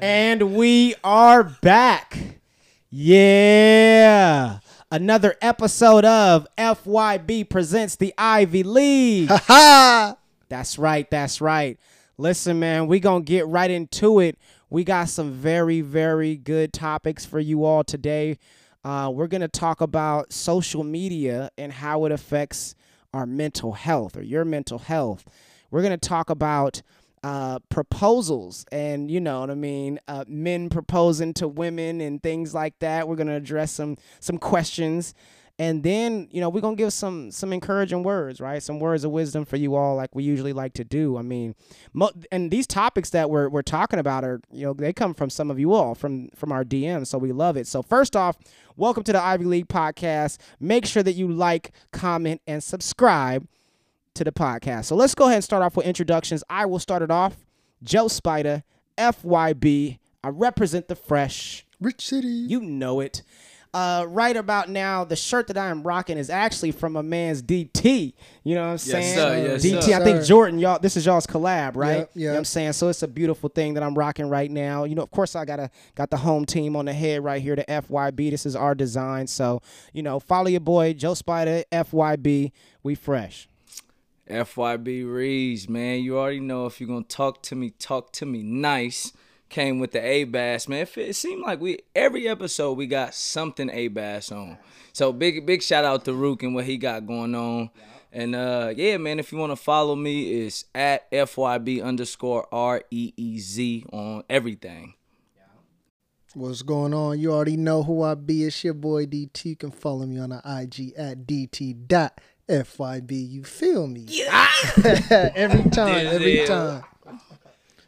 And we are back. Yeah. Another episode of FYB presents the Ivy League. Ha! That's right. That's right. Listen, man, we going to get right into it. We got some very, very good topics for you all today. Uh, we're going to talk about social media and how it affects our mental health or your mental health. We're going to talk about uh, proposals. And you know what I mean, uh, men proposing to women and things like that. We're to address some some questions. And then you know we're gonna give some some encouraging words right? Some words of wisdom for you all like we usually like to do. I mean mo- and these topics that we're, we're talking about are you know they come from some of you all from from our dms so we love it. So first off welcome to the ivy league podcast. Make sure that you like comment and subscribe to the podcast so let's go ahead and start off with introductions i will start it off joe spider fyb i represent the fresh Rich City. you know it. Uh, right about now, the shirt that I am rocking is actually from a man's DT. You know what I'm saying? sir. Yes, DT. sir. I think Jordan, y'all. This is y'all's collab, right? Yep, You know what I'm saying? So it's a beautiful thing that I'm rocking right now. You know, of course, I got a got the home team on the head right here, the FYB. This is our design. So you know, follow your boy Joe Spider, FYB. We fresh. FYB Reeds, man. You already know if you're gonna talk to me, talk to me nice. Came with the A Bass, man. It, it seemed like we every episode we got something A Bass on. So big big shout out to Rook and what he got going on. And uh yeah, man, if you wanna follow me, it's at FYB underscore R E E Z on everything. What's going on? You already know who I be. It's your boy DT. You can follow me on the IG at DT.FYB. You feel me? Yeah. every time, every time.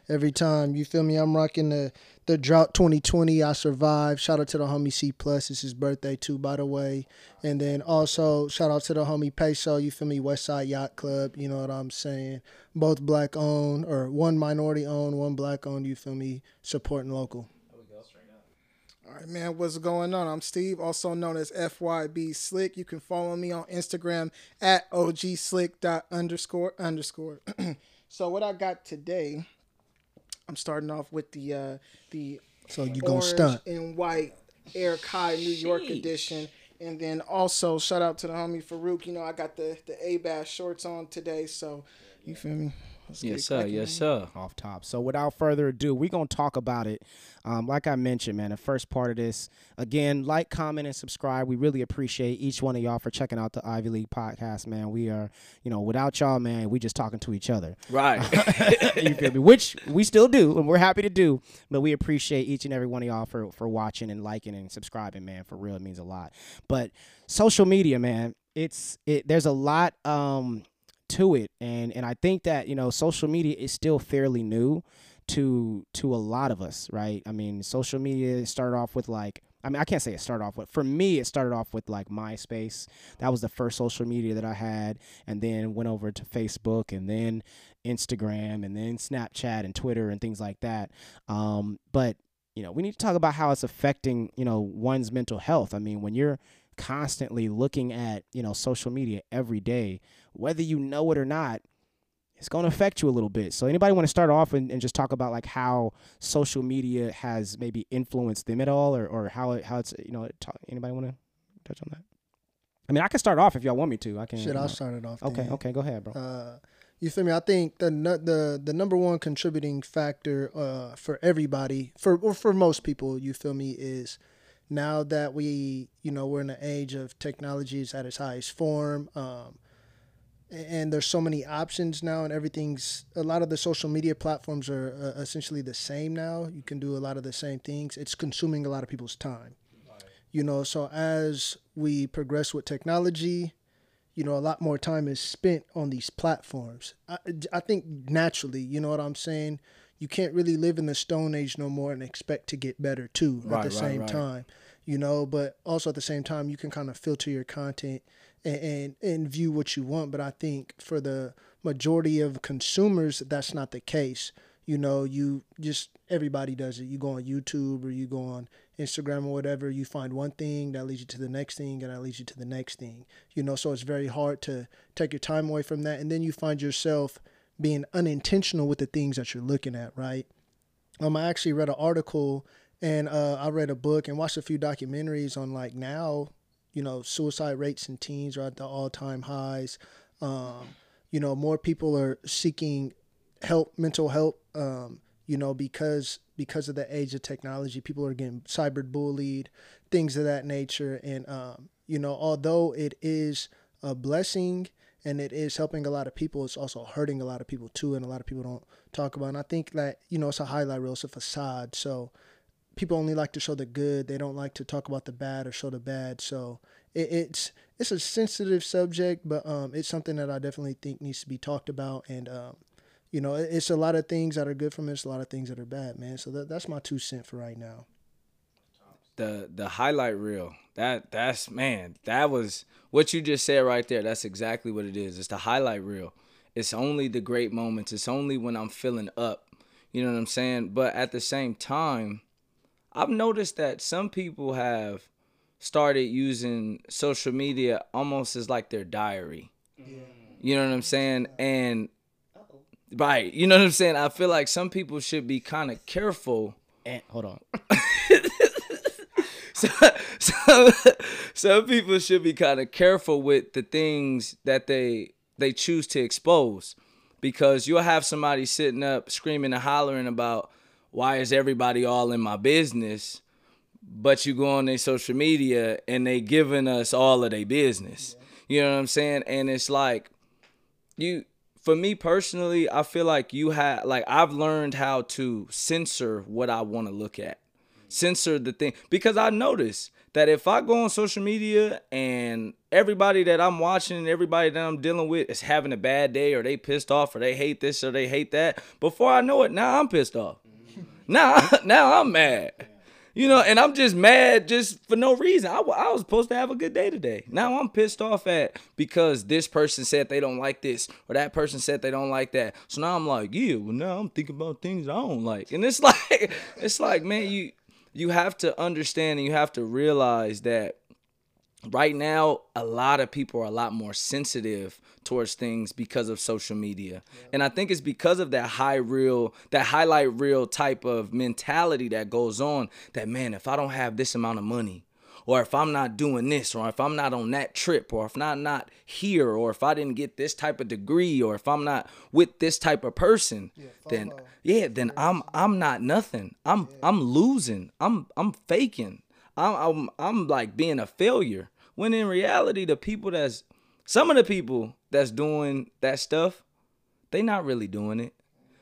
Every time. You feel me? I'm rocking the the drought 2020. I survived. Shout out to the homie C plus. It's his birthday too, by the way. And then also shout out to the homie Peso. You feel me? West Side Yacht Club. You know what I'm saying? Both black owned or one minority owned, one black owned. You feel me? Supporting local. All right, man, what's going on? I'm Steve, also known as FYB Slick. You can follow me on Instagram at ogslick underscore underscore. so what I got today, I'm starting off with the uh, the So you gonna orange stunt. and white Air Kai New York edition. And then also shout out to the homie Farouk. You know, I got the the A Bass shorts on today, so you feel me? Let's Yes, sir, cracking, yes, man. sir. off top. So without further ado, we're gonna talk about it. Um, like I mentioned, man, the first part of this. Again, like, comment, and subscribe. We really appreciate each one of y'all for checking out the Ivy League podcast, man. We are, you know, without y'all, man, we just talking to each other. Right. you feel me? Which we still do, and we're happy to do. But we appreciate each and every one of y'all for for watching and liking and subscribing, man. For real, it means a lot. But social media, man, it's it. There's a lot um to it, and and I think that you know social media is still fairly new to to a lot of us, right? I mean, social media started off with like. I mean, I can't say it started off with. For me, it started off with like MySpace. That was the first social media that I had, and then went over to Facebook, and then Instagram and then Snapchat and Twitter and things like that. Um, but you know, we need to talk about how it's affecting you know one's mental health. I mean, when you're constantly looking at you know social media every day, whether you know it or not, it's going to affect you a little bit. So, anybody want to start off and, and just talk about like how social media has maybe influenced them at all, or or how it, how it's you know talk, anybody want to touch on that? I mean, I can start off if y'all want me to. I can. Shit, you know. I'll start it off. Okay, then. okay, go ahead, bro. Uh, you feel me? I think the the the number one contributing factor uh, for everybody, for or for most people, you feel me, is now that we you know we're in an age of technology is at its highest form. Um, and there's so many options now, and everything's a lot of the social media platforms are uh, essentially the same now. You can do a lot of the same things. It's consuming a lot of people's time. You know, so as we progress with technology, you know, a lot more time is spent on these platforms. I, I think naturally, you know what I'm saying? You can't really live in the Stone Age no more and expect to get better too at the right, same right. time, you know, but also at the same time, you can kind of filter your content and, and, and view what you want. But I think for the majority of consumers, that's not the case. You know, you just everybody does it. You go on YouTube or you go on Instagram or whatever, you find one thing that leads you to the next thing and that leads you to the next thing. You know, so it's very hard to take your time away from that. And then you find yourself being unintentional with the things that you're looking at, right? Um, I actually read an article and uh, I read a book and watched a few documentaries on like now, you know, suicide rates in teens are at the all time highs. Um, you know, more people are seeking help, mental help. Um, you know, because because of the age of technology, people are getting cyber bullied, things of that nature. And um, you know, although it is a blessing and it is helping a lot of people, it's also hurting a lot of people too, and a lot of people don't talk about. It. And I think that you know, it's a highlight reel, it's a facade. So people only like to show the good; they don't like to talk about the bad or show the bad. So it, it's it's a sensitive subject, but um, it's something that I definitely think needs to be talked about. And um, you know, it's a lot of things that are good from it, it's a lot of things that are bad, man. So that, that's my two cent for right now. The the highlight reel. That that's man, that was what you just said right there. That's exactly what it is. It's the highlight reel. It's only the great moments. It's only when I'm feeling up. You know what I'm saying? But at the same time, I've noticed that some people have started using social media almost as like their diary. Yeah. You know what I'm saying? And right, you know what I'm saying? I feel like some people should be kind of careful. And hold on. some, some people should be kind of careful with the things that they they choose to expose. Because you'll have somebody sitting up screaming and hollering about why is everybody all in my business? But you go on their social media and they giving us all of their business. You know what i'm saying? And it's like you for me personally i feel like you have like i've learned how to censor what i want to look at censor the thing because i notice that if I go on social media and everybody that I'm watching, everybody that I'm dealing with is having a bad day or they pissed off or they hate this or they hate that, before I know it, now I'm pissed off. Mm-hmm. now, now I'm mad. You know, and I'm just mad just for no reason. I, I was supposed to have a good day today. Now I'm pissed off at because this person said they don't like this or that person said they don't like that. So now I'm like, yeah, well now I'm thinking about things I don't like. And it's like it's like, man, you you have to understand and you have to realize that right now a lot of people are a lot more sensitive towards things because of social media yeah. and i think it's because of that high reel that highlight reel type of mentality that goes on that man if i don't have this amount of money or if I'm not doing this, or if I'm not on that trip, or if I'm not here, or if I didn't get this type of degree, or if I'm not with this type of person, yeah, then yeah, then I'm I'm not nothing. I'm yeah. I'm losing. I'm I'm faking. I'm I'm I'm like being a failure. When in reality, the people that's some of the people that's doing that stuff, they not really doing it.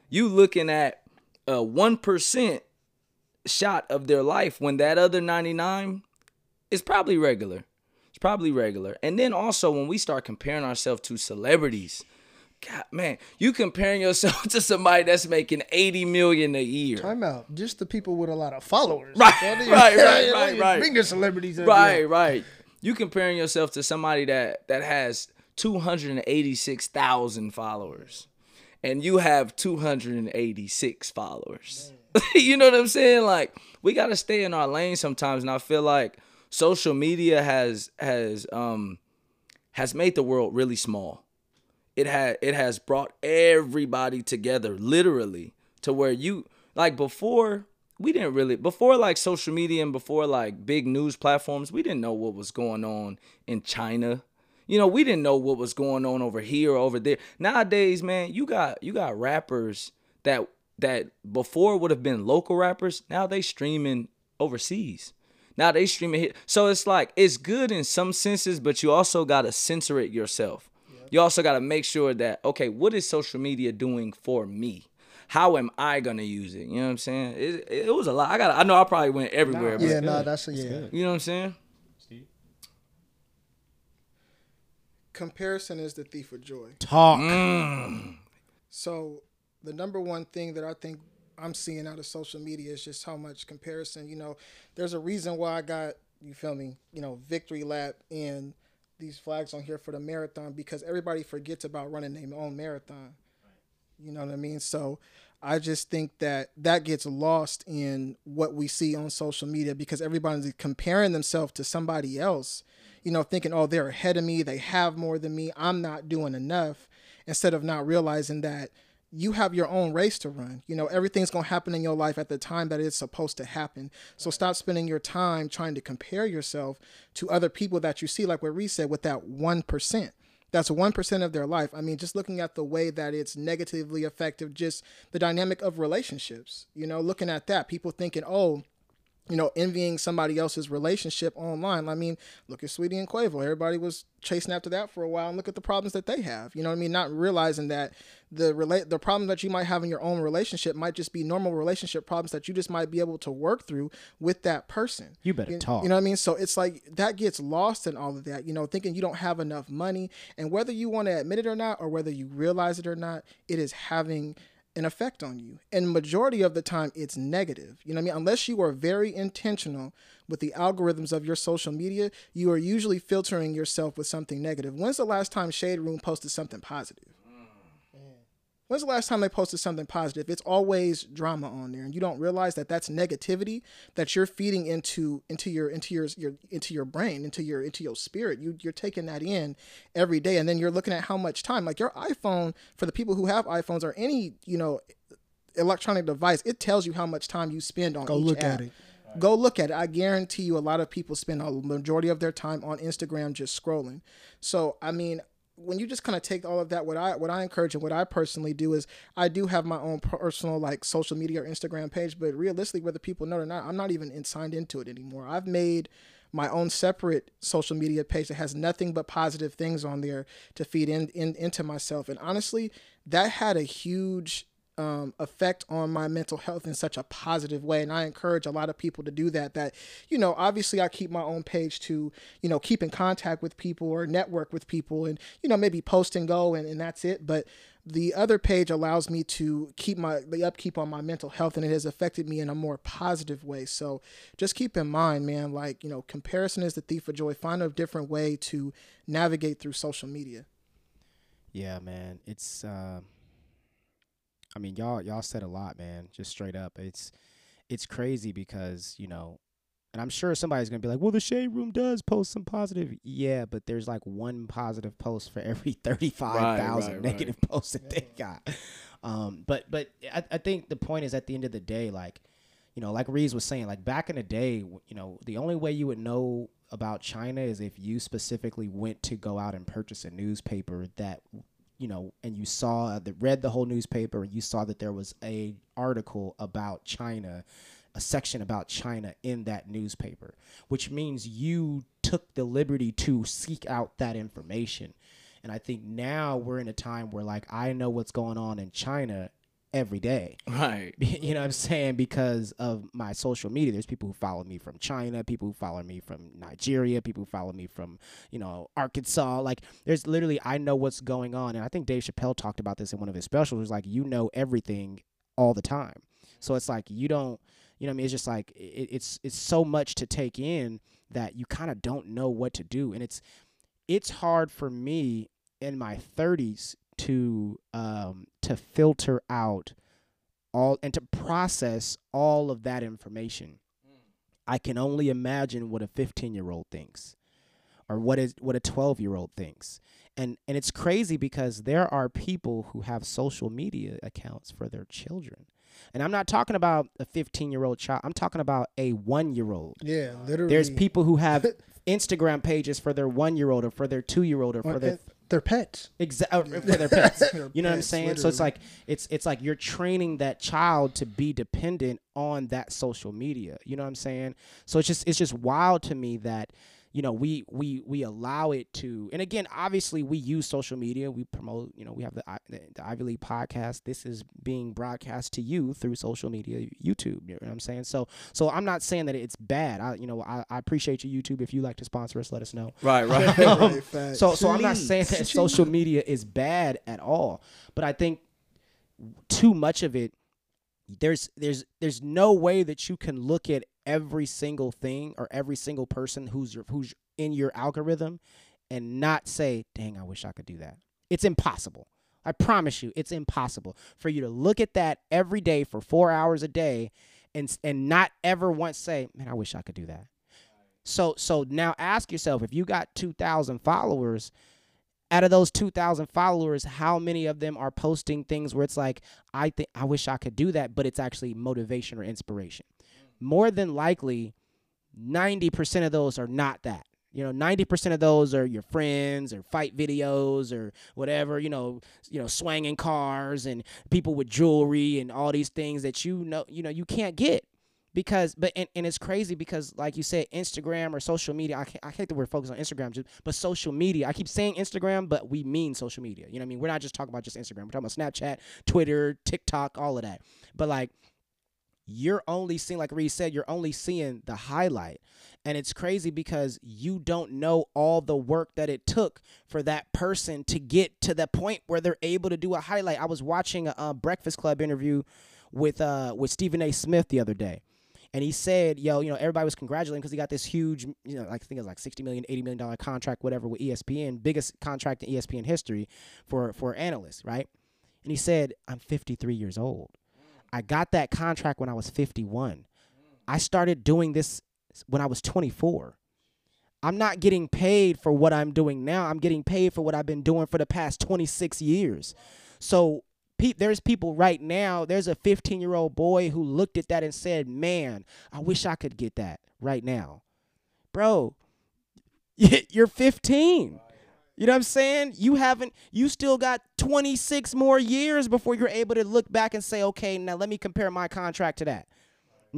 You looking at a one percent shot of their life when that other 99 it's probably regular. It's probably regular. And then also when we start comparing ourselves to celebrities, God, man, you comparing yourself to somebody that's making eighty million a year. Time out. Just the people with a lot of followers. Right, right, right, right, right. Bigger celebrities. Right, right. You comparing yourself to somebody that that has two hundred and eighty six thousand followers, and you have two hundred and eighty six followers. you know what I'm saying? Like we got to stay in our lane sometimes, and I feel like social media has has um has made the world really small. It had it has brought everybody together literally to where you like before we didn't really before like social media and before like big news platforms, we didn't know what was going on in China. You know, we didn't know what was going on over here or over there. Nowadays, man, you got you got rappers that that before would have been local rappers, now they streaming overseas. Now they streaming hit. So it's like it's good in some senses, but you also gotta censor it yourself. Yep. You also gotta make sure that okay, what is social media doing for me? How am I gonna use it? You know what I'm saying? It, it was a lot. I got. I know I probably went everywhere. Nah, yeah, no, nah, that's a, yeah. Good. You know what I'm saying? Steve. Comparison is the thief of joy. Talk. Mm. So the number one thing that I think I'm seeing out of social media is just how much comparison. You know, there's a reason why I got you feel me. You know, victory lap and these flags on here for the marathon because everybody forgets about running their own marathon. Right. You know what I mean? So I just think that that gets lost in what we see on social media because everybody's comparing themselves to somebody else. You know, thinking, oh, they're ahead of me, they have more than me, I'm not doing enough, instead of not realizing that you have your own race to run. You know, everything's going to happen in your life at the time that it's supposed to happen. So stop spending your time trying to compare yourself to other people that you see, like what Reese said, with that 1%. That's 1% of their life. I mean, just looking at the way that it's negatively effective, just the dynamic of relationships, you know, looking at that, people thinking, oh, you know, envying somebody else's relationship online. I mean, look at Saweetie and Quavo. Everybody was chasing after that for a while, and look at the problems that they have. You know what I mean? Not realizing that the relate the problem that you might have in your own relationship might just be normal relationship problems that you just might be able to work through with that person. You better you, talk. You know what I mean? So it's like that gets lost in all of that. You know, thinking you don't have enough money, and whether you want to admit it or not, or whether you realize it or not, it is having an effect on you. And majority of the time it's negative. You know what I mean? Unless you are very intentional with the algorithms of your social media, you are usually filtering yourself with something negative. When's the last time Shade Room posted something positive? When's the last time they posted something positive? It's always drama on there, and you don't realize that that's negativity that you're feeding into into your into your, your into your brain, into your into your spirit. You you're taking that in every day, and then you're looking at how much time. Like your iPhone, for the people who have iPhones or any you know electronic device, it tells you how much time you spend on. Instagram. Go look app. at it. Go look at it. I guarantee you, a lot of people spend a majority of their time on Instagram just scrolling. So I mean, when you just kind of take all of that, what I what I encourage and what I personally do is I do have my own personal like social media or Instagram page, but realistically, whether people know or not, I'm not even in, signed into it anymore. I've made my own separate social media page that has nothing but positive things on there to feed in, in into myself, and honestly, that had a huge um, effect on my mental health in such a positive way. And I encourage a lot of people to do that. That, you know, obviously I keep my own page to, you know, keep in contact with people or network with people and, you know, maybe post and go and, and that's it. But the other page allows me to keep my the upkeep on my mental health and it has affected me in a more positive way so just keep in mind man like you know comparison is the thief of joy find a different way to navigate through social media Yeah, man. It's uh, I mean, y'all y'all said a lot, man. Just straight up. It's it's crazy because, you know, and I'm sure somebody's gonna be like, Well, the shade room does post some positive. Yeah, but there's like one positive post for every thirty five thousand right, negative posts that they got. Um, but but I, I think the point is at the end of the day, like, you know, like Reeves was saying, like back in the day, you know, the only way you would know about China is if you specifically went to go out and purchase a newspaper that you know, and you saw uh, that read the whole newspaper and you saw that there was a article about China, a section about China in that newspaper, which means you took the liberty to seek out that information. And I think now we're in a time where like I know what's going on in China every day. Right. you know what I'm saying? Because of my social media. There's people who follow me from China, people who follow me from Nigeria, people who follow me from, you know, Arkansas. Like there's literally I know what's going on. And I think Dave Chappelle talked about this in one of his specials. It was like you know everything all the time. So it's like you don't you know what I mean? It's just like it, it's it's so much to take in that you kind of don't know what to do. And it's it's hard for me in my 30s to um to filter out all and to process all of that information. I can only imagine what a 15 year old thinks or what is what a 12 year old thinks. And and it's crazy because there are people who have social media accounts for their children. And I'm not talking about a 15 year old child. I'm talking about a 1 year old. Yeah, literally. There's people who have Instagram pages for their 1 year old or for their 2 year old or for Or- their pets. Exactly uh, for their pets. Their you know what I'm pets, saying? So it's like it's it's like you're training that child to be dependent on that social media. You know what I'm saying? So it's just it's just wild to me that you know we we we allow it to and again obviously we use social media we promote you know we have the, the, the ivy league podcast. This is being broadcast to you through social media youtube you know what i'm saying? So so i'm not saying that it's bad. I you know i, I appreciate you youtube. If you like to sponsor us let us know. Right, right. Right, um, so so I'm not saying that social media is bad at all, but I think too much of it there's there's there's no way that you can look at every single thing or every single person who's your who's in your algorithm and not say, "Dang, I wish I could do that." It's impossible. I promise you, it's impossible for you to look at that every day for 4 hours a day and and not ever once say, "Man, I wish I could do that." So so now ask yourself if you got 2000 followers out of those 2000 followers how many of them are posting things where it's like i think i wish i could do that but it's actually motivation or inspiration. More than likely 90% of those are not that. You know 90% of those are your friends or fight videos or whatever you know you know swanging cars and people with jewelry and all these things that you know you know you can't get because but and, and it's crazy because like you said instagram or social media i can't i hate the word focus on instagram just but social media i keep saying instagram but we mean social media. You know what i mean? We're not just talking about just instagram. We're talking about snapchat twitter tiktok all of that. But like you're only seeing like Reed said you're only seeing the highlight. And it's crazy because you don't know all the work that it took for that person to get to the point where they're able to do a highlight. I was watching a, a breakfast club interview with uh with stephen a. Smith the other day and he said, "Yo, you know, everybody was congratulating because he got this huge, you know, like I think it was like sixty million, eighty million dollar contract, whatever, with ESPN, biggest contract in ESPN history for for analysts, right?" And he said, "I'm 53 years old. I got that contract when I was 51. I started doing this when I was 24." I'm not getting paid for what I'm doing now. I'm getting paid for what I've been doing for the past 26 years. So pe- there's people right now. There's a 15 year old boy who looked at that and said, "Man, I wish I could get that right now." Bro, you're 15. You know what I'm saying? You haven't. You still got 26 more years before you're able to look back and say, "Okay, now let me compare my contract to that."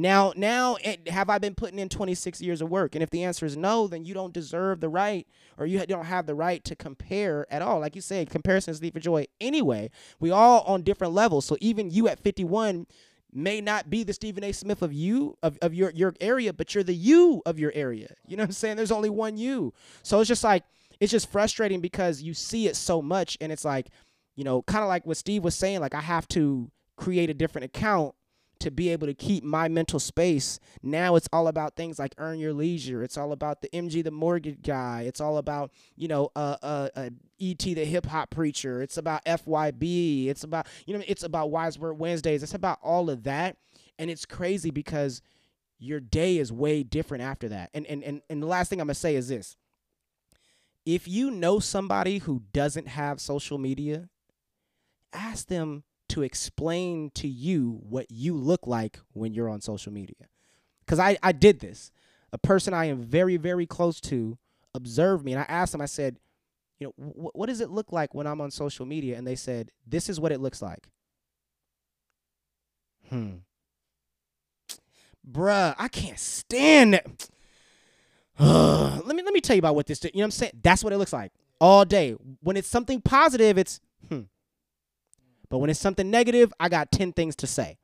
Now, now, it, have I been putting in 26 years of work? And if the answer is no, then you don't deserve the right, or you don't have the right to compare at all. Like you said, comparison is lead for joy. Anyway, we all on different levels. So even you at 51 may not be the Stephen A. Smith of you of, of your your area, but you're the you of your area. You know what I'm saying? There's only one you. So it's just like it's just frustrating because you see it so much, and it's like, you know, kind of like what Steve was saying. Like I have to create a different account to be able to keep my mental space. Now it's all about things like earn your leisure. It's all about the MG the mortgage guy. It's all about you know uh, uh, uh ET the hip hop preacher. It's about FYB. It's about you know it's about Wise Word Wednesdays. It's about all of that, and it's crazy because your day is way different after that. And and and, and the last thing I'm gonna say is this. If you know somebody who doesn't have social media, ask them to explain to you what you look like when you're on social media. Because I, I did this. A person I am very, very close to observed me, and I asked them, I said, you know, wh- what does it look like when I'm on social media? And they said, this is what it looks like. Hmm. Bruh, I can't stand it. let me let me tell you about what this. You know what I'm saying? That's what it looks like all day. When it's something positive, it's. But when it's something negative, I got 10 things to say.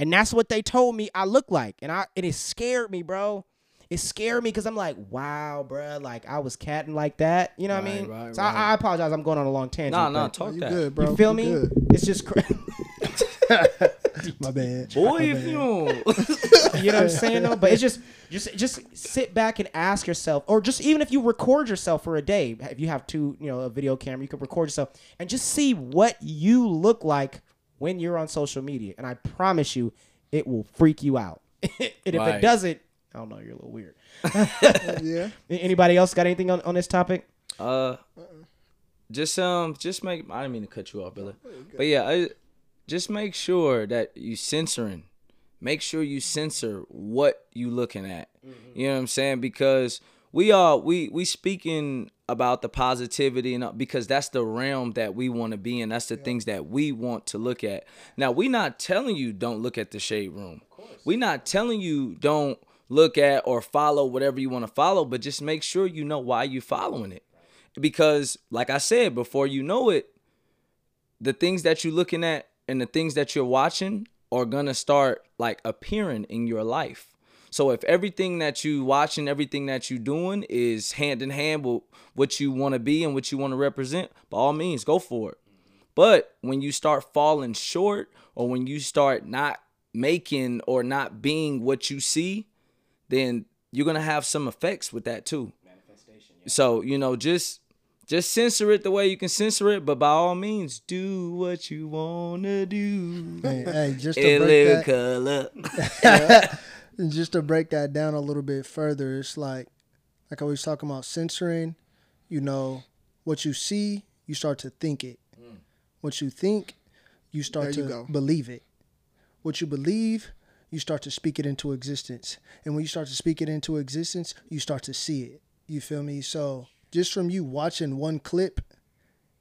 And that's what they told me I look like. And I and it scared me, bro. It scared me because I'm like, wow, bro, like I was catting like that. You know what I mean? right, so right. I, I apologize. I'm going on a long tangent. Nah, nah, but talk You that. good, bro? You feel You me? good. It's just crazy. My bad. Boy, My if bad. you don't. you know what I'm saying though? But it's just just just sit back and ask yourself, or just even if you record yourself for a day, if you have two, you know, a video camera, you can record yourself and just see what you look like when you're on social media. And I promise you, it will freak you out. and if it doesn't, I don't know, you're a little weird. Yeah. Anybody else got anything on, on this topic? Uh, just um, just make. I didn't mean to cut you off, brother. But yeah, I, just make sure that you censoring. Make sure you censor what you looking at. Mm-hmm. You know what I'm saying? Because we are we we speaking about the positivity and because that's the realm that we want to be in. That's the things that we want to look at. Now we not telling you don't look at the shade room. We not telling you don't look at or follow whatever you want to follow, but just make sure you know why you following it. Because like I said, before you know it, the things that you're looking at and the things that you're watching are gonna start like appearing in your life. So if everything that you watching, everything that you doing is hand in hand with what you want to be and what you want to represent, by all means, go for it. But when you start falling short or when you start not making or not being what you see, then you're gonna have some effects with that too. Manifestation. Yeah. So, you know, just just censor it the way you can censor it, but by all means, do what you wanna do. Hey, hey, just to break living that, color. just to break that down a little bit further, it's like like I was talking about censoring. You know, What you see, you start to think it. What you think, you start There you to go. believe it. What you believe, you start to speak it into existence. And when you start to speak it into existence, you start to see it. You feel me? So just from you watching one clip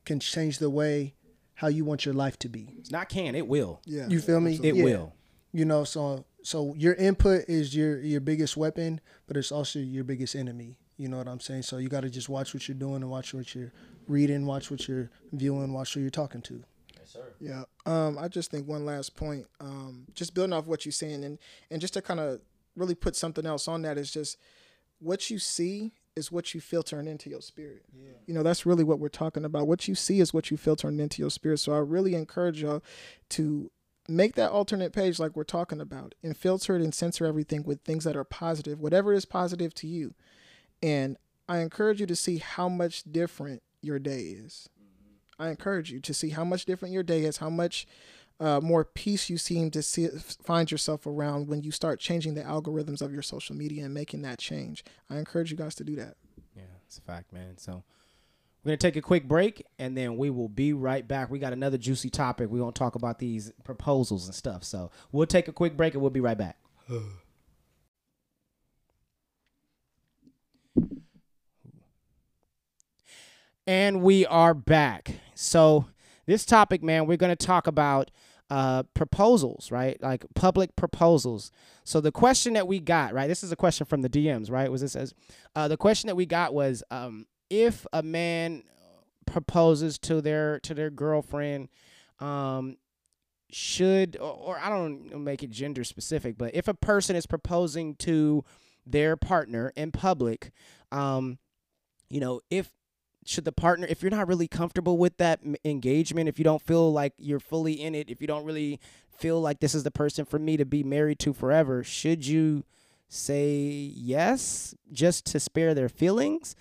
can change the way how you want your life to be. It's not can, it will. Yeah. You feel me? It Yeah. will. You know, so so your input is your your biggest weapon, but it's also your biggest enemy. You know what I'm saying? So you got to just watch what you're doing and watch what you're reading, watch what you're viewing, watch who you're talking to. Yes, sir. Yeah. Um, I just think one last point, um, just building off what you're saying and, and just to kind of really put something else on that is just what you see is what you filter into your spirit. Yeah. You know, that's really what we're talking about. What you see is what you filter into your spirit. So I really encourage y'all to make that alternate page like we're talking about and filter it and censor everything with things that are positive, whatever is positive to you. And I encourage you to see how much different your day is. Mm-hmm. I encourage you to see how much different your day is, how much uh, more peace you seem to see, find yourself around when you start changing the algorithms of your social media and making that change. I encourage you guys to do that. Yeah, it's a fact, man. So we're gonna take a quick break and then we will be right back. We got another juicy topic. We're gonna talk about these proposals and stuff. So we'll take a quick break and we'll be right back. and we are back. So this topic, man, we're gonna talk about uh, proposals, right? Like public proposals. So the question that we got, right? This is a question from the DMs, right? Was this as uh, the question that we got was um, if a man proposes to their to their girlfriend, um, should or, or I don't make it gender specific, but if a person is proposing to their partner in public, um, you know, if should the partner if you're not really comfortable with that m- engagement if you don't feel like you're fully in it if you don't really feel like this is the person for me to be married to forever should you say yes just to spare their feelings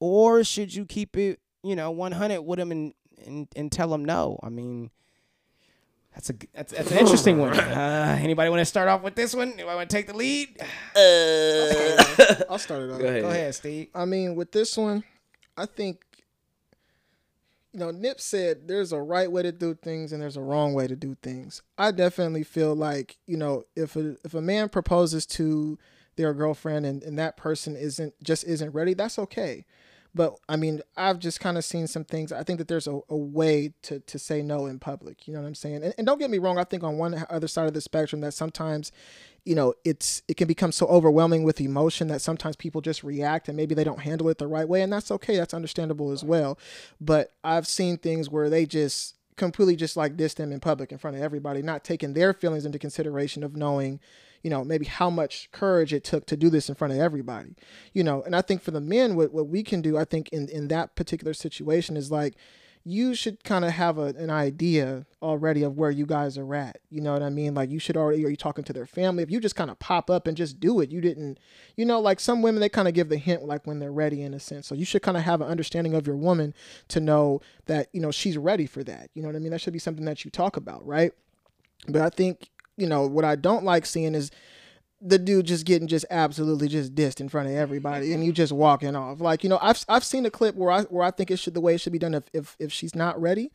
or should you keep it you know 100 with them and and, and tell them no i mean that's a that's, that's an interesting one. Uh, anybody want to start off with this one? Anybody want to take the lead? I'll start it off. Go ahead. Go ahead, Steve. I mean, with this one, I think, you know, Nip said there's a right way to do things and there's a wrong way to do things. I definitely feel like, you know, if a if a man proposes to their girlfriend and, and that person isn't just isn't ready, that's okay. But I mean, I've just kind of seen some things. I think that there's a, a way to, to say no in public. You know what I'm saying? And, and don't get me wrong. I think on one other side of the spectrum that sometimes, you know, it's it can become so overwhelming with emotion that sometimes people just react and maybe they don't handle it the right way, and that's okay. That's understandable as well. But I've seen things where they just completely just like diss them in public in front of everybody, not taking their feelings into consideration of knowing you know, maybe how much courage it took to do this in front of everybody, you know. And I think for the men, what, what we can do, I think in, in that particular situation is like, you should kind of have a, an idea already of where you guys are at. You know what I mean? Like you should already, are you talking to their family? If you just kind of pop up and just do it, you didn't, you know, like some women, they kind of give the hint like when they're ready in a sense. So you should kind of have an understanding of your woman to know that, you know, she's ready for that. You know what I mean? That should be something that you talk about, right? But I think you know what I don't like seeing is the dude just getting just absolutely just dissed in front of everybody and you just walking off. Like, you know, I've I've seen a clip where I where I think it should the way it should be done if if, if she's not ready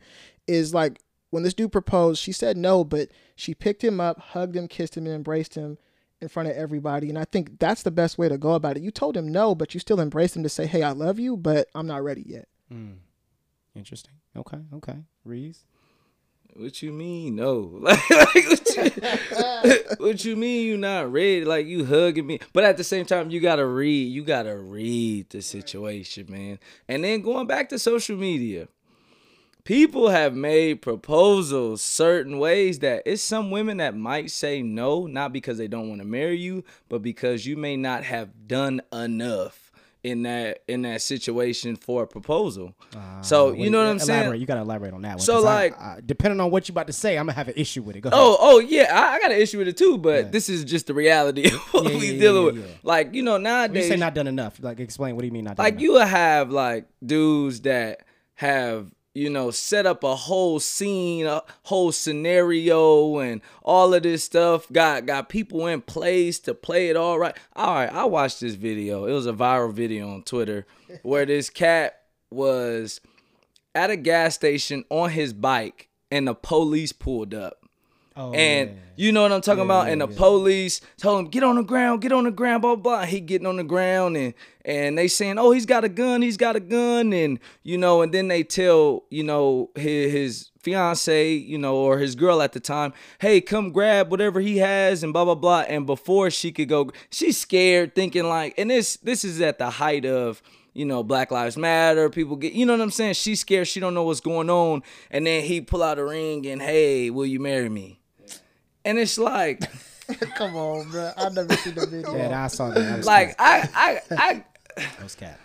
is like when this dude proposed, she said no, but she picked him up, hugged him, kissed him, and embraced him in front of everybody. And I think that's the best way to go about it. You told him no, but you still embraced him to say, Hey, I love you, but I'm not ready yet. Hmm. Interesting. Okay. Okay. Reese. What you mean? No. Like, like what, you, what you mean you not ready? Like you hugging me. But at the same time, you gotta read. You gotta read the situation, man. And then going back to social media. People have made proposals certain ways that it's some women that might say no, not because they don't want to marry you, but because you may not have done enough in that in that situation for a proposal. Ah, so you know what I'm saying? You gotta elaborate on that one. So like- I- depending on what you about to say, I'm gonna have an issue with it. Go oh, ahead. Oh, oh yeah, I, I got an issue with it too, but Yeah. this is just the reality of what Yeah, we yeah, dealing with. Like you know When you say not done enough, like explain. What do you mean not done like enough? you will have like dudes that have you know set up a whole scene, a whole scenario, and all of this stuff. Got got people in place to play it all right. All right, I watched this video. It was a viral video on Twitter where this cat was at a gas station on his bike and the police pulled up. Oh, and yeah. you know what I'm talking Yeah, about? yeah, and the police told him, get on the ground, get on the ground, blah, blah, blah. He getting on the ground and and they saying, Oh, he's got a gun, he's got a gun, and you know, and then they tell, you know, his his fiance, you know, or his girl at the time, hey, come grab whatever he has and blah blah blah. And before she could go, she's scared, thinking like, and this this is at the height of you know, Black Lives Matter, people get, you know what I'm saying? She's scared, she don't know what's going on. And then he pull out a ring and, hey, will you marry me? And it's like, Come on, bro. I never seen the video. Yeah, I saw that. that like cat. I, I, I, That was cat.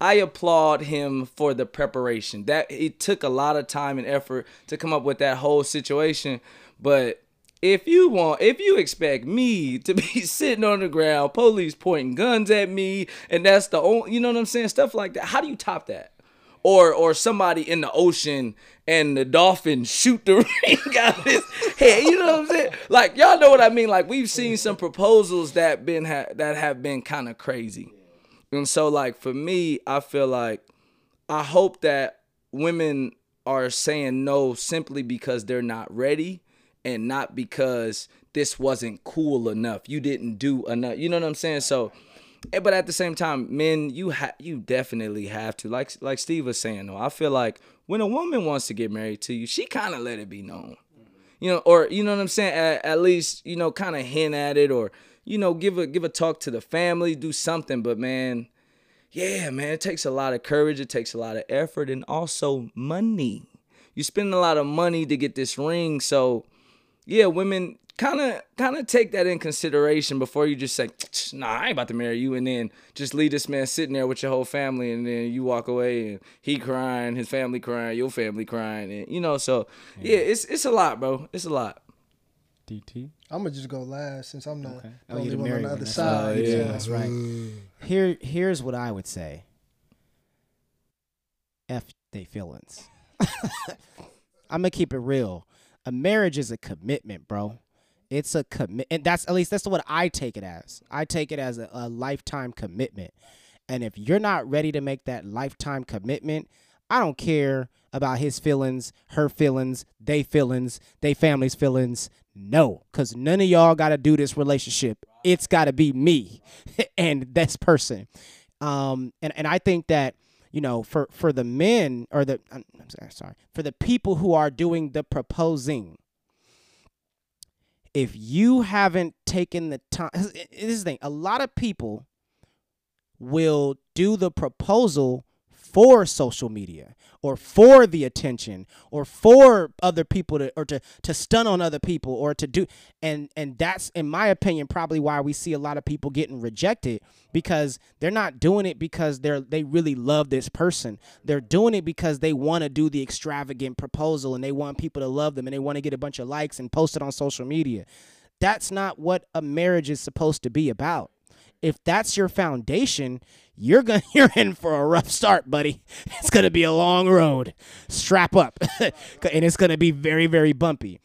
I applaud him for the preparation. That it took a lot of time and effort to come up with that whole situation. But if you want, if you expect me to be sitting on the ground, police pointing guns at me, and that's the only, you know what I'm saying, stuff like that. How do you top that? Or or somebody in the ocean and the dolphin shoot the ring out of his head. You know what I'm saying? Like y'all know what I mean. Like we've seen some proposals that been ha- that have been kind of crazy. And so, like, for me, I feel like I hope that women are saying no simply because they're not ready and not because this wasn't cool enough. You didn't do enough. You know what I'm saying? So, but at the same time, men, you have you definitely have to. Like like Steve was saying though, I feel like when a woman wants to get married to you, she kind of let it be known you know, or you know what I'm saying. At, at least you know, kind of hint at it, or you know, give a give a talk to the family, do something. But man, yeah, man, it takes a lot of courage. It takes a lot of effort, and also money. You spend a lot of money to get this ring, so yeah, women kind of kind of take that in consideration before you just say, "Nah, I ain't about to marry you," and then just leave this man sitting there with your whole family, and then you walk away and he crying, his family crying, your family crying, and you know, so yeah, it's it's a lot, bro. It's a lot. DT. I'm gonna just go last since I'm the Okay. the Oh, only you the one on the other side. right. so- Yeah, that's right. Mm. Here, here's what I would say. F they feelings. I'm gonna keep it real. A marriage is a commitment, bro. It's a commit, and that's at least that's what I take it as. I take it as a, a lifetime commitment. And if you're not ready to make that lifetime commitment, I don't care about his feelings, her feelings, they feelings, they family's feelings. No, because none of y'all got to do this relationship. It's got to be me and this person. Um, and, and I think that, you know, for, for the men or the, I'm, sorry, sorry, for the people who are doing the proposing, if you haven't taken the time, this is the thing, a lot of people will do the proposal for social media or for the attention or for other people to or to to stun on other people or to do and and that's in my opinion probably why we see a lot of people getting rejected because they're not doing it because they're they really love this person. They're doing it because they want to do the extravagant proposal and they want people to love them and they want to get a bunch of likes and post it on social media. That's not what a marriage is supposed to be about if that's your foundation, you're going you're in for a rough start, buddy. It's going to be a long road. Strap up. and it's going to be very very bumpy.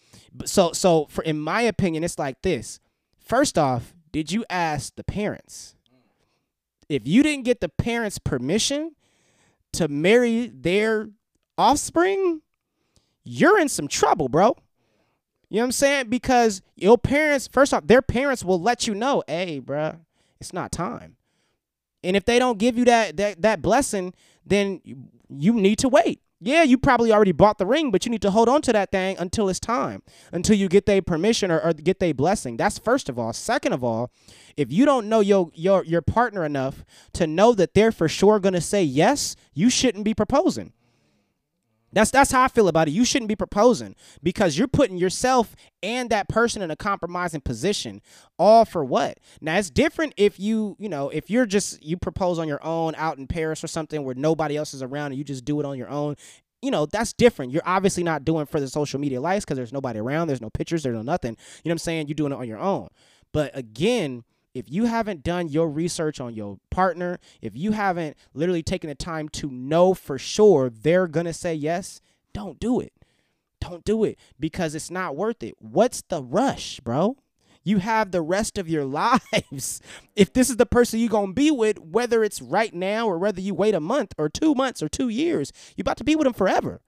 So so for in my opinion, it's like this. First off, did you ask the parents? If you didn't get the parents' permission to marry their offspring, you're in some trouble, bro. You know what I'm saying? Because your parents, first off, their parents will let you know, hey, bruh, it's not time. And if they don't give you that that that blessing, then you, need to wait. Yeah, you probably already bought the ring, but you need to hold on to that thing until it's time, until you get their permission or, or get their blessing. That's first of all. Second of all, if you don't know your your your partner enough to know that they're for sure gonna say yes, you shouldn't be proposing. That's that's how I feel about it. You shouldn't be proposing because you're putting yourself and that person in a compromising position. All for what? Now it's different if you, you know, if you're just you propose on your own out in Paris or something where nobody else is around and you just do it on your own. You know, that's different. You're obviously not doing for the social media likes because there's nobody around, there's no pictures, there's no nothing. You know what I'm saying? You're doing it on your own. But again, if you haven't done your research on your partner, if you haven't literally taken the time to know for sure they're going to say yes, don't do it. Don't do it because it's not worth it. What's the rush, bro? You have the rest of your lives. If this is the person you're going to be with, whether it's right now or whether you wait a month or two months or two years, you're about to be with them forever.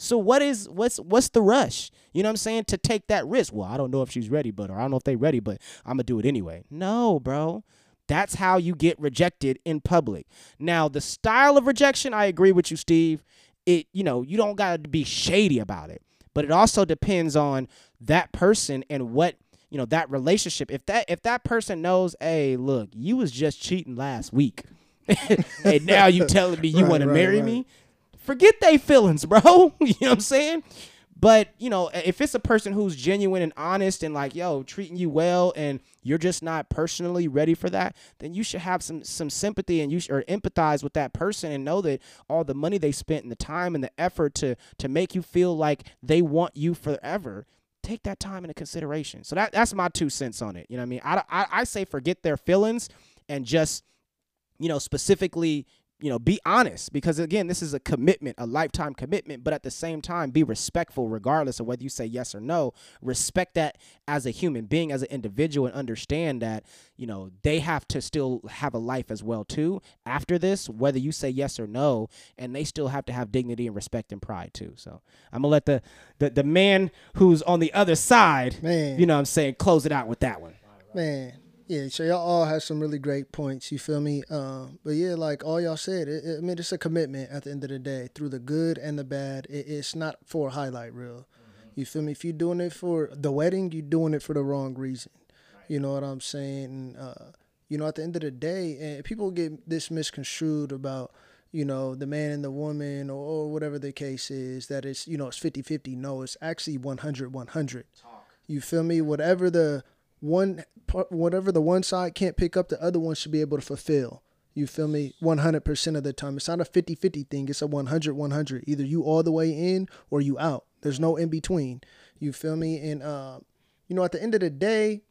So what is what's what's the rush? You know what I'm saying? To take that risk. Well, I don't know if she's ready, but or I don't know if they ready, but I'm gonna do it anyway. No, bro. That's how you get rejected in public. Now, the style of rejection, I agree with you, Steve. It, you know, you don't gotta be shady about it. But it also depends on that person and what you know that relationship. If that if that person knows, hey, look, you was just cheating last week, and now you telling me you Right, want to right, marry right. me, forget they feelings, bro. you know what I'm saying? But you know, if it's a person who's genuine and honest and like, yo, treating you well, and you're just not personally ready for that, then you should have some some sympathy and you should, or empathize with that person and know that all the money they spent and the time and the effort to to make you feel like they want you forever. Take that time into consideration. So that that's my two cents on it. You know what I mean? I, I, I say forget their feelings and just you know, specifically, you know, be honest because again, this is a commitment, a lifetime commitment, but at the same time, be respectful regardless of whether you say yes or no. Respect that as a human being, as an individual, and understand that, you know, they have to still have a life as well too after this, whether you say yes or no, and they still have to have dignity and respect and pride too. So I'm gonna let the the, the man who's on the other side, Man. you know I'm saying, close it out with that one. Man, yeah. So y'all all have some really great points. You feel me? Um, but yeah, like all y'all said, it, it- I mean, it's a commitment at the end of the day, through the good and the bad. It, it's not for a highlight reel. You feel me? If you're doing it for the wedding, you're doing it for the wrong reason. You know what I'm saying? And, uh, you know, at the end of the day, and people get this misconstrued about, you know, the man and the woman or, or whatever the case is, that it's, you know, it's 50 50. No, it's actually 100 100. You feel me? Whatever the one, whatever the one side can't pick up, the other one should be able to fulfill. You feel me? 100% of the time. It's not a 50 50 thing. It's a 100 100. Either you all the way in or you out. There's no in between. You feel me? And, uh, you know, at the end of the day,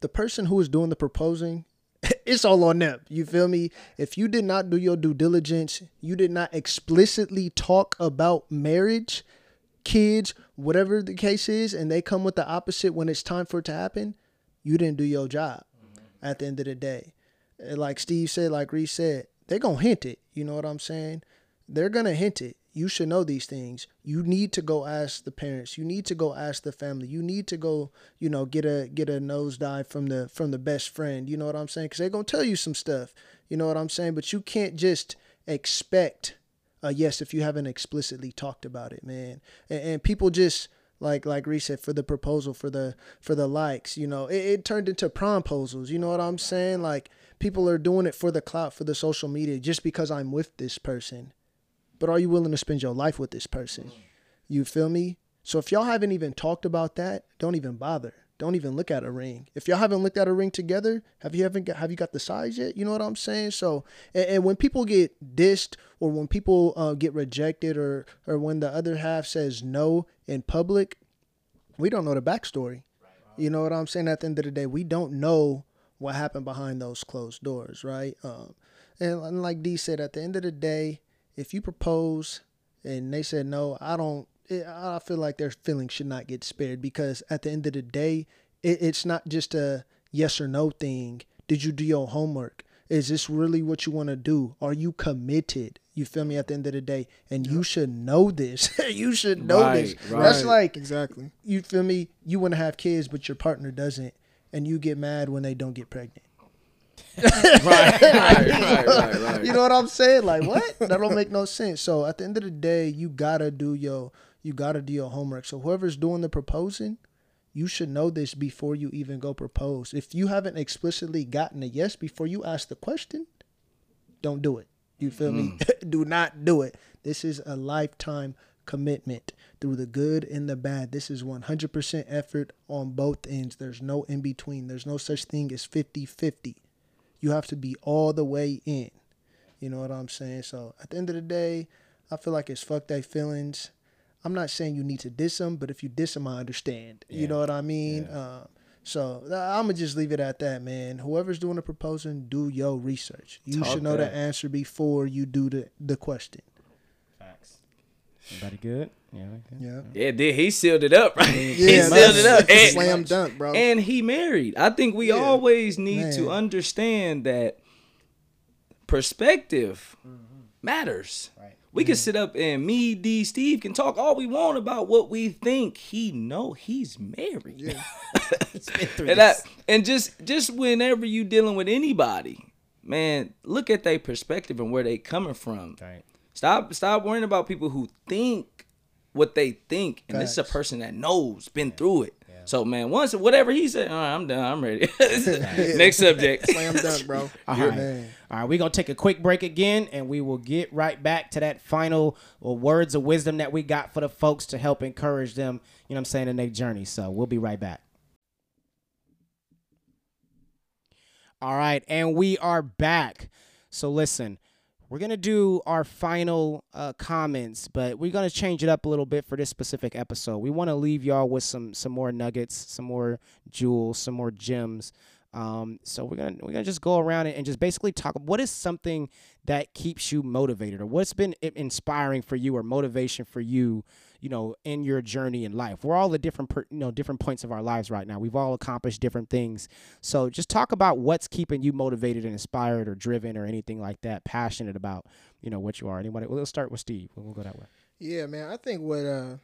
the person who is doing the proposing, it's all on them. You feel me? If you did not do your due diligence, you did not explicitly talk about marriage, kids, whatever the case is, and they come with the opposite when it's time for it to happen, you didn't do your job mm-hmm. at the end of the day. Like Steve said, like Reese said, they're going to hint it. You know what I'm saying? They're going to hint it. You should know these things. You need to go ask the parents. You need to go ask the family. You need to go, you know, get a get a nosedive from the from the best friend. You know what I'm saying? Because they're gonna tell you some stuff. You know what I'm saying? But you can't just expect a yes if you haven't explicitly talked about it, man. And, and people just like like Reese said for the proposal for the for the likes. You know, it, it turned into promposals. You know what I'm saying? Like people are doing it for the clout for the social media just because I'm with this person. But are you willing to spend your life with this person? You feel me? So if y'all haven't even talked about that, don't even bother. Don't even look at a ring. If y'all haven't looked at a ring together, have you haven't got, have you got the size yet? You know what I'm saying? So and, and when people get dissed or when people uh, get rejected or or when the other half says no in public, we don't know the backstory. You know what I'm saying? At the end of the day, we don't know what happened behind those closed doors, right? Um, and, and like D said, at the end of the day, if you propose and they said no, I don't. It, I feel like their feelings should not get spared because at the end of the day, it, it's not just a yes or no thing. Did you do your homework? Is this really what you want to do? Are you committed? You feel me? At the end of the day, and you should know this. you should know this. Right, That's like Exactly. you feel me? You want to have kids, but your partner doesn't, and you get mad when they don't get pregnant. right, right, right, right, right. You know what I'm saying? Like what? That don't make no sense. So at the end of the day, you gotta do your you gotta do your homework. So whoever's doing the proposing, you should know this before you even go propose. If you haven't explicitly gotten a yes before you ask the question, don't do it. You feel me? Mm. do not do it. This is a lifetime commitment through the good and the bad. This is 100% effort on both ends. There's no in between. There's no such thing as 50 50. You have to be all the way in. You know what I'm saying? So at the end of the day, I feel like it's fuck they feelings. I'm not saying you need to diss them, but if you diss them, I understand. You know what I mean? Uh, so I'm gonna just leave it at that, man. Whoever's doing the proposing, do your research. You Talk should know that. the answer before you do the the question. Facts. Everybody good? Yeah. Yeah. Yeah, did he sealed it up, right? he sealed it up. And, slam dunk, bro. and he married. I think we Yeah. always need to understand that perspective matters. Right. We can mm-hmm. sit up and me, D, Steve can talk all we want about what we think. He know he's married. Yeah. and that and just just whenever you dealing with anybody, man, look at their perspective and where they coming from. Right. Stop stop worrying about people who think what they think, and this is a person that knows, been through it. Yeah. So man, once whatever he said, all right, I'm done, I'm ready. Next subject. Slam dunk, bro. All You're right. All right, we're going to take a quick break again and we will get right back to that final uh, words of wisdom that we got for the folks to help encourage them, you know what I'm saying, in their journey. So we'll be right back. All right, and we are back. So listen, we're going to do our final uh, comments, but we're going to change it up a little bit for this specific episode. We want to leave y'all with some some more nuggets, some more jewels, some more gems. Um, so we're gonna we're gonna just go around and, and just basically talk. What is something that keeps you motivated, or what's been inspiring for you, or motivation for you, you know, in your journey in life? We're all at different, per, you know, different points of our lives right now. We've all accomplished different things. So just talk about what's keeping you motivated and inspired, or driven, or anything like that. Passionate about, you know, what you are. Anybody? Well, let's start with Steve. We'll go that way. Yeah, man. I think what uh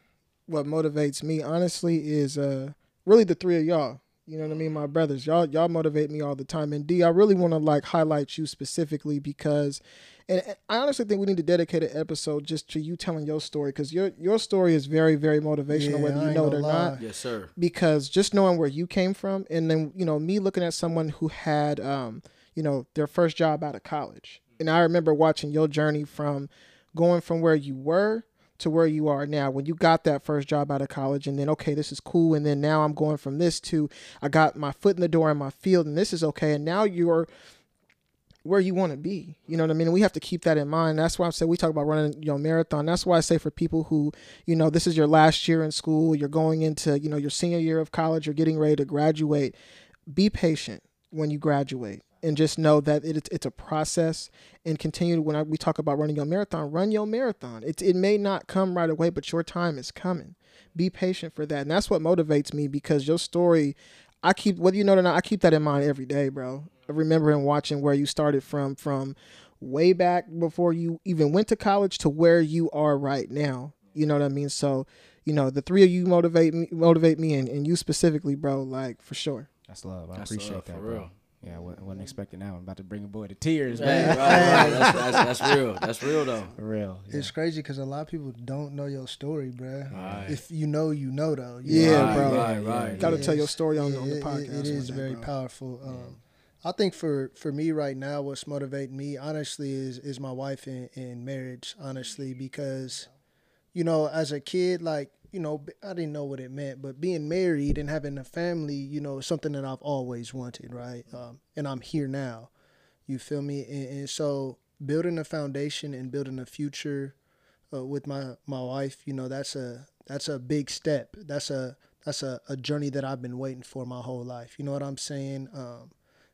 what motivates me honestly is uh really the three of y'all. You know what I mean, my brothers. Y'all y'all motivate me all the time. And D, I really want to like highlight you specifically because and and I honestly think we need to dedicate an episode just to you telling your story because your your story is very very motivational Yeah, whether you know it or gonna not. Yes, sir. because just knowing where you came from and then you know me looking at someone who had um you know their first job out of college and i remember watching your journey from going from where you were to where you are now when you got that first job out of college and then okay this is cool and then now i'm going from this to i got my foot in the door in my field and this is okay and now you're where you want to be. You know what I mean? And we have to keep that in mind. That's why I say we talk about running your marathon. That's why I say for people who, you know, this is your last year in school, you're going into, you know, your senior year of college, you're getting ready to graduate. Be patient when you graduate and just know that it, it's a process and continue when I, we talk about running your marathon, run your marathon. It, it may not come right away, but your time is coming. Be patient for that. And that's what motivates me because your story, I keep, whether you know it or not, I keep that in mind every day, bro. I remember and watching where you started from, from way back before you even went to college to where you are right now. You know what I mean? So, you know, the three of you motivate me, motivate me, and, and you specifically, bro, like for sure. That's love. I That's appreciate love, that, for bro. real. Yeah, I wasn't expecting that. I'm about to bring a boy to tears, Right, man. right, right. That's, that's, that's real. That's real though. For real. Yeah. It's crazy because a lot of people don't know your story, bruh. Right. If you know, you know, though. You Yeah, know? right, bro. Right, right. Got to tell your story on, Yeah, on the podcast. It, it one is day, very bro. powerful. Um, I think for for me right now, what's motivating me honestly is is my wife in, in marriage. Honestly, because you know, as a kid, like you know, I didn't know what it meant, but being married and having a family, you know, is something that I've always wanted, right? Um, and I'm here now. You feel me? And, and so building a foundation and building a future uh, with my my wife, you know, that's a that's a big step. That's a that's a, a journey that I've been waiting for my whole life. You know what I'm saying? Um,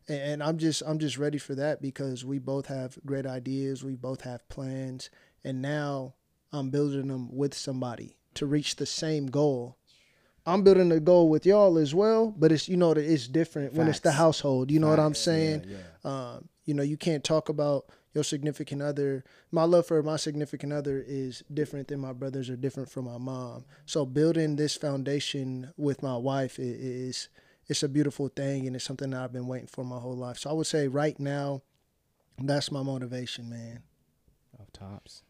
and, and I'm just I'm just ready for that because we both have great ideas. We both have plans, and now I'm building them with somebody to reach the same goal. I'm building a goal with y'all as well, but it's you know it's different when it's the household. You know what I'm saying? Yeah, yeah. Um, you know, you can't talk about your significant other. My love for my significant other is different than my brothers or different from my mom. So building this foundation with my wife is it's a beautiful thing and it's something that I've been waiting for my whole life. So I would say right now, that's my motivation, man. Off tops.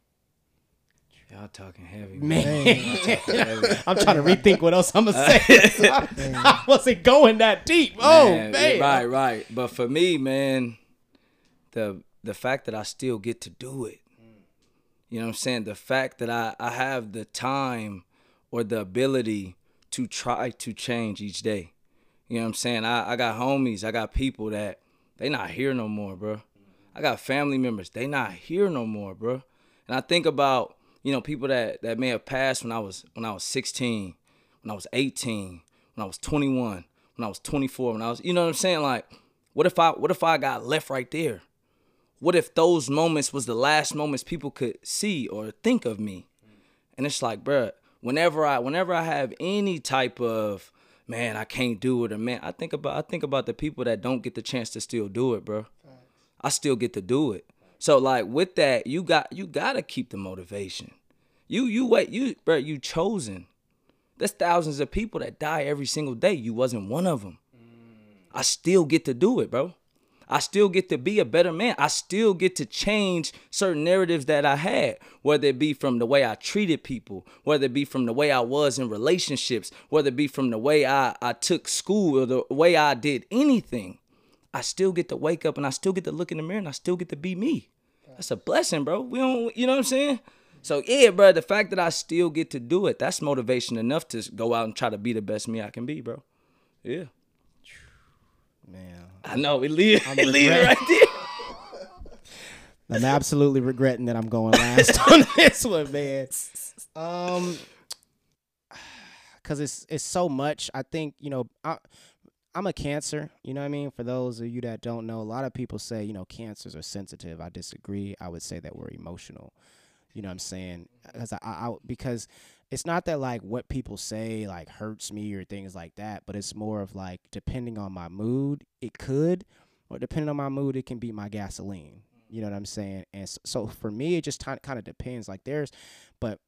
Y'all talking heavy, Man. Heavy. I'm trying to rethink what else I'm gonna say. I wasn't going that deep. Oh man, Man, right, right. But for me, man, the the fact that I still get to do it, you know what I'm saying? The fact that I, I have the time or the ability to try to change each day. You know what I'm saying? I, I got homies, I got people that they not here no more, bro. I got family members, they not here no more, bro. And I think about, you know, people that, that may have passed when I was when I was 16, when I was 18, when I was 21, when I was 24, when I was, you know what I'm saying? Like, what if I what if I got left right there? What if those moments was the last moments people could see or think of me? And it's like, bruh, whenever I whenever I have any type of man, I can't do it or man, I think about I think about the people that don't get the chance to still do it, bro. I still get to do it. So like with that, you got you gotta keep the motivation. You you wait, you bro, you chosen. There's thousands of people that die every single day. You wasn't one of them. I still get to do it, bro. I still get to be a better man. I still get to change certain narratives that I had, whether it be from the way I treated people, whether it be from the way I was in relationships, whether it be from the way I, I took school or the way I did anything. I still get to wake up and I still get to look in the mirror and I still get to be me. That's a blessing, bro. We don't, you know what I'm saying? So yeah, bro, the fact that I still get to do it, that's motivation enough to go out and try to be the best me I can be, bro. Yeah. Man, I know we leave, I'm we leave it right there. I'm absolutely regretting that I'm going last on this one, man. Um, because it's it's so much. I think you know I. I'm a cancer, you know what I mean? For those of you that don't know, a lot of people say, you know, cancers are sensitive. I disagree. I would say that we're emotional. You know what I'm saying? Because I, I, because it's not that like what people say like hurts me or things like that, but it's more of like depending on my mood, it could, or depending on my mood, it can be my gasoline. You know what I'm saying? And so, so for me, it just kind of depends. Like there's, but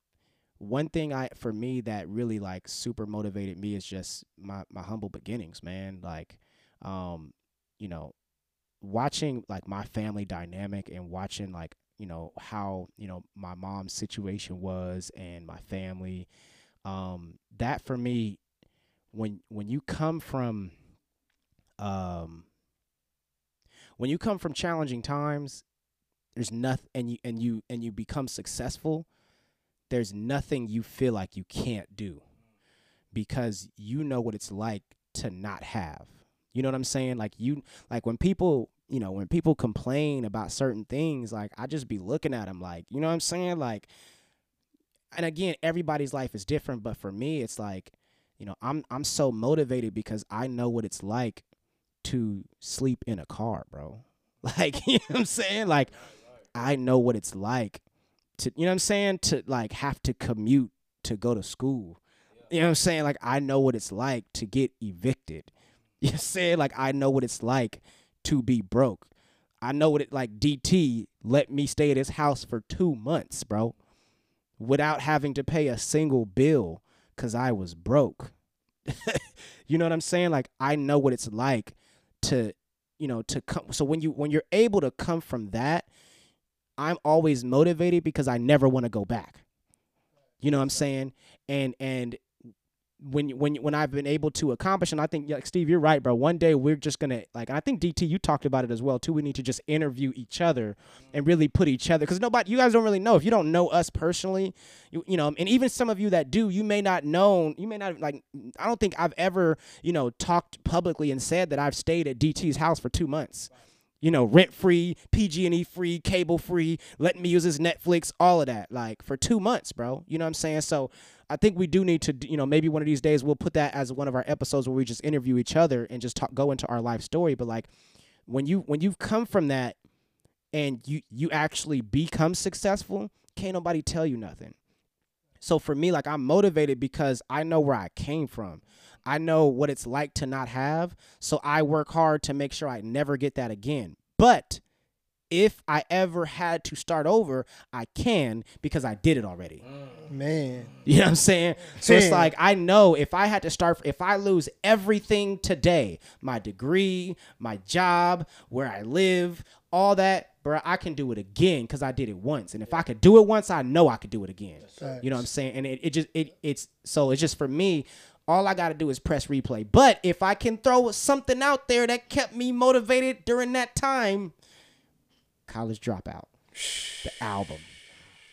one thing I for me that really like super motivated me is just my my humble beginnings, man. Like, um, you know, watching like my family dynamic and watching like you know how you know my mom's situation was and my family um that for me when when you come from um when you come from challenging times there's nothing and you and you and you become successful there's nothing you feel like you can't do because you know what it's like to not have. You know what i'm saying? Like you like when people you know when people complain about certain things like i just be looking at them like you know what i'm saying? Like and again everybody's life is different but for me it's like you know i'm i'm so motivated because i know what it's like to sleep in a car bro. Like you know what i'm saying? Like i know what it's like to you know what i'm saying to like have to commute to go to school you know what i'm saying like i know what it's like to get evicted you know what like i know what it's like to be broke i know what it like dt let me stay at his house for two months bro without having to pay a single bill because I was broke. you know what I'm saying? Like I know what it's like to, you know, to come. So when you when you're able to come from that, I'm always motivated because I never want to go back. You know what I'm saying? And and when when when I've been able to accomplish, and I think like Steve, you're right, bro. One day we're just gonna like, and I think DT, you talked about it as well too. We need to just interview each other and mm. really put each other because nobody, you guys don't really know if you don't know us personally, you you know, and even some of you that do, you may not know, you may not like. I don't think I've ever you know talked publicly and said that I've stayed at DT's house for two months you know, rent free, PG&E free, cable free, letting me use his Netflix, all of that, like for two months, bro. You know what I'm saying? So I think we do need to, you know, maybe one of these days we'll put that as one of our episodes where we just interview each other and just talk, go into our life story. But like, when you when you've come from that and you you actually become successful, can't nobody tell you nothing. So for me, like I'm motivated because I know where I came from. I know what it's like to not have. So I work hard to make sure I never get that again. But if I ever had to start over, I can because I did it already. Mm. Man, You know what I'm saying? So it's like I know if I had to start, if I lose everything today, my degree, my job, where I live, all that, bro, I can do it again because I did it once. And if I could do it once, I know I could do it again. You know what I'm saying? And it, it just it it's so it's just for me. All I got to do is press replay. But if I can throw something out there that kept me motivated during that time, College Dropout, the album,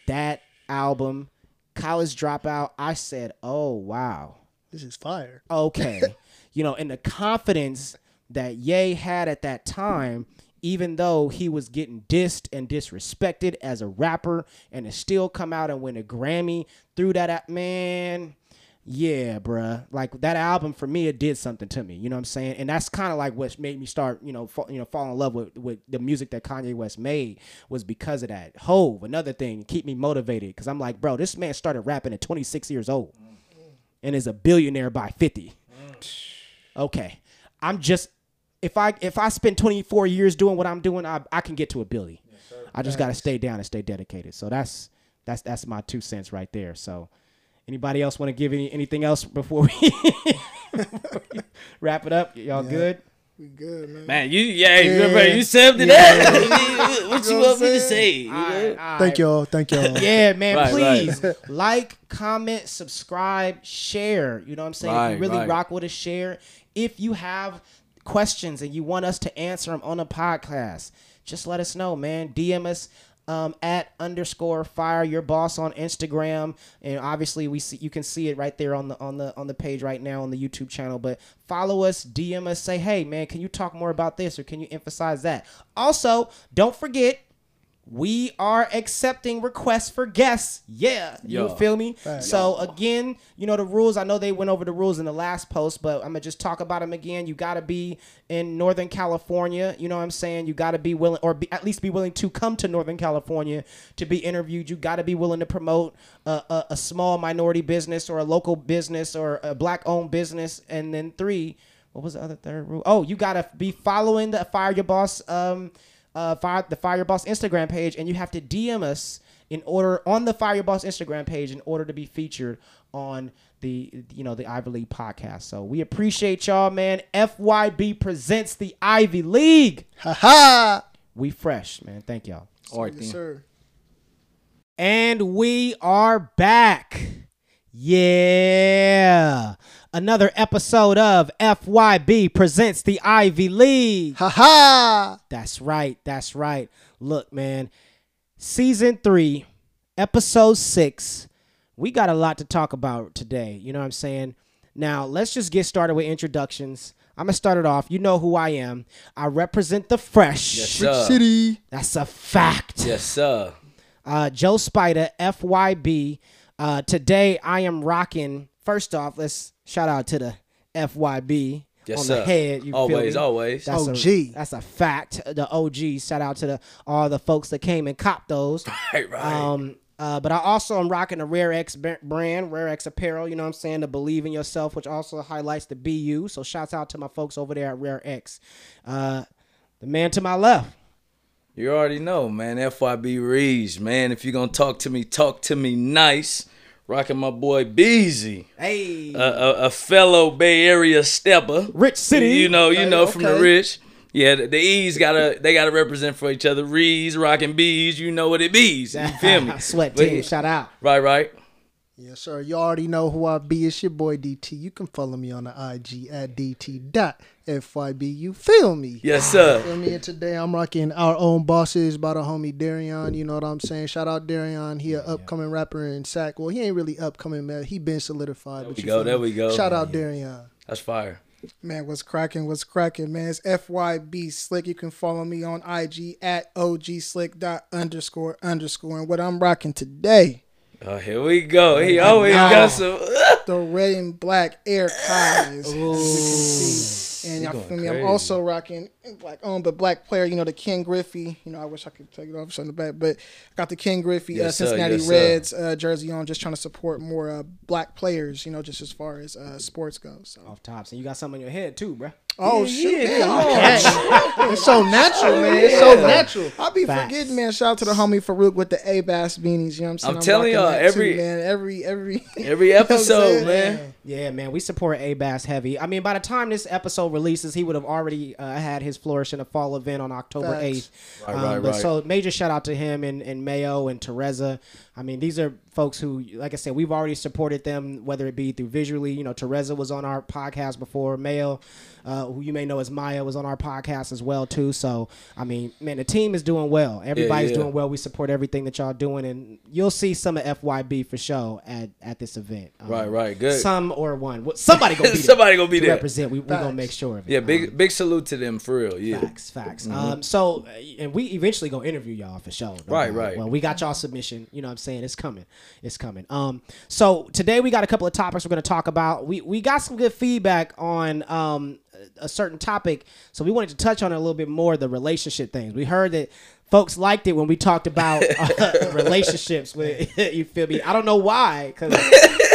that album, College Dropout, I said, oh, wow. this is fire. Okay. you know, and the confidence that Ye had at that time, even though he was getting dissed and disrespected as a rapper and to still come out and win a Grammy through that, man, yeah, bruh. Like that album for me, it did something to me. You know what I'm saying? And that's kind of like what made me start, you know, fall, you know, fall in love with with the music that Kanye West made was because of that. Hov, another thing, keep me motivated because I'm like, bro, this man started rapping at 26 years old and is a billionaire by 50. Okay, I'm just if I if I spend 24 years doing what I'm doing, I I can get to a billion. I just got to stay down and stay dedicated. So that's that's that's my two cents right there. So anybody else want to give any anything else before we, wrap it up? Y'all good? We good, man. Man, you yeah, you, Yeah. remember, you said to that. what you know what want me to say? you All right, Thank y'all. Thank y'all. Yeah, man, Right, please like, comment, subscribe, share. You know what I'm saying? if you really right. rock with a share. If you have questions and you want us to answer them on a podcast, just let us know, man. DM us um, at underscore fire your boss on Instagram, and obviously we see you can see it right there on the on the on the page right now on the YouTube channel. But follow us, DM us, say, hey man, can you talk more about this or can you emphasize that? Also, don't forget we are accepting requests for guests. Yeah, you Yeah. feel me? So again, you know the rules. I know they went over the rules in the last post, but I'm gonna just talk about them again. You got to be in Northern California. You know what I'm saying? You got to be willing, or be, at least be willing to come to Northern California to be interviewed. You got to be willing to promote a, a, a small minority business or a local business or a black-owned business. And then three, what was the other third rule? Oh, you got to be following the Fire Your Boss. Um, uh, fire, the Fire Boss Instagram page, and you have to DM us in order on the Fire Boss Instagram page in order to be featured on the you know the Ivy League podcast. So we appreciate y'all, man. FYB presents the Ivy League. Ha ha. We fresh, man. Thank y'all. All right, Yes, then. sir. And we are back. Yeah. Another episode of FYB presents the Ivy League. Ha ha. That's right. That's right. Look, man. Season three, episode six. We got a lot to talk about today. You know what I'm saying? Now, let's just get started with introductions. I'm going to start it off. You know who I am. I represent the fresh. Yes, sir. City. That's a fact. Yes, sir. Uh, Joe Spider, FYB. Uh, today, I am rocking. First off, let's shout out to the FYB Yes, on sir. the head. You feel always, me? always. That's OG. A, that's a fact. The OG. Shout out to the all the folks that came and copped those. right, right. Um, uh, but I also am rocking the Rare X b- brand, Rare X Apparel. You know what I'm saying? To believe in yourself, which also highlights the BU. So shouts out to my folks over there at Rare X. Uh, the man to my left. You already know, man. FYB Reeves, man. If you're gonna talk to me, talk to me nice. Rocking my boy Beezy, Hey, a, a, a fellow Bay Area stepper. Rich City. You know, you Okay, know from the rich. Yeah, the, the E's gotta they gotta represent for each other. Rees, rocking bees, you know what it bees. You feel me? Sweat team. Shout out. Right, right. Yes, sir. You already know who I be. It's your boy DT. You can follow me on the IG at DT.FYB. You feel me? Yes, sir. Feel me? And today I'm rocking our own bosses by the homie Darion. You know what I'm saying? Shout out Darion. He a upcoming rapper in Sac. Well, he ain't really upcoming, man. He been solidified. but we you go, there me? we go. Shout out Darion. That's fire. Man, what's cracking? What's cracking, man? It's FYB Slick. You can follow me on IG at OG dot underscore underscore. And what I'm rocking today, Oh, here we go. He always got some. the red and black air ties. As you can see. And y'all feel me? crazy. I'm also rocking black owned but black player, you know, the Ken Griffey. You know, I wish I could take it off on the back, but I got the Ken Griffey uh, Yes, sir. Cincinnati Yes. Reds uh, jersey on, just trying to support more uh, black players, you know, just as far as uh, sports goes. So. Off tops, and you got something on your head too, bruh. Oh, Yeah, shit. yeah, man. come It's so natural, man. It's so natural. I be Facts. forgetting, man. Shout out to the homie Farouk with the A Bass beanies. You know what I'm saying? I'm telling y'all, every- too, man, every every Every You know what I'm episode, man. Yeah, man, we support A Bass heavy. I mean, by the time this episode releases, he would have already uh, had his Flourish in the Fall event on October eighth. Right, right, right. So major shout out to him and, and Mayo and Teresa. I mean, these are folks who, like I said, we've already supported them, whether it be through visually. You know, Teresa was on our podcast before. Mayo, uh, who you may know as Maya, was on our podcast as well too. So I mean, man, the team is doing well. Everybody's yeah. doing well. We support everything that y'all doing, and you'll see some of FYB for sure at at this event. Um, Right, right. Good. Some some or one. Well, Somebody gonna be there. Somebody gonna be to there. represent. We we gonna make sure of it. Yeah, Um, big big salute to them for real. Yeah. Facts, facts. Um, so, uh, and we eventually gonna interview y'all for sure. no Right, doubt. right. Well, we got y'all submission. You know what I'm saying? It's coming. It's coming. Um, so today we got a couple of topics we're gonna talk about. We we got some good feedback on um a certain topic, so we wanted to touch on it a little bit more. The relationship things. We heard that. Folks liked it when we talked about uh, relationships. With you feel me? I don't know why, because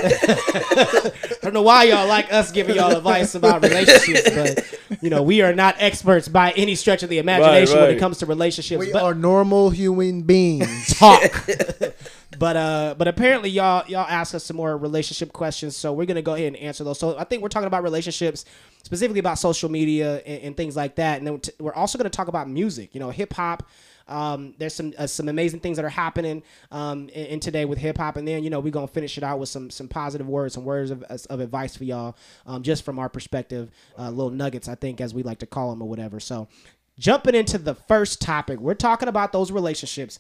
I don't know why y'all like us giving y'all advice about relationships, but you know we are not experts by any stretch of the imagination when it comes to relationships. We but are normal human beings. talk. but uh, but apparently y'all y'all asked us some more relationship questions, so we're gonna go ahead and answer those. So I think we're talking about relationships, specifically about social media and, and things like that, and then we're also gonna talk about music. You know, hip hop. Um, there's some uh, some amazing things that are happening um, in, in today with hip hop, and then you know we're gonna finish it out with some some positive words, some words of, of advice for y'all, um, just from our perspective, uh, little nuggets, I think, as we like to call them or whatever. So, jumping into the first topic, we're talking about those relationships.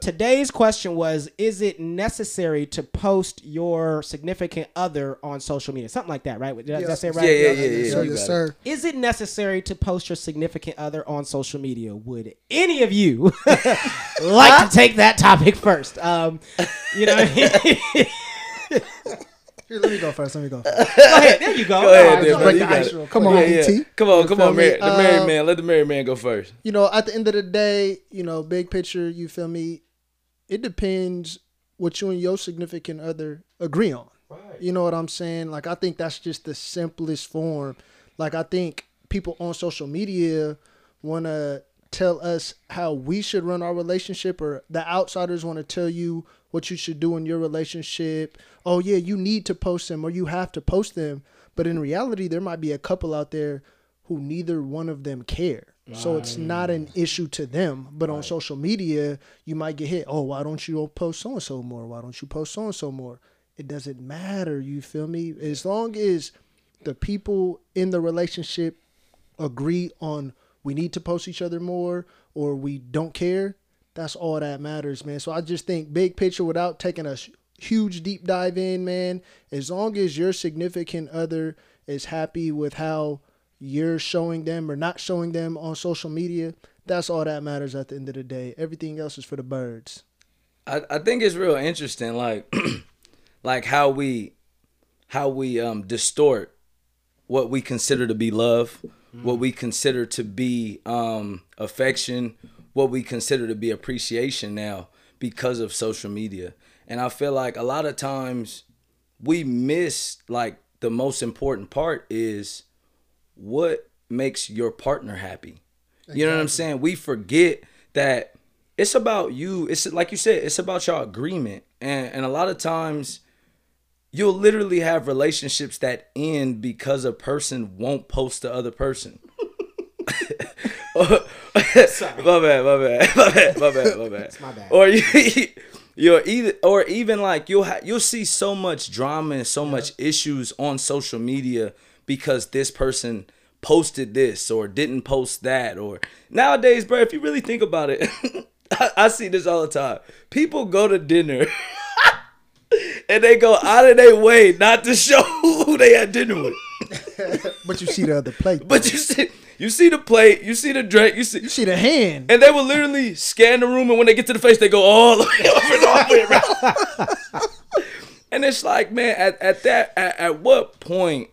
Today's question was Is it necessary to post your significant other on social media? Something like that, right? Did, I- did I say it right? Yeah, yeah, yeah, yes, yeah. sir. Yes, sir. Is it necessary to post your significant other on social media? Would any of you like to take that topic first? Um, you know, go Here, let me go first. Let me go. First. ahead. There you go. Go ahead, All right, then, break You the got ice it. Come on, Yeah, yeah. ET. Come on, You come on, me? man. The married Uh, man. Let the married man go first. you know, at the end of the day, you know, big picture, you feel me? It depends what you and your significant other agree on. You know what I'm saying? Like, I think that's just the simplest form. Like, I think people on social media want to tell us how we should run our relationship, or the outsiders want to tell you what you should do in your relationship. Oh, yeah, you need to post them, or you have to post them. But in reality, there might be a couple out there who neither one of them care. So it's not an issue to them. But on social media, you might get hit. Oh, why don't you post so and so more? Why don't you post so and so more? It doesn't matter. You feel me? As long as the people in the relationship agree on we need to post each other more or we don't care, that's all that matters, man. So I just think big picture without taking a huge deep dive in, man, as long as your significant other is happy with how you're showing them or not showing them on social media, that's all that matters at the end of the day. Everything else is for the birds. I, I think it's real interesting, like like how we how we um distort what we consider to be love, what we consider to be um affection, what we consider to be appreciation now because of social media. And I feel like a lot of times we miss like the most important part is what makes your partner happy. You know what I'm saying? We forget that it's about you. It's like you said, it's about your agreement. And and a lot of times you'll literally have relationships that end because a person won't post the other person. Oh, my bad, my bad, my bad, my bad, my bad. my bad. Or you, you're either, or even like you'll ha- you'll see so much drama and so much issues on social media because this person posted this or didn't post that or nowadays, bro. If you really think about it, I, I see this all the time. People go to dinner. And they go out of their way not to show who they had dinner with. But you see the other plate. But you see, you see the plate, you see the drink, you see, you see the hand. and they will literally scan the room, and when they get to the face, they go all the way over and all the way around. and it's like, man, at, at that, at, at what point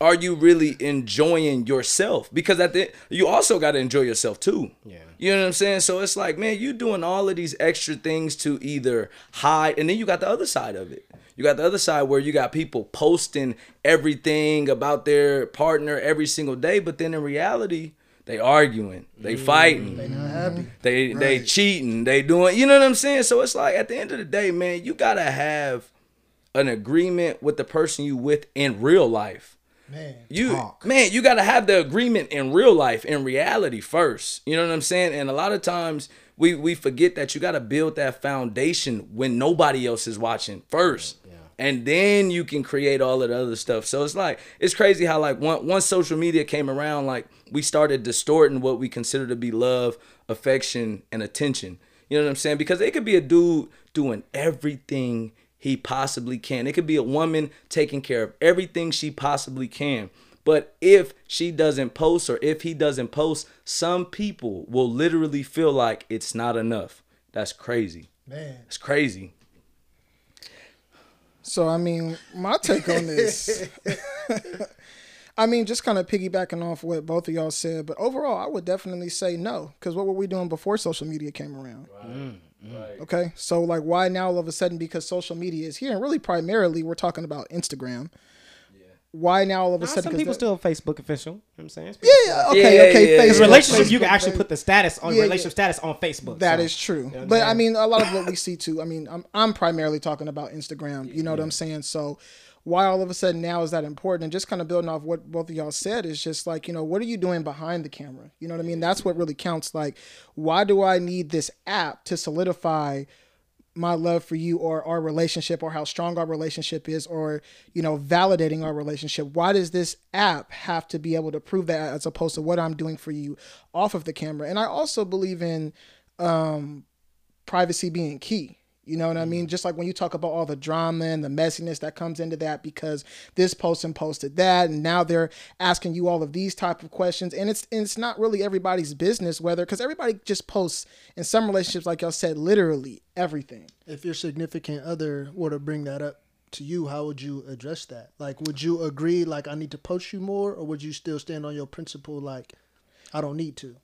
are you really enjoying yourself? Because at the you also got to enjoy yourself too. Yeah. You know what I'm saying? So it's like, man, you doing all of these extra things to either hide, and then you got the other side of it. You got the other side where you got people posting everything about their partner every single day, but then in reality, they arguing, they mm. fighting, They not happy. they they cheating, they doing, you know what I'm saying? So it's like at the end of the day, man, you gotta have an agreement with the person you with in real life. Man. You Talk. man, you gotta have the agreement in real life, in reality first. You know what I'm saying? And a lot of times we we forget that you gotta build that foundation when nobody else is watching first. And then you can create all of the other stuff. So it's like it's crazy how like once once social media came around, like we started distorting what we consider to be love, affection, and attention. You know what I'm saying? Because it could be a dude doing everything he possibly can. It could be a woman taking care of everything she possibly can. But if she doesn't post or if he doesn't post, some people will literally feel like it's not enough. That's crazy. Man. It's crazy. So I mean, my take on this. I mean, just kind of piggybacking off what both of y'all said, but overall, I would definitely say no. Because what were we doing before social media came around? Right. Mm, mm. Okay, so like, why now all of a sudden? Because social media is here, and really primarily, we're talking about Instagram. Why now all of a Nah, sudden? some 'cause people that- still Facebook official. You know what I'm saying? Yeah, yeah, okay, Yeah, okay. yeah, yeah. Facebook, Because relationship, you can actually put the status on Yeah, relationship yeah. status on Facebook. That so. is true. what I'm but I mean, a lot of what we see too. I mean, I'm I'm primarily talking about Instagram. You know what I'm saying? So why all of a sudden now is that important? And just kind of building off what both of y'all said is just like you know what are you doing behind the camera? You know what I mean? That's what really counts. Like, why do I need this app to solidify? My love for you or our relationship or how strong our relationship is or you know validating our relationship why does this app have to be able to prove that as opposed to what i'm doing for you off of the camera? And i also believe in um privacy being key you know what I mean? Mm-hmm. Just like when you talk about all the drama and the messiness that comes into that because this person posted that and now they're asking you all of these type of questions and it's and it's not really everybody's business whether because everybody just posts in some relationships like y'all said literally everything. If your significant other were to bring that up to you, how would you address that? Like, would you agree, like, I need to post you more, or would you still stand on your principle, like, I don't need to?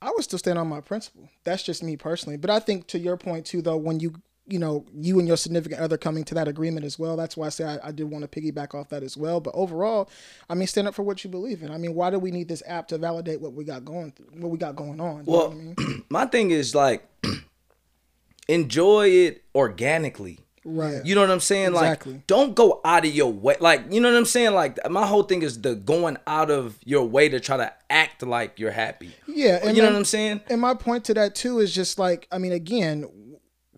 I would still stand on my principle. That's just me personally. But I think to your point too, though, when you you know you and your significant other coming to that agreement as well, that's why I say I, I did want to piggyback off that as well. But overall, I mean, stand up for what you believe in. I mean, why do we need this app to validate what we got going through, what we got going on? Well, I mean? my thing is like enjoy it organically. right? You know what I'm saying? Exactly. Like, don't go out of your way. Like, you know what I'm saying? Like, my whole thing is the going out of your way to try to act like you're happy. Yeah, and you know what I'm saying? And my point to that too is just like I mean, again,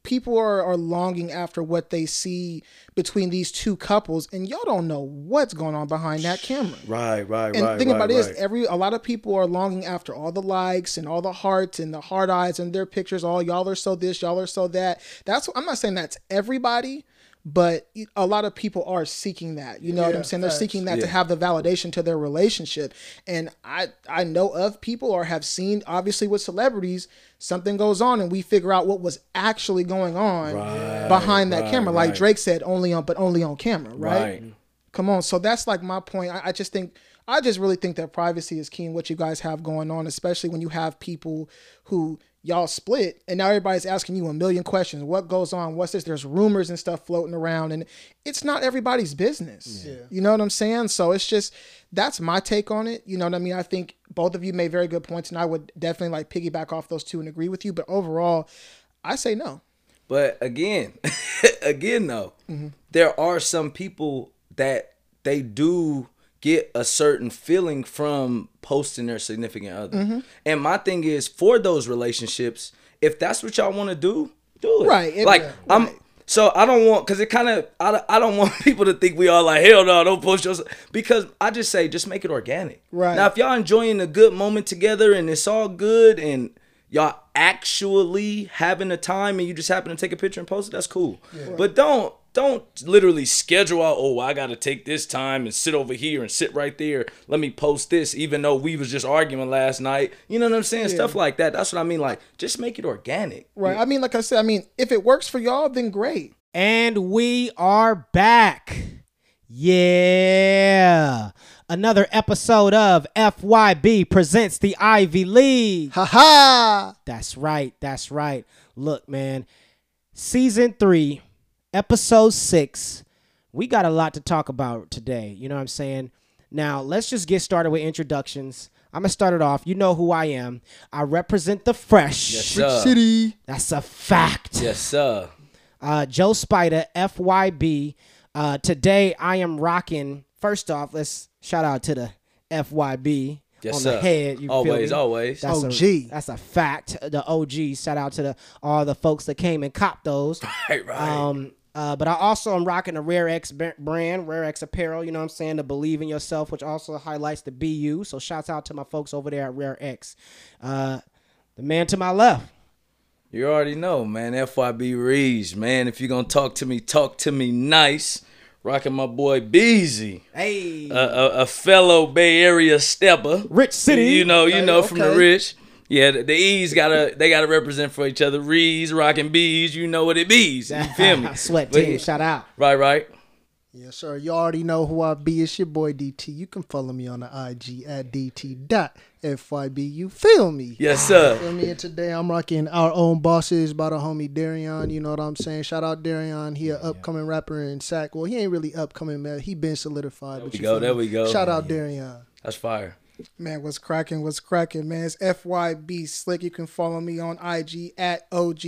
people are, are longing after what they see between these two couples, and y'all don't know what's going on behind that camera. Right, right, right. And the thing about it is, every a lot of people are longing after all the likes and all the hearts and the hard eyes and their pictures. All y'all are so this, y'all are so that. That's I'm not saying that's everybody, but a lot of people are seeking that. You know what I'm saying? They're facts. seeking that to have the validation to their relationship. And I I know of people or have seen obviously with celebrities something goes on and we figure out what was actually going on behind that right, camera. Like right. Drake said, only on but only on camera, right? Right. Come on. So that's like my point. I, I just think I just really think that privacy is key in what you guys have going on, especially when you have people who y'all split and now everybody's asking you a million questions. What goes on? What's this? There's rumors and stuff floating around and it's not everybody's business. You know what I'm saying? So it's just that's my take on it. You know what I mean? I think both of you made very good points and I would definitely like piggyback off those two and agree with you. But overall, I say no. But again, again though, Mm-hmm. there are some people that they do get a certain feeling from posting their significant other. Mm-hmm. And my thing is for those relationships, if that's what y'all want to do, do it. Right, it- like yeah, I'm right. so I don't want because it kind of I, don't- I don't want people to think we are like hell no don't post yourself because I just say just make it organic. Right. now, if y'all enjoying a good moment together and it's all good and y'all actually having a time and you just happen to take a picture and post it, that's cool. But don't don't literally schedule out. Oh, I got to take this time and sit over here and sit right there. Let me post this, even though we was just arguing last night. You know what I'm saying? Stuff like that. That's what I mean. Like, just make it organic. Right. I mean, like I said, I mean, if it works for y'all, then great. And we are back. Yeah. Another episode of FYB presents the Ivy League. Ha ha! That's right. That's right. Look, man. Season three, episode six. We got a lot to talk about today. You know what I'm saying? Now, let's just get started with introductions. I'm going to start it off. You know who I am. I represent the fresh. Yes, sir. City. That's a fact. Yes, sir. Uh, Joe Spider, FYB. Uh, today I am rocking. First off, let's shout out to the FYB Yes, on sir. the head. You always, feel always. That's OG. A, that's a fact. The OG. Shout out to the all the folks that came and copped those. right, right. Um, uh, but I also am rocking the Rare X brand, Rare X Apparel. You know what I'm saying? To believe in yourself, which also highlights the BU. So shouts out to my folks over there at Rare X. Uh, the man to my left, You already know, man. FYB Reeves, man. If you're gonna talk to me, talk to me nice. Rocking my boy Beezy, Hey, a, a, a fellow Bay Area stepper. Rich City. You know, you Okay, know from the rich. Yeah, the, the E's gotta they gotta represent for each other. Rees, rocking bees, you know what it bees. You feel me? Sweat But team. yeah, Shout out. Right, right. Yes, sir. You already know who I be. It's your boy DT. You can follow me on the IG at DT.FYB. You feel me? Yes, sir. Feel me? And today I'm rocking our own bosses by the homie Darion. You know what I'm saying? Shout out Darion. He a upcoming rapper in Sac. Well, he ain't really upcoming, man. He been solidified. There we go, there we go. Shout out Darion. That's fire. Man, what's cracking? What's cracking, man? It's FYB Slick. You can follow me on IG at OG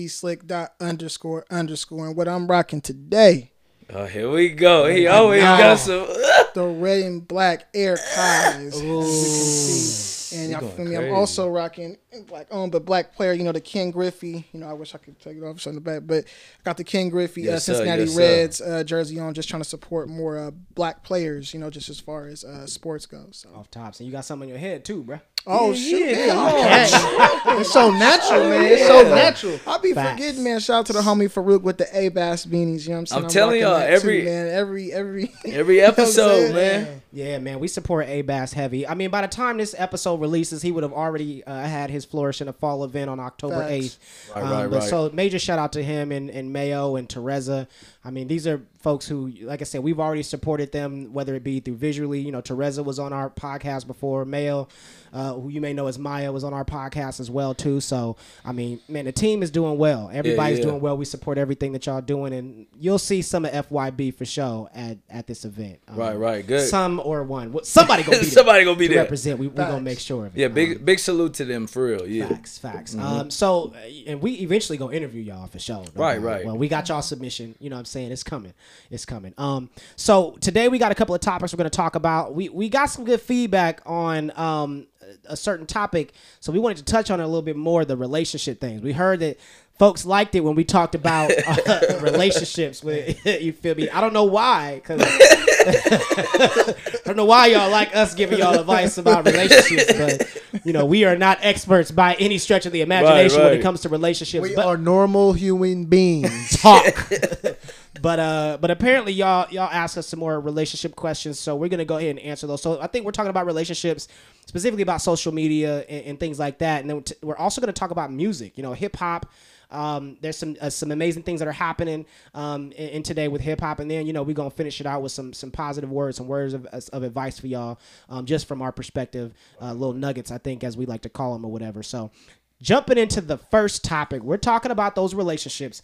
dot underscore underscore. And what I'm rocking today, Oh, here we go. He always got some. the red and black air ties. as you can see. And y'all feel me? crazy. I'm also rocking black on, but black player, you know, the Ken Griffey. You know, I wish I could take it off on the back, but I got the Ken Griffey uh, Yes, sir. Cincinnati Yes. Reds uh, jersey on, just trying to support more uh, black players, you know, just as far as uh, sports goes. So. Off tops, and you got something in your head too, bruh. Oh, shit. yeah, Yeah, It's so natural, man. It's so natural. I'll be Facts. forgetting, man. Shout out to the homie Farouk with the A Bass beanies. You know what I'm saying? I'm telling y'all, every- too, man, every every Every You know episode, man. Yeah, man, we support Abas heavy. I mean, by the time this episode releases, he would have already uh, had his Flourish in the Fall event on October Facts. eighth. Right, right, but right. So major shout out to him and, and Mayo and Teresa. I mean, these are folks who, like I said, we've already supported them, whether it be through visually. You know, Teresa was on our podcast before. Mayo, uh, who you may know as Maya, was on our podcast as well too. So I mean, man, the team is doing well. Everybody's yeah. doing well. We support everything that y'all doing, and you'll see some of FYB for sure at at this event. Um, Right, right. Good. Some or one. Well, Somebody gonna be there Somebody gonna be to there. represent. We we gonna make sure of it. Yeah, Um, big big salute to them for real. Yeah. Facts, facts. Um, so, and we eventually gonna interview y'all for sure. no Right, doubt. right. Well, we got y'all submission. You know what I'm saying? It's coming. It's coming. Um, so today we got a couple of topics we're gonna talk about. We we got some good feedback on um a certain topic, so we wanted to touch on it a little bit more. The relationship things. We heard that. Folks liked it when we talked about uh, relationships. With you feel me? I don't know why, because I don't know why y'all like us giving y'all advice about relationships, but you know we are not experts by any stretch of the imagination when it comes to relationships. We but are normal human beings. talk. But uh, but apparently y'all y'all asked us some more relationship questions, so we're gonna go ahead and answer those. So I think we're talking about relationships, specifically about social media and, and things like that, and then we're also gonna talk about music. You know, hip hop. Um, there's some uh, some amazing things that are happening um, in, in today with hip hop, and then you know we're gonna finish it out with some some positive words, some words of, of advice for y'all, um, just from our perspective, uh, little nuggets, I think, as we like to call them or whatever. So, jumping into the first topic, we're talking about those relationships.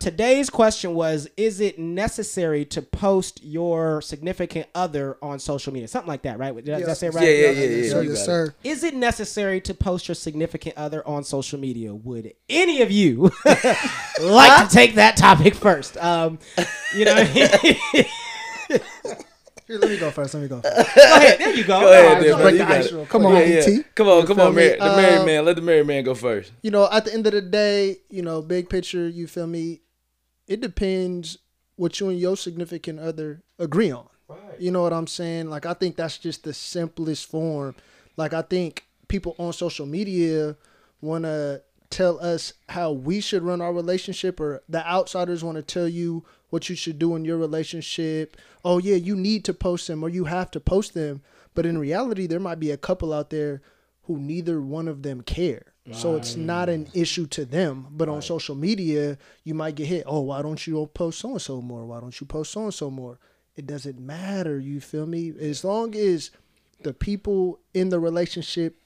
Today's question was Is it necessary to post your significant other on social media? Something like that, right? Did I, did I say it right? Yeah, yeah, yeah, yeah. Sir, you yes, sir. Is it necessary to post your significant other on social media? Would any of you like to take that topic first? Um, you know, what I mean? Here, let me go first. Let me go. First. go ahead. There you go. Go ahead, All right, then, so- break the ice it. Come on, Yeah, yeah. DT. Come on, come on, me? man. The married Uh, man. Let the married man go first. you know, at the end of the day, you know, big picture, you feel me? It depends what you and your significant other agree on. Right. You know what I'm saying? Like I think that's just the simplest form. Like I think people on social media want to tell us how we should run our relationship or the outsiders want to tell you what you should do in your relationship. Oh yeah, you need to post them or you have to post them. But in reality, there might be a couple out there who neither one of them care. So it's not an issue to them. But on social media, you might get hit. Oh, why don't you post so and so more? Why don't you post so and so more? It doesn't matter. You feel me? As long as the people in the relationship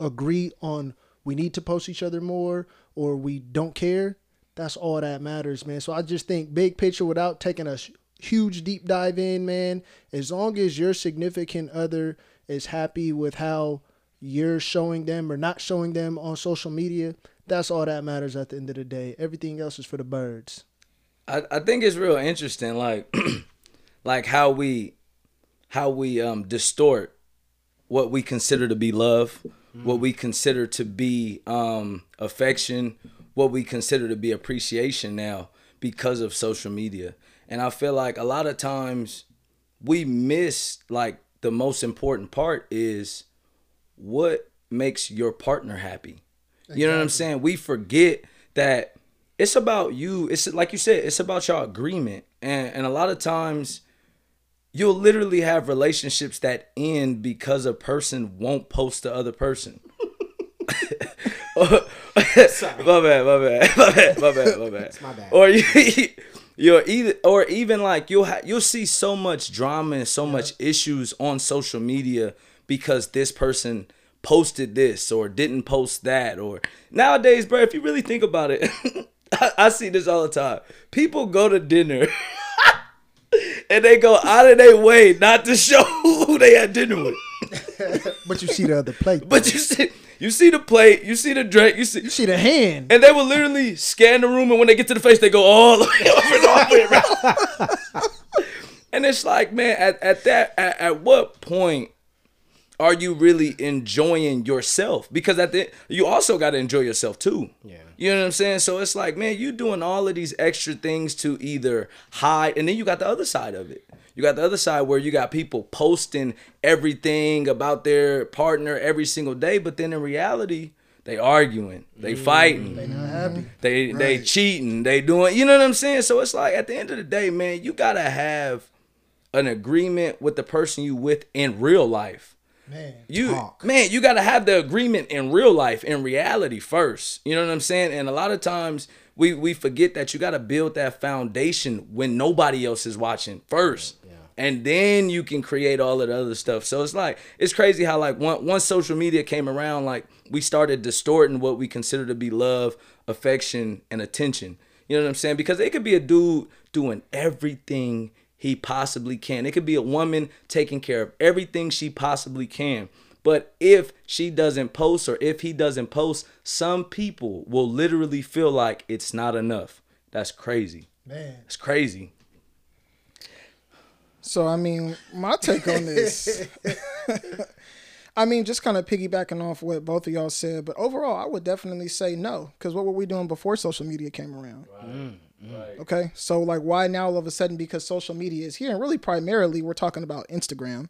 agree on we need to post each other more or we don't care, that's all that matters, man. So I just think big picture without taking a huge deep dive in, man, as long as your significant other is happy with how you're showing them or not showing them on social media, that's all that matters at the end of the day. Everything else is for the birds. I, I think it's real interesting, like like how we how we um distort what we consider to be love, what we consider to be um affection, what we consider to be appreciation now because of social media. And I feel like a lot of times we miss like the most important part is what makes your partner happy. You know what I'm saying? We forget that it's about you. It's like you said, it's about your agreement. And and a lot of times you'll literally have relationships that end because a person won't post the other person. my bad, my bad, my bad, my bad, my bad. my bad. Or you, you're either, or even like you'll ha- you'll see so much drama and so much issues on social media because this person posted this or didn't post that or nowadays, bro. If you really think about it, I, I see this all the time. People go to dinner. And they go out of their way not to show who they had dinner with. But you see the other plate. But you see, you see the plate, you see the drink, you see, you see the hand. and they will literally scan the room, and when they get to the face, they go all the way over and all the way around. and it's like, man, at, at that, at, at what point are you really enjoying yourself? Because at the you also got to enjoy yourself too. Yeah. You know what I'm saying? So it's like, man, you doing all of these extra things to either hide, and then you got the other side of it. You got the other side where you got people posting everything about their partner every single day, but then in reality, they arguing, they mm. fighting, They not happy. they they cheating, they doing, you know what I'm saying? So it's like at the end of the day, man, you gotta have an agreement with the person you with in real life. Man. You Talk. man, you gotta have the agreement in real life, in reality first. You know what I'm saying? And a lot of times we we forget that you gotta build that foundation when nobody else is watching first. And then you can create all of the other stuff. So it's like it's crazy how like once once social media came around, like we started distorting what we consider to be love, affection, and attention. You know what I'm saying? Because it could be a dude doing everything he possibly can. It could be a woman taking care of everything she possibly can. But if she doesn't post or if he doesn't post, some people will literally feel like it's not enough. That's crazy. Man. It's crazy. So I mean, my take on this. I mean, just kind of piggybacking off what both of y'all said, but overall, I would definitely say no. Because what were we doing before social media came around? Mm. Mm. Okay, so like, why now all of a sudden? Because social media is here, and really primarily, we're talking about Instagram.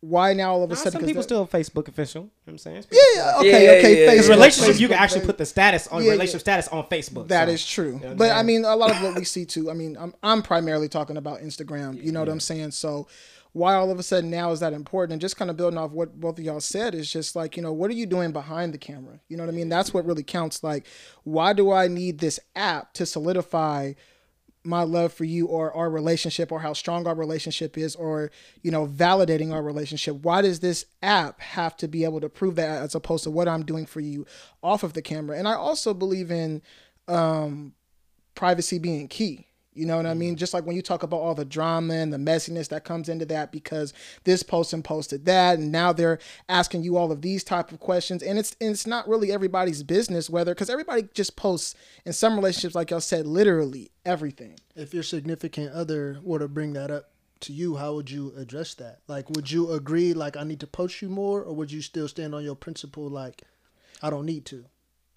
Why now all of a Nah, sudden? some 'cause people that- still Facebook official. You know what I'm saying? Yeah, yeah, okay, Yeah, okay. yeah, yeah. Facebook, Because relationships, you can actually put the status on Yeah, yeah. relationship status on Facebook. That so- is true. what I'm but I mean, a lot of what we see too. I mean, I'm I'm primarily talking about Instagram. You know what I'm saying? So why all of a sudden now is that important? And just kind of building off what both of y'all said is just like you know what are you doing behind the camera? You know what I mean? That's what really counts. Like, why do I need this app to solidify? my love for you or our relationship or how strong our relationship is or you know validating our relationship why does this app have to be able to prove that as opposed to what i'm doing for you off of the camera and i also believe in um privacy being key you know what I mean? Mm-hmm. Just like when you talk about all the drama and the messiness that comes into that because this person posted that and now they're asking you all of these type of questions and it's and it's not really everybody's business whether because everybody just posts in some relationships like y'all said literally everything. If your significant other were to bring that up to you, how would you address that? Like, would you agree, like, I need to post you more, or would you still stand on your principle, like, I don't need to?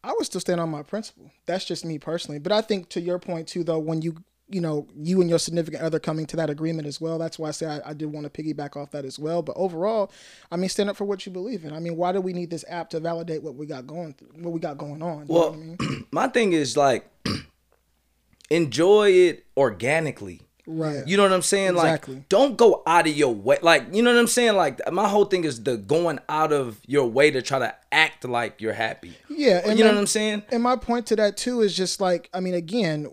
I would still stand on my principle. That's just me personally. But I think to your point too, though, when you you know you and your significant other coming to that agreement as well, that's why I say I, I did want to piggyback off that as well. But overall, I mean, stand up for what you believe in. I mean, why do we need this app to validate what we got going through, what we got going on? Well, I mean? my thing is like enjoy it organically. right. You know what I'm saying? Exactly. Like, don't go out of your way. Like, you know what I'm saying? Like, my whole thing is the going out of your way to try to act like you're happy. Yeah, and you know my- what I'm saying? And my point to that too is just like, I mean, again,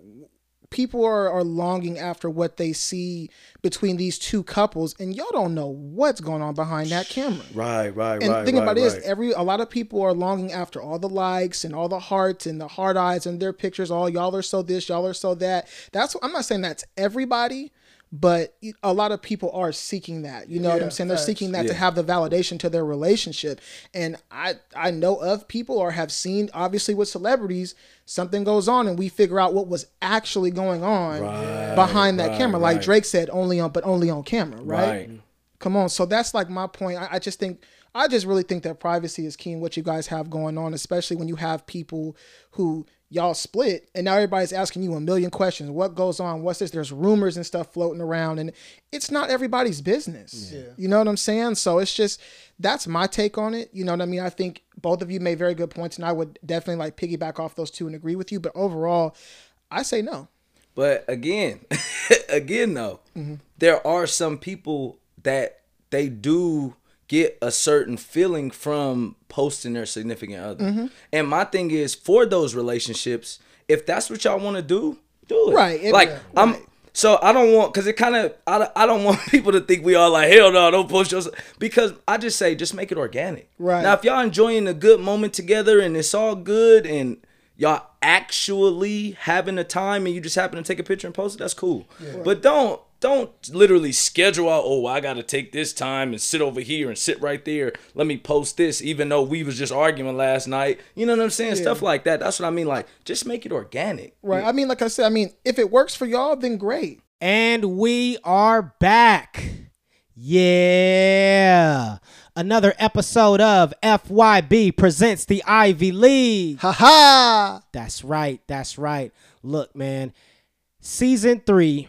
people are, are longing after what they see between these two couples, and y'all don't know what's going on behind that camera. Right, right, right, And think about it is every a lot of people are longing after all the likes and all the hearts and the hard eyes and their pictures. All y'all are so this, y'all are so that. That's I'm not saying that's everybody, but a lot of people are seeking that. You know what I'm saying? They're facts. seeking that to have the validation to their relationship. And I I know of people or have seen obviously with celebrities something goes on and we figure out what was actually going on behind that right, camera. Like right. Drake said, only on but only on camera, right? Right. Come on. So that's like my point. I, I just think I just really think that privacy is key in what you guys have going on, especially when you have people who y'all split and now everybody's asking you a million questions. What goes on? What's this? There's rumors and stuff floating around and it's not everybody's business. You know what I'm saying? So it's just that's my take on it. You know what I mean? I think both of you made very good points, and I would definitely like piggyback off those two and agree with you. But overall, I say no. But again, again though, mm-hmm. there are some people that they do get a certain feeling from posting their significant other. Mm-hmm. And my thing is for those relationships, if that's what y'all want to do, do it. Right, it- like yeah, I'm right. so I don't want because it kind of I, don't- I don't want people to think we all like hell no don't post yourself because I just say just make it organic. Right. now, if y'all enjoying a good moment together and it's all good and y'all actually having a time and you just happen to take a picture and post it, that's cool. But don't don't literally schedule out. Oh, I got to take this time and sit over here and sit right there. Let me post this, even though we was just arguing last night. You know what I'm saying? Stuff like that. That's what I mean. Like, just make it organic. Right. I mean, like I said, I mean, if it works for y'all, then great. And we are back. Yeah. Another episode of FYB presents the Ivy League. Ha ha! That's right. That's right. Look, man. Season three,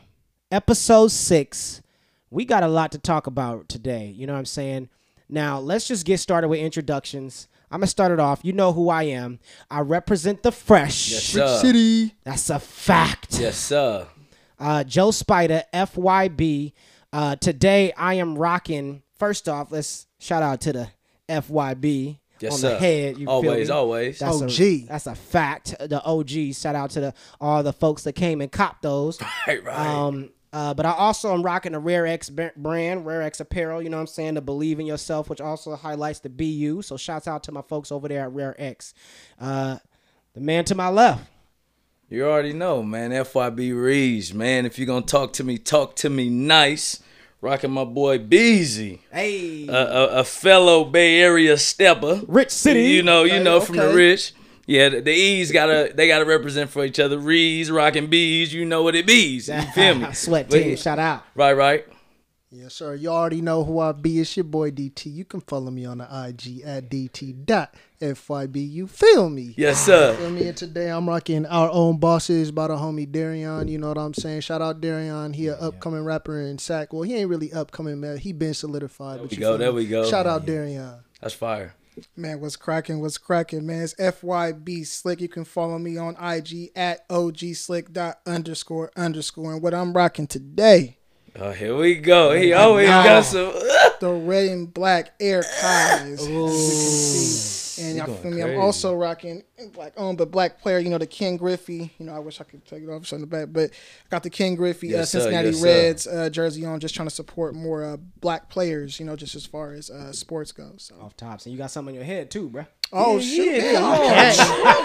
episode six. We got a lot to talk about today. You know what I'm saying? Now, let's just get started with introductions. I'm going to start it off. You know who I am. I represent the fresh. Yes, sir. City. That's a fact. Yes, sir. Uh, Joe Spider, FYB. Uh, today I am rocking. First off, let's shout out to the FYB Yes, on sir. the head. You always, me? always. That's OG. A, that's a fact. The OG. Shout out to the all the folks that came and copped those. right, right. Um, uh, but I also am rocking the Rare X brand, Rare X Apparel. You know what I'm saying? To believe in yourself, which also highlights the BU. So shouts out to my folks over there at Rare X. Uh, the man to my left. You already know, man. FYB Reeves, man. If you're gonna talk to me, talk to me nice. Rocking my boy Beezy, Hey, a, a, a fellow Bay Area stepper. Rich City. You know, you Okay, know from the rich. Yeah, the, the E's gotta they gotta represent for each other. Rees rocking B's, you know what it bees. You feel me? Sweat team. yeah, Shout out. Right, right. Yes, sir. You already know who I be. It's your boy DT. You can follow me on the IG at DT.FYB. You feel me? Yes, sir. Feel me? And today I'm rocking our own bosses by the homie Darion. You know what I'm saying? Shout out Darion. He a upcoming rapper in Sac. Well, he ain't really upcoming, man. He been solidified. but we you go, there me? we go. Shout out Darion. That's fire. Man, what's cracking? What's cracking, man? It's FYB Slick. You can follow me on IG at OG dot underscore underscore. And what I'm rocking today, Oh, here we go. He always got some. the red and black air ties. As you can see. And y'all feel me? crazy. I'm also rocking black on, but black player, you know, the Ken Griffey. You know, I wish I could take it off on the back, but I got the Ken Griffey uh, Yes, sir. Cincinnati Yes. Reds uh, jersey on, just trying to support more uh, black players, you know, just as far as uh, sports goes. So. Off tops, and you got something in your head too, bro. Oh, shit. yeah, man.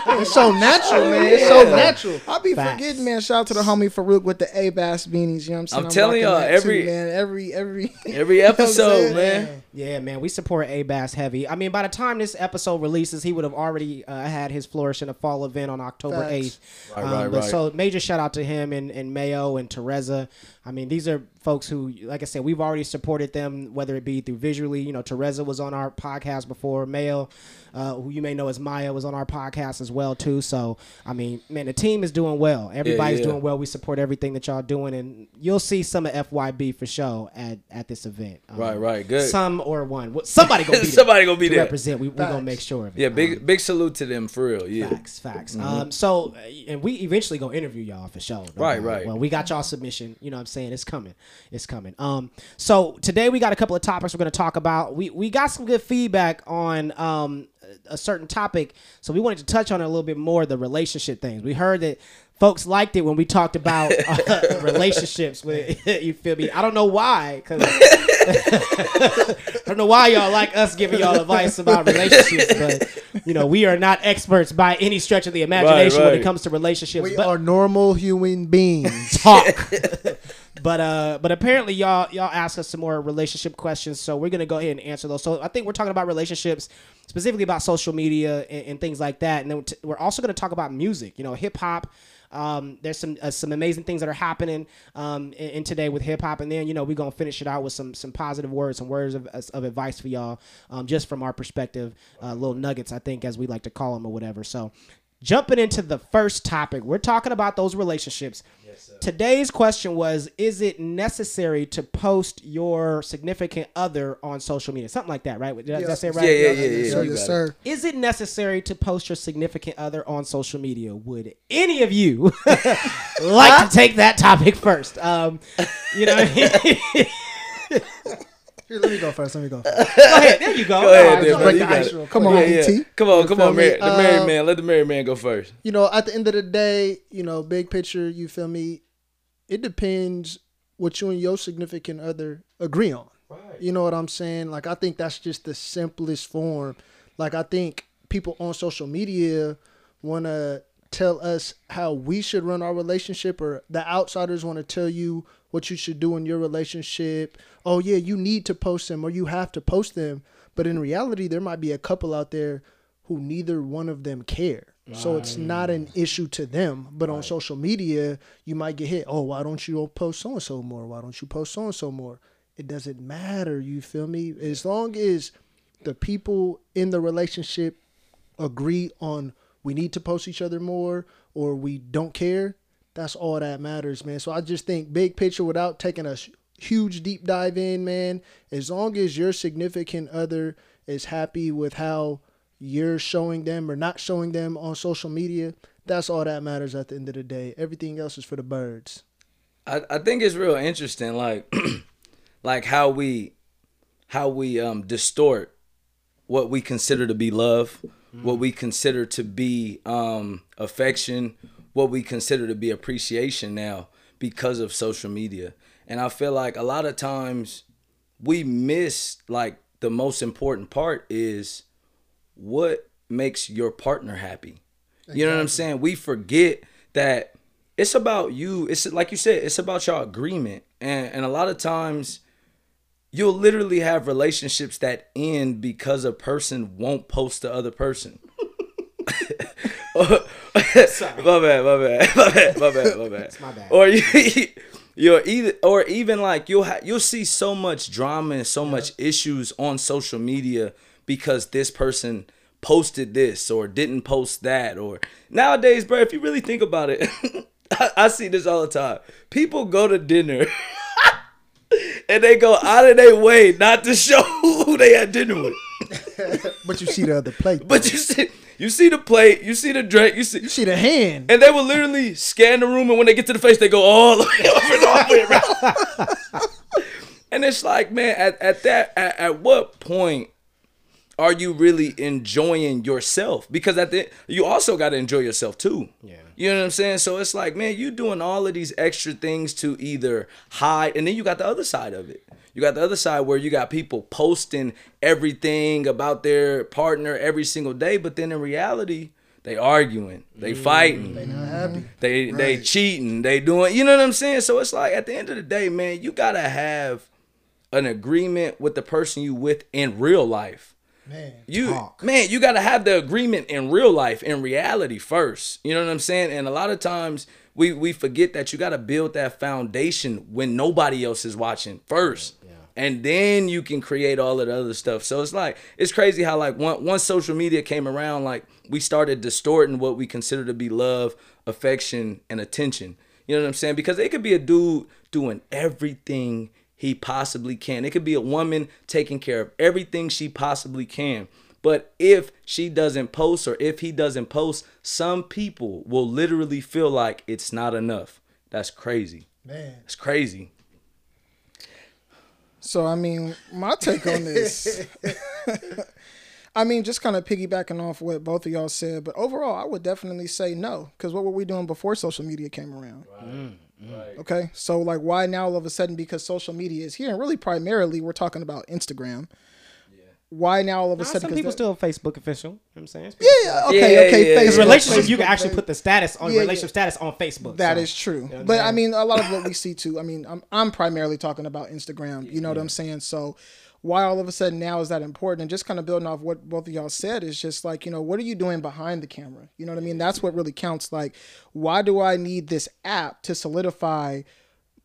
Oh, It's so natural, man. It's so natural. I'll be Facts. forgetting, man. Shout out to the homie Farouk with the Abas beanies. You know what I'm saying? I'm telling y'all, every- too, man, every every Every You know episode, man. Yeah, man, we support Abas heavy. I mean, by the time this episode releases, he would have already uh, had his Flourish in the Fall event on October Facts. eighth. Right, right, um, but right. So major shout out to him and, and Mayo and Teresa. I mean, these are folks who, like I said, we've already supported them, whether it be through visually. You know, Teresa was on our podcast before. Mayo, uh, who you may know as Maya, was on our podcast as well too. So I mean, man, the team is doing well. Everybody's yeah. doing well. We support everything that y'all doing, and you'll see some of FYB for sure at at this event. Um, Right, right. Good. Some or one. What- Somebody gonna be there Somebody gonna be to there. represent. We we gonna make sure of it. Yeah, big big salute to them for real. Yeah. Facts, facts. Um, so, and we eventually gonna interview y'all for sure. no Right, right. Well, we got y'all submission. You know what I'm saying? It's coming. It's coming. Um, so today we got a couple of topics we're gonna talk about. We we got some good feedback on um a certain topic, so we wanted to touch on it a little bit more. The relationship things. We heard that. Folks liked it when we talked about uh, relationships. With you feel me? I don't know why, because I don't know why y'all like us giving y'all advice about relationships, but you know we are not experts by any stretch of the imagination when it comes to relationships. We but are normal human beings. talk. But uh, but apparently y'all y'all asked us some more relationship questions, so we're gonna go ahead and answer those. So I think we're talking about relationships, specifically about social media and, and things like that, and then we're also gonna talk about music. You know, hip hop. Um, there's some uh, some amazing things that are happening um, in, in today with hip hop, and then you know we're gonna finish it out with some some positive words, some words of, of advice for y'all, um, just from our perspective, uh, little nuggets, I think, as we like to call them or whatever. So jumping into the first topic, we're talking about those relationships. Today's question was Is it necessary to post your significant other on social media? Something like that, right? Did I- did I say it right? Yeah, yeah, Yes, yeah, yeah. sir, yes, sir. Is it necessary to post your significant other on social media? Would any of you like to take that topic first? Um, you know, what I mean? Here, let me go first. Let me go. First. go ahead. There you go. Go ahead, All right, then, just brother. break You the ice real Come on, Yeah, yeah. DT. Come on, You come on, me? Mar- the married Uh, man. Let the married man go first. you know, at the end of the day, you know, big picture, you feel me? It depends what you and your significant other agree on. You know what I'm saying? Like, I think that's just the simplest form. Like, I think people on social media want to tell us how we should run our relationship, or the outsiders want to tell you what you should do in your relationship. Oh, yeah, you need to post them, or you have to post them. But in reality, there might be a couple out there who neither one of them care. So it's not an issue to them. But on social media, you might get hit. Oh, why don't you post so and so more? Why don't you post so and so more? It doesn't matter. You feel me? As long as the people in the relationship agree on we need to post each other more or we don't care, that's all that matters, man. So I just think big picture without taking a huge deep dive in, man, as long as your significant other is happy with how you're showing them or not showing them on social media, that's all that matters at the end of the day. Everything else is for the birds. I, I think it's real interesting, like like how we how we um distort what we consider to be love, what we consider to be um affection, what we consider to be appreciation now because of social media. And I feel like a lot of times we miss like the most important part is what makes your partner happy. You know what I'm saying? We forget that it's about you. It's like you said, it's about your agreement. And and a lot of times you'll literally have relationships that end because a person won't post the other person. my bad, my bad, my bad, my bad, my bad. my bad. Or you, you're either, or even like you'll ha- you'll see so much drama and so much issues on social media because this person posted this or didn't post that or nowadays, bro. If you really think about it, I, I see this all the time. People go to dinner. And they go out of their way not to show who they had dinner with. But you see the other plate. But you see, you see the plate, you see the drink, you see, you see the hand. and they will literally scan the room, and when they get to the face, they go all the way over and all the way around. and it's like, man, at, at that, at, at what point are you really enjoying yourself? Because at the you also got to enjoy yourself too. Yeah. You know what I'm saying? So it's like, man, you doing all of these extra things to either hide, and then you got the other side of it. You got the other side where you got people posting everything about their partner every single day, but then in reality, they arguing, they mm. fighting, They not happy. they they cheating, they doing, you know what I'm saying? So it's like at the end of the day, man, you gotta have an agreement with the person you with in real life. Man. You Talk. man, you gotta have the agreement in real life, in reality first. You know what I'm saying? And a lot of times we we forget that you gotta build that foundation when nobody else is watching first. And then you can create all of the other stuff. So it's like it's crazy how like once once social media came around, like we started distorting what we consider to be love, affection, and attention. You know what I'm saying? Because it could be a dude doing everything he possibly can. It could be a woman taking care of everything she possibly can. But if she doesn't post or if he doesn't post, some people will literally feel like it's not enough. That's crazy. Man. It's crazy. So I mean, my take on this. I mean, just kind of piggybacking off what both of y'all said, but overall, I would definitely say no. Because what were we doing before social media came around? Mm, mm. Okay, so like, why now all of a sudden? Because social media is here, and really primarily we're talking about Instagram. Why now all of a Nah, sudden? some 'cause people that- still Facebook official. You know what I'm saying? Yeah, yeah, okay, Yeah, yeah, okay. yeah. Because Facebook, relationship, you can actually Facebook. put the status on Yeah, relationship yeah. status on Facebook. That so- is true. know but I mean, a lot of what we see too. I mean, I'm I'm primarily talking about Instagram. You know what I'm saying? So why all of a sudden now is that important? And just kind of building off what both of y'all said is just like you know what are you doing behind the camera? You know what I mean? That's what really counts. Like, why do I need this app to solidify?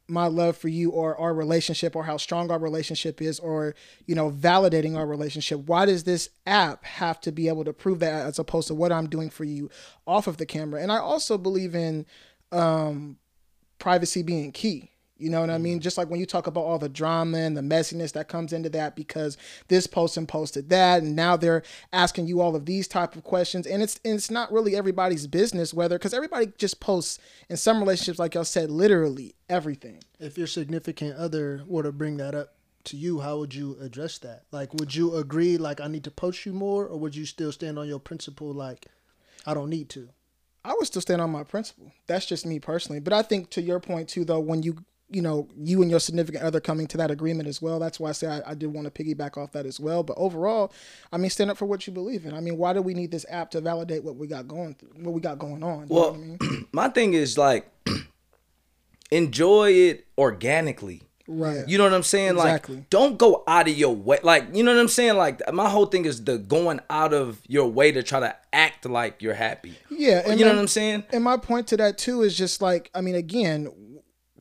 My love for you or our relationship or how strong our relationship is or you know validating our relationship why does this app have to be able to prove that as opposed to what i'm doing for you off of the camera? And i also believe in um privacy being key you know what I mean? Mm-hmm. Just like when you talk about all the drama and the messiness that comes into that because this person posted that and now they're asking you all of these type of questions and it's and it's not really everybody's business whether cuz everybody just posts in some relationships like y'all said literally everything. If your significant other were to bring that up to you, how would you address that? Like, would you agree, like, I need to post you more, or would you still stand on your principle, like, I don't need to? I would still stand on my principle. That's just me personally. But I think to your point too though when you you know, you and your significant other coming to that agreement as well. That's why I say I, I did want to piggyback off that as well. But overall, I mean, stand up for what you believe in. I mean, why do we need this app to validate what we got going, through, what we got going on? Well, what I mean? my thing is like enjoy it organically. right. You know what I'm saying? Exactly. Like, don't go out of your way. Like, you know what I'm saying? Like, my whole thing is the going out of your way to try to act like you're happy. Yeah, and you know my- what I'm saying? And my point to that too is just like, I mean, again,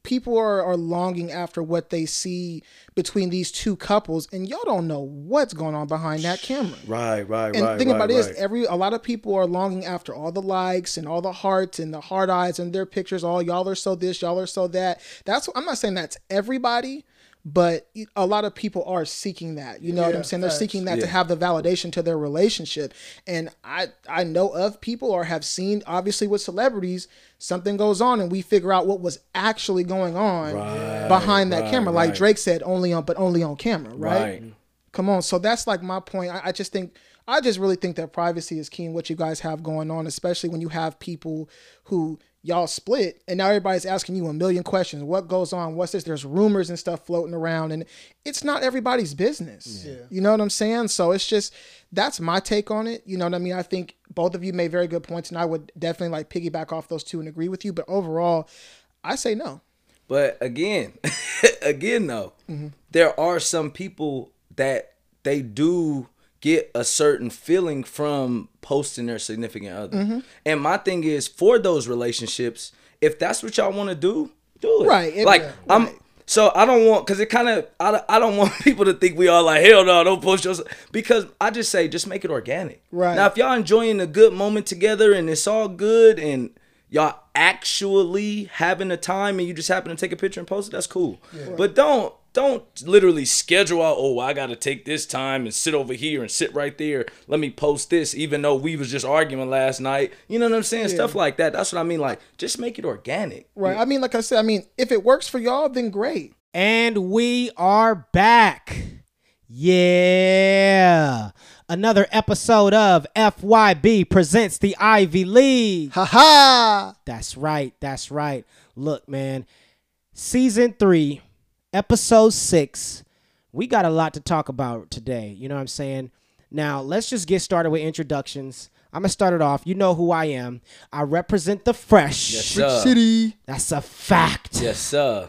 people are, are longing after what they see between these two couples, and y'all don't know what's going on behind that camera. Right, right, right. And the thing about it is, every a lot of people are longing after all the likes and all the hearts and the hard eyes and their pictures. All y'all are so this, y'all are so that. That's I'm not saying that's everybody, but a lot of people are seeking that. You know what I'm saying? They're seeking that to have the validation to their relationship. And I I know of people or have seen obviously with celebrities something goes on and we figure out what was actually going on behind that right, camera. Like right. Drake said, only on but only on camera, right? Right. Come on. So that's like my point. I, I just think I just really think that privacy is key in what you guys have going on, especially when you have people who y'all split and now everybody's asking you a million questions. What goes on? What's this? There's rumors and stuff floating around and it's not everybody's business. You know what I'm saying? So it's just that's my take on it. You know what I mean? I think both of you made very good points and I would definitely like piggyback off those two and agree with you. But overall, I say no. But again, again though, Mm-hmm. there are some people that they do get a certain feeling from posting their significant other. Mm-hmm. And my thing is for those relationships, if that's what y'all want to do, do it. Right, it- like yeah, I'm right. so I don't want because it kind of I, don't- I don't want people to think we all like hell no don't post yourself because I just say just make it organic. Right. now, if y'all enjoying a good moment together and it's all good and y'all actually having a time and you just happen to take a picture and post it, that's cool. But don't don't literally schedule out. Oh, I got to take this time and sit over here and sit right there. Let me post this, even though we was just arguing last night. You know what I'm saying? Stuff like that. That's what I mean. Like just make it organic. Right. I mean, like I said, I mean, if it works for y'all, then great. And we are back. Yeah. Another episode of FYB presents the Ivy League. Ha ha! That's right. That's right. Look, man. Season three, episode six. We got a lot to talk about today. You know what I'm saying? Now, let's just get started with introductions. I'm going to start it off. You know who I am. I represent the fresh. Yes, sir. City. That's a fact. Yes, sir.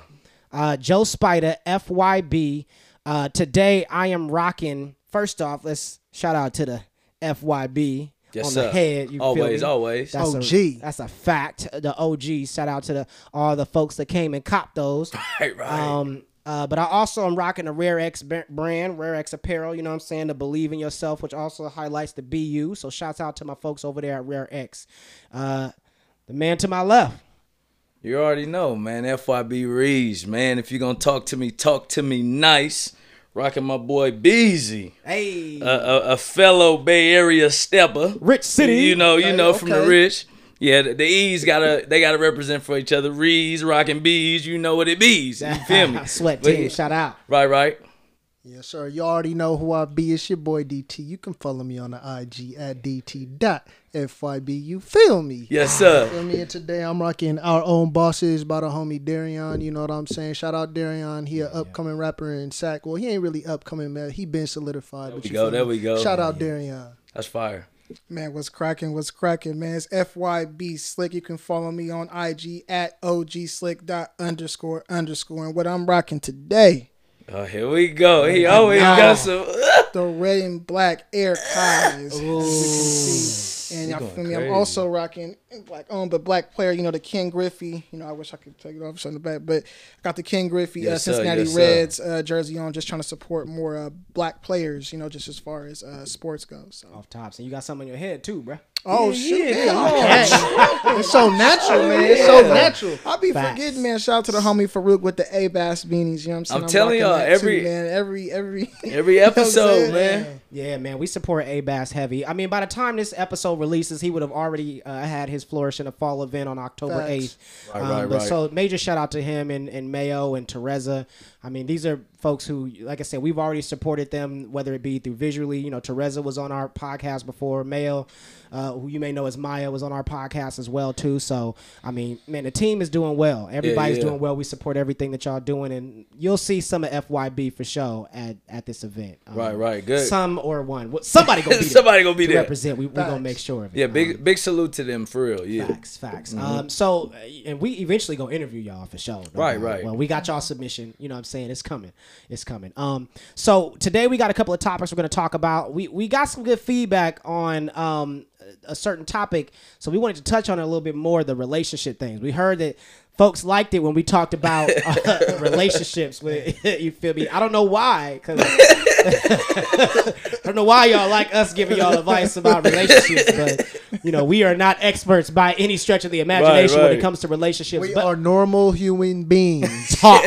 Uh, Joe Spider, FYB. Uh, today I am rocking. First off, let's shout out to the FYB Yes, on sir. the head. You always, me? always. That's OG. A, that's a fact. The OG. Shout out to the all the folks that came and copped those. right, right. Um, uh, but I also am rocking the Rare X brand, Rare X Apparel. You know what I'm saying? To believe in yourself, which also highlights the BU. So shouts out to my folks over there at Rare X. Uh, the man to my left. You already know, man. FYB Reeves, man. If you're gonna talk to me, talk to me nice. Rocking my boy Beezy, Hey, a, a, a fellow Bay Area stepper. Rich City. You know, you Hey, know from the rich. Yeah, the, the E's gotta they gotta represent for each other. Rees, rocking bees, you know what it bees. You feel me? Sweat team. Shout out. Right, right. Yes, sir. You already know who I be. It's your boy DT. You can follow me on the IG at DT.FYB. You feel me? Yes, sir. Feel me? And today I'm rocking our own bosses by the homie Darion. You know what I'm saying? Shout out Darion. He an upcoming rapper in Sac. Well, he ain't really upcoming, man. He been solidified. but we you go, there we go. Shout out Darion. That's fire. Man, what's cracking? What's cracking, man? It's FYB Slick. You can follow me on IG at OG dot underscore underscore. And what I'm rocking today, Oh, here we go. He always got some. the red and black archives. As you can see. And y'all feel me? I'm also rocking black owned but black player. You know the Ken Griffey. You know I wish I could take it off on the back, but I got the Ken Griffey uh, Yes, sir. Cincinnati Yes. Reds uh, jersey on. Just trying to support more uh, black players. You know, just as far as uh, sports goes. So. Off tops, and you got something in your head too, bruh. Oh Yeah, shit! yeah, man, come you on. catch. It's so natural, man. It's so natural. I be Facts. forgetting, man. Shout out to the homie Farouk with the Abas beanies. You know what I'm saying? I'm telling y'all, every- too, man, every every Every episode, man. Yeah, man, we support Abas heavy. I mean, by the time this episode releases, he would have already uh, had his Flourish in the Fall event on October Facts. eighth. Right, right, but right. So major shout out to him and, and Mayo and Teresa. I mean, these are folks who, like I said, we've already supported them, whether it be through visually. You know, Teresa was on our podcast before. Mayo, uh, who you may know as Maya, was on our podcast as well too. So I mean, man, the team is doing well. Everybody's yeah. doing well. We support everything that y'all doing, and you'll see some of FYB for sure at at this event. Um, Right, right, good. Some or one. Well, Somebody gonna be there. Somebody gonna be to there. represent. We we gonna make sure of it. Yeah, Um, big big salute to them for real. Yeah. Facts, facts. Um, so, uh, and we eventually gonna interview y'all for sure. Right, right. Well, we got y'all submission. You know what I'm saying? It's coming. It's coming. Um, so today we got a couple of topics we're gonna talk about. We we got some good feedback on um a certain topic, so we wanted to touch on it a little bit more. The relationship things. We heard that. Folks liked it when we talked about uh, relationships. With you feel me? I don't know why, because I don't know why y'all like us giving y'all advice about relationships, but you know we are not experts by any stretch of the imagination when it comes to relationships. We but are normal human beings. talk.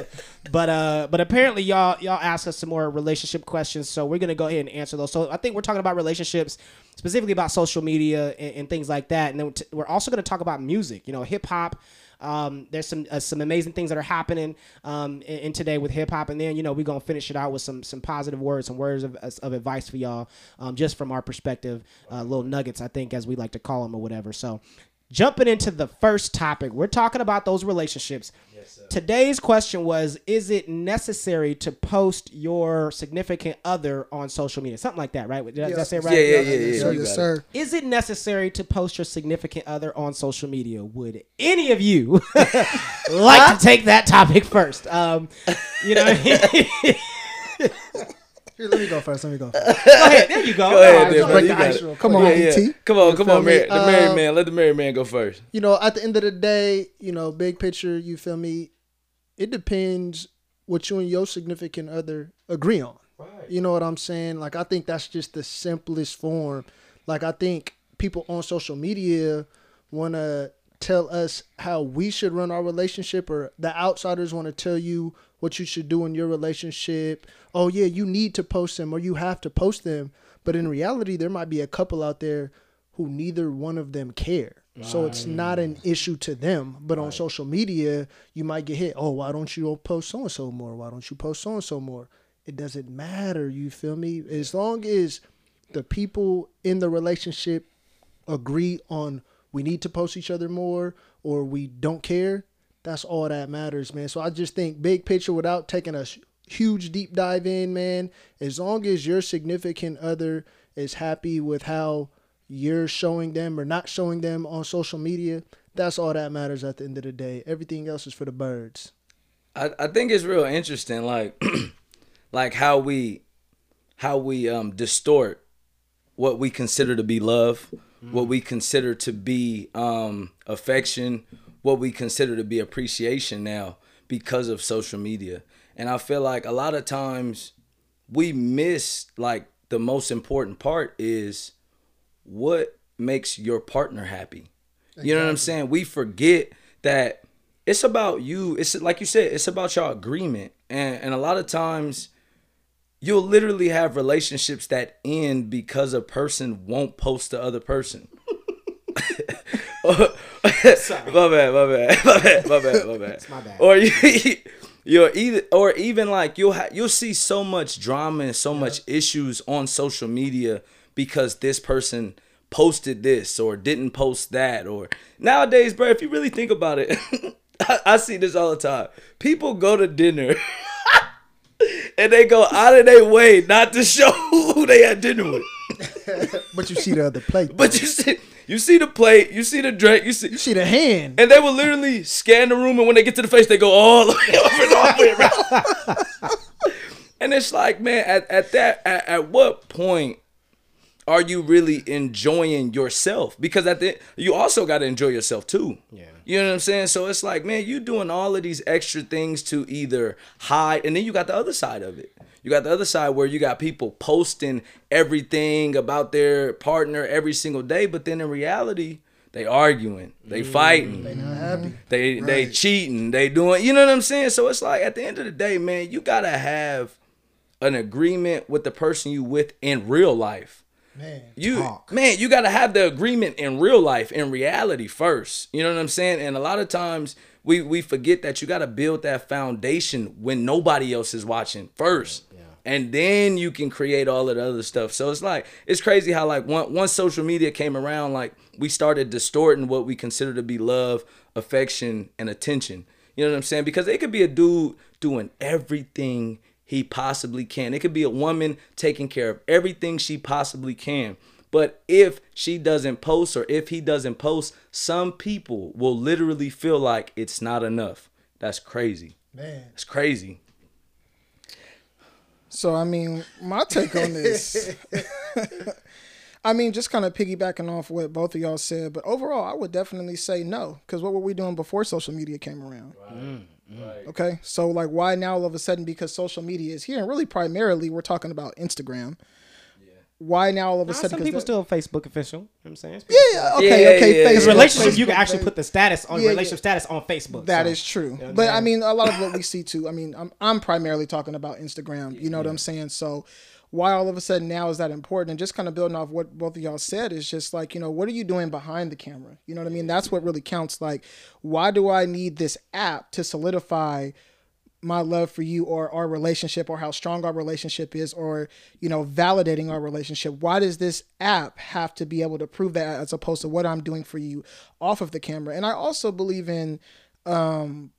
but uh, but apparently y'all y'all asked us some more relationship questions, so we're gonna go ahead and answer those. So I think we're talking about relationships, specifically about social media and, and things like that, and then we're also gonna talk about music. You know, hip hop. Um, there's some uh, some amazing things that are happening um, in, in today with hip hop, and then you know we're gonna finish it out with some some positive words, some words of, of advice for y'all, um, just from our perspective, uh, little nuggets, I think, as we like to call them or whatever. So, jumping into the first topic, we're talking about those relationships. Today's question was Is it necessary to post your significant other on social media? Something like that, right? Did, I- did I say it right? Yeah, yeah, yeah, yes, yeah. sir, yes, sir. Is it necessary to post your significant other on social media? Would any of you like to take that topic first? Um, you know, go Here, let me go first. Let me go. First. ahead. There you go. Go ahead, All right, then, bro. break You the got ice it. Come on, Yeah, yeah. DT. Come on, You come on, me? man. The married Um, man. Let the married man go first. You know, at the end of the day, you know, big picture, you feel me? It depends what you and your significant other agree on. You know what I'm saying? Like I think that's just the simplest form. Like I think people on social media want to tell us how we should run our relationship or the outsiders want to tell you what you should do in your relationship. Oh yeah, you need to post them or you have to post them. But in reality, there might be a couple out there who neither one of them care. So it's not an issue to them. But on social media, you might get hit. Oh, why don't you post so and so more? Why don't you post so and so more? It doesn't matter. You feel me? As long as the people in the relationship agree on we need to post each other more or we don't care, that's all that matters, man. So I just think big picture without taking a huge deep dive in, man, as long as your significant other is happy with how you're showing them or not showing them on social media, that's all that matters at the end of the day. Everything else is for the birds. I, I think it's real interesting, like like how we how we um distort what we consider to be love, what we consider to be um affection, what we consider to be appreciation now because of social media. And I feel like a lot of times we miss like the most important part is what makes your partner happy. You know what I'm saying? We forget that it's about you. It's like you said, it's about your agreement. And and a lot of times you'll literally have relationships that end because a person won't post the other person. my bad, my bad, my bad, my bad, my bad. my bad. Or you, you're either, or even like you'll ha- you'll see so much drama and so much issues on social media because this person posted this or didn't post that or nowadays, bro. If you really think about it, I, I see this all the time. People go to dinner. And they go out of their way not to show who they had dinner with. But you see the other plate. But you see, you see the plate, you see the drink, you see, you see the hand. and they will literally scan the room, and when they get to the face, they go all the way over and all the way around. and it's like, man, at, at that, at, at what point are you really enjoying yourself? Because at the you also got to enjoy yourself too. Yeah. You know what I'm saying? So it's like, man, you doing all of these extra things to either hide, and then you got the other side of it. You got the other side where you got people posting everything about their partner every single day, but then in reality, they arguing, they mm. fighting, They not happy. they they cheating, they doing, you know what I'm saying? So it's like at the end of the day, man, you gotta have an agreement with the person you with in real life. Man. You Talk. man, you gotta have the agreement in real life, in reality first. You know what I'm saying? And a lot of times we we forget that you gotta build that foundation when nobody else is watching first. And then you can create all of the other stuff. So it's like it's crazy how like once once social media came around, like we started distorting what we consider to be love, affection, and attention. You know what I'm saying? Because it could be a dude doing everything he possibly can. It could be a woman taking care of everything she possibly can. But if she doesn't post or if he doesn't post, some people will literally feel like it's not enough. That's crazy. Man. It's crazy. So I mean, my take on this. I mean, just kind of piggybacking off what both of y'all said, but overall, I would definitely say no. Because what were we doing before social media came around? Mm, right. Right. Okay, so like, why now all of a sudden? Because social media is here, and really primarily, we're talking about Instagram. Why now all of a sudden? some 'cause people that- still Facebook official. You know what I'm saying? Yeah, yeah, okay, Yeah, okay. yeah, yeah. Because Facebook, relationship, you can actually put the status on Yeah, yeah. relationship status on Facebook. That so. is true. what I'm but I mean, a lot of what we see too. I mean, I'm I'm primarily talking about Instagram. You know what I'm saying? So why all of a sudden now is that important? And just kind of building off what both of y'all said is just like, you know, what are you doing behind the camera? You know what I mean? That's what really counts. Like, why do I need this app to solidify my love for you or our relationship or how strong our relationship is or you know validating our relationship why does this app have to be able to prove that as opposed to what i'm doing for you off of the camera? And i also believe in um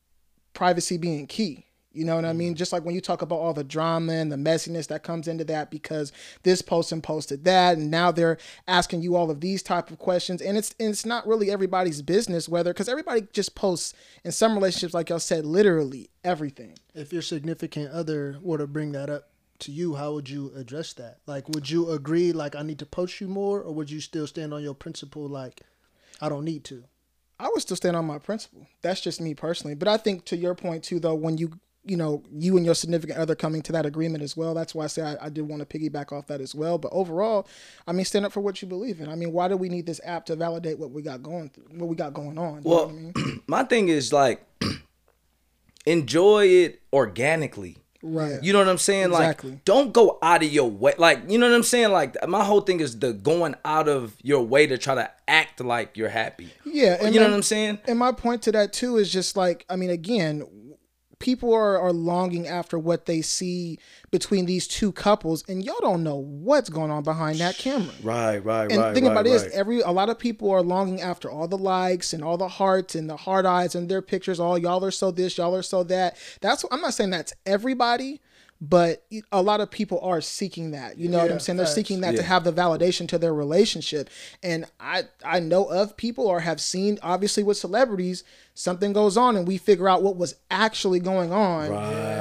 privacy being key you know what I mean? Mm-hmm. Just like when you talk about all the drama and the messiness that comes into that because this person posted that and now they're asking you all of these type of questions and it's and it's not really everybody's business whether because everybody just posts in some relationships like y'all said literally everything. If your significant other were to bring that up to you, how would you address that? Like, would you agree, like, I need to post you more, or would you still stand on your principle, like, I don't need to? I would still stand on my principle. That's just me personally. But I think to your point too, though, when you you know you and your significant other coming to that agreement as well, that's why I say I, I did want to piggyback off that as well. But overall, I mean, stand up for what you believe in. I mean, why do we need this app to validate what we got going through, what we got going on? You know Well, I mean? my thing is like enjoy it organically. right? You know what I'm saying? Exactly. Like, don't go out of your way. Like, you know what I'm saying? Like, my whole thing is the going out of your way to try to act like you're happy. Yeah, and you know what I'm saying? And my point to that too is just like, I mean, again, people are, are longing after what they see between these two couples, and y'all don't know what's going on behind that camera. Right, right, right. And think about it is every a lot of people are longing after all the likes and all the hearts and the hard eyes and their pictures. All y'all are so this, y'all are so that. That's I'm not saying that's everybody, but a lot of people are seeking that. You know what I'm saying? They're seeking that to have the validation to their relationship. And I I know of people or have seen obviously with celebrities something goes on and we figure out what was actually going on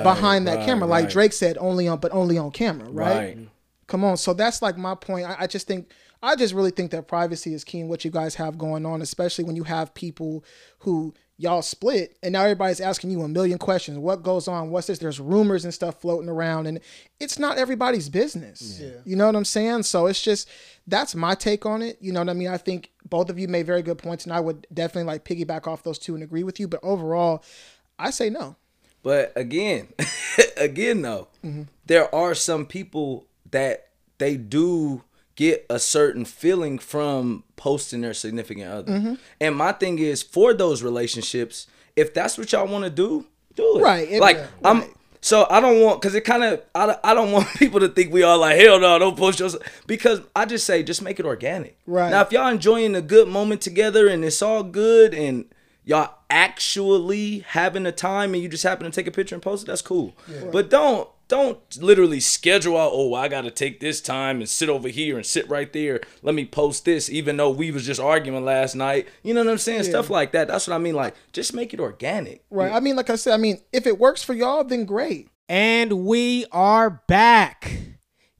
behind that right, camera. Like right. Drake said, only on but only on camera, right? Right. Come on. So that's like my point. I, I just think I just really think that privacy is key in what you guys have going on, especially when you have people who y'all split and now everybody's asking you a million questions. What goes on? What's this? There's rumors and stuff floating around and it's not everybody's business. Yeah. You know what I'm saying? So it's just that's my take on it. You know what I mean? I think both of you made very good points and I would definitely like piggyback off those two and agree with you. But overall, I say no. But again, again though, Mm-hmm. there are some people that they do get a certain feeling from posting their significant other. Mm-hmm. And my thing is for those relationships, if that's what y'all want to do, do it. Right, it- like yeah, I'm right. so I don't want because it kind of I, don't- I don't want people to think we all like hell no don't post yourself because I just say just make it organic. Right. now, if y'all enjoying a good moment together and it's all good and y'all actually having a time and you just happen to take a picture and post it, that's cool. But don't don't literally schedule out. Oh, I got to take this time and sit over here and sit right there. Let me post this, even though we was just arguing last night. You know what I'm saying? Stuff like that. That's what I mean. Like, just make it organic. Right. I mean, like I said, I mean, if it works for y'all, then great. And we are back.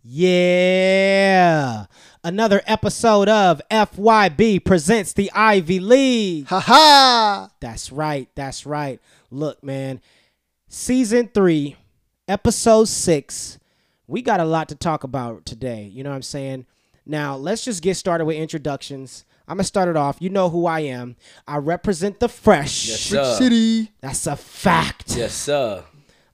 Yeah. another episode of FYB presents the Ivy League. Ha ha! That's right. That's right. Look, man, season three, episode six. We got a lot to talk about today. You know what I'm saying? Now, let's just get started with introductions. I'm going to start it off. You know who I am. I represent the fresh. Yes, sir. City. That's a fact. Yes, sir.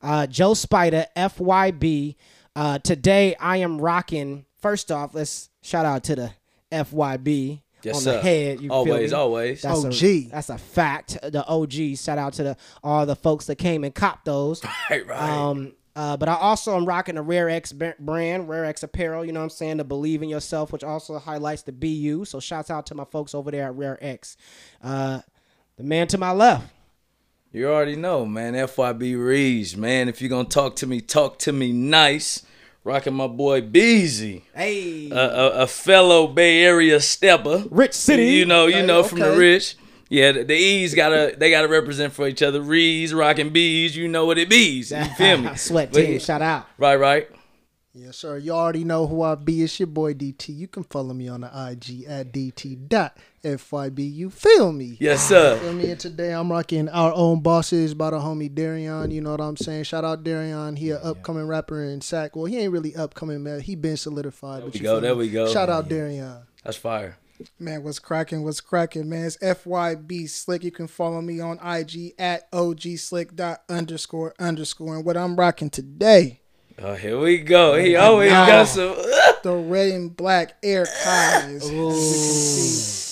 Uh, Joe Spider, FYB. Uh, today, I am rocking. First off, let's shout out to the FYB Yes, on sir. the head. You always, me? always. That's OG. A, that's a fact. The OG. Shout out to the all the folks that came and copped those. right, right. Um, uh, but I also am rocking the Rare X brand, Rare X Apparel. You know what I'm saying? To believe in yourself, which also highlights the BU. So shouts out to my folks over there at Rare X. Uh, the man to my left. you already know, man. FYB Reeves, man. If you're gonna talk to me, talk to me nice. Rocking my boy Beezy, Hey, a, a, a fellow Bay Area stepper. Rich City. You know, you Okay, know from the rich. Yeah, the, the E's gotta they gotta represent for each other. Rees, rocking bees, you know what it bees. You feel me? Sweat But team. yeah, Shout out. Right, right. Yes, sir. You already know who I be. It's your boy DT. You can follow me on the IG at DT.FYB. You feel me? Yes, sir. Feel me? And today I'm rocking our own bosses by the homie Darion. You know what I'm saying? Shout out Darion. He a upcoming rapper in Sac. Well, he ain't really upcoming, man. He been solidified. but we you go, there me? we go. Shout out Darion. That's fire. Man, what's cracking? What's cracking, man? It's FYB Slick. You can follow me on IG at OG dot underscore underscore. And what I'm rocking today, Oh, here we go. He always got some. the red and black air ties.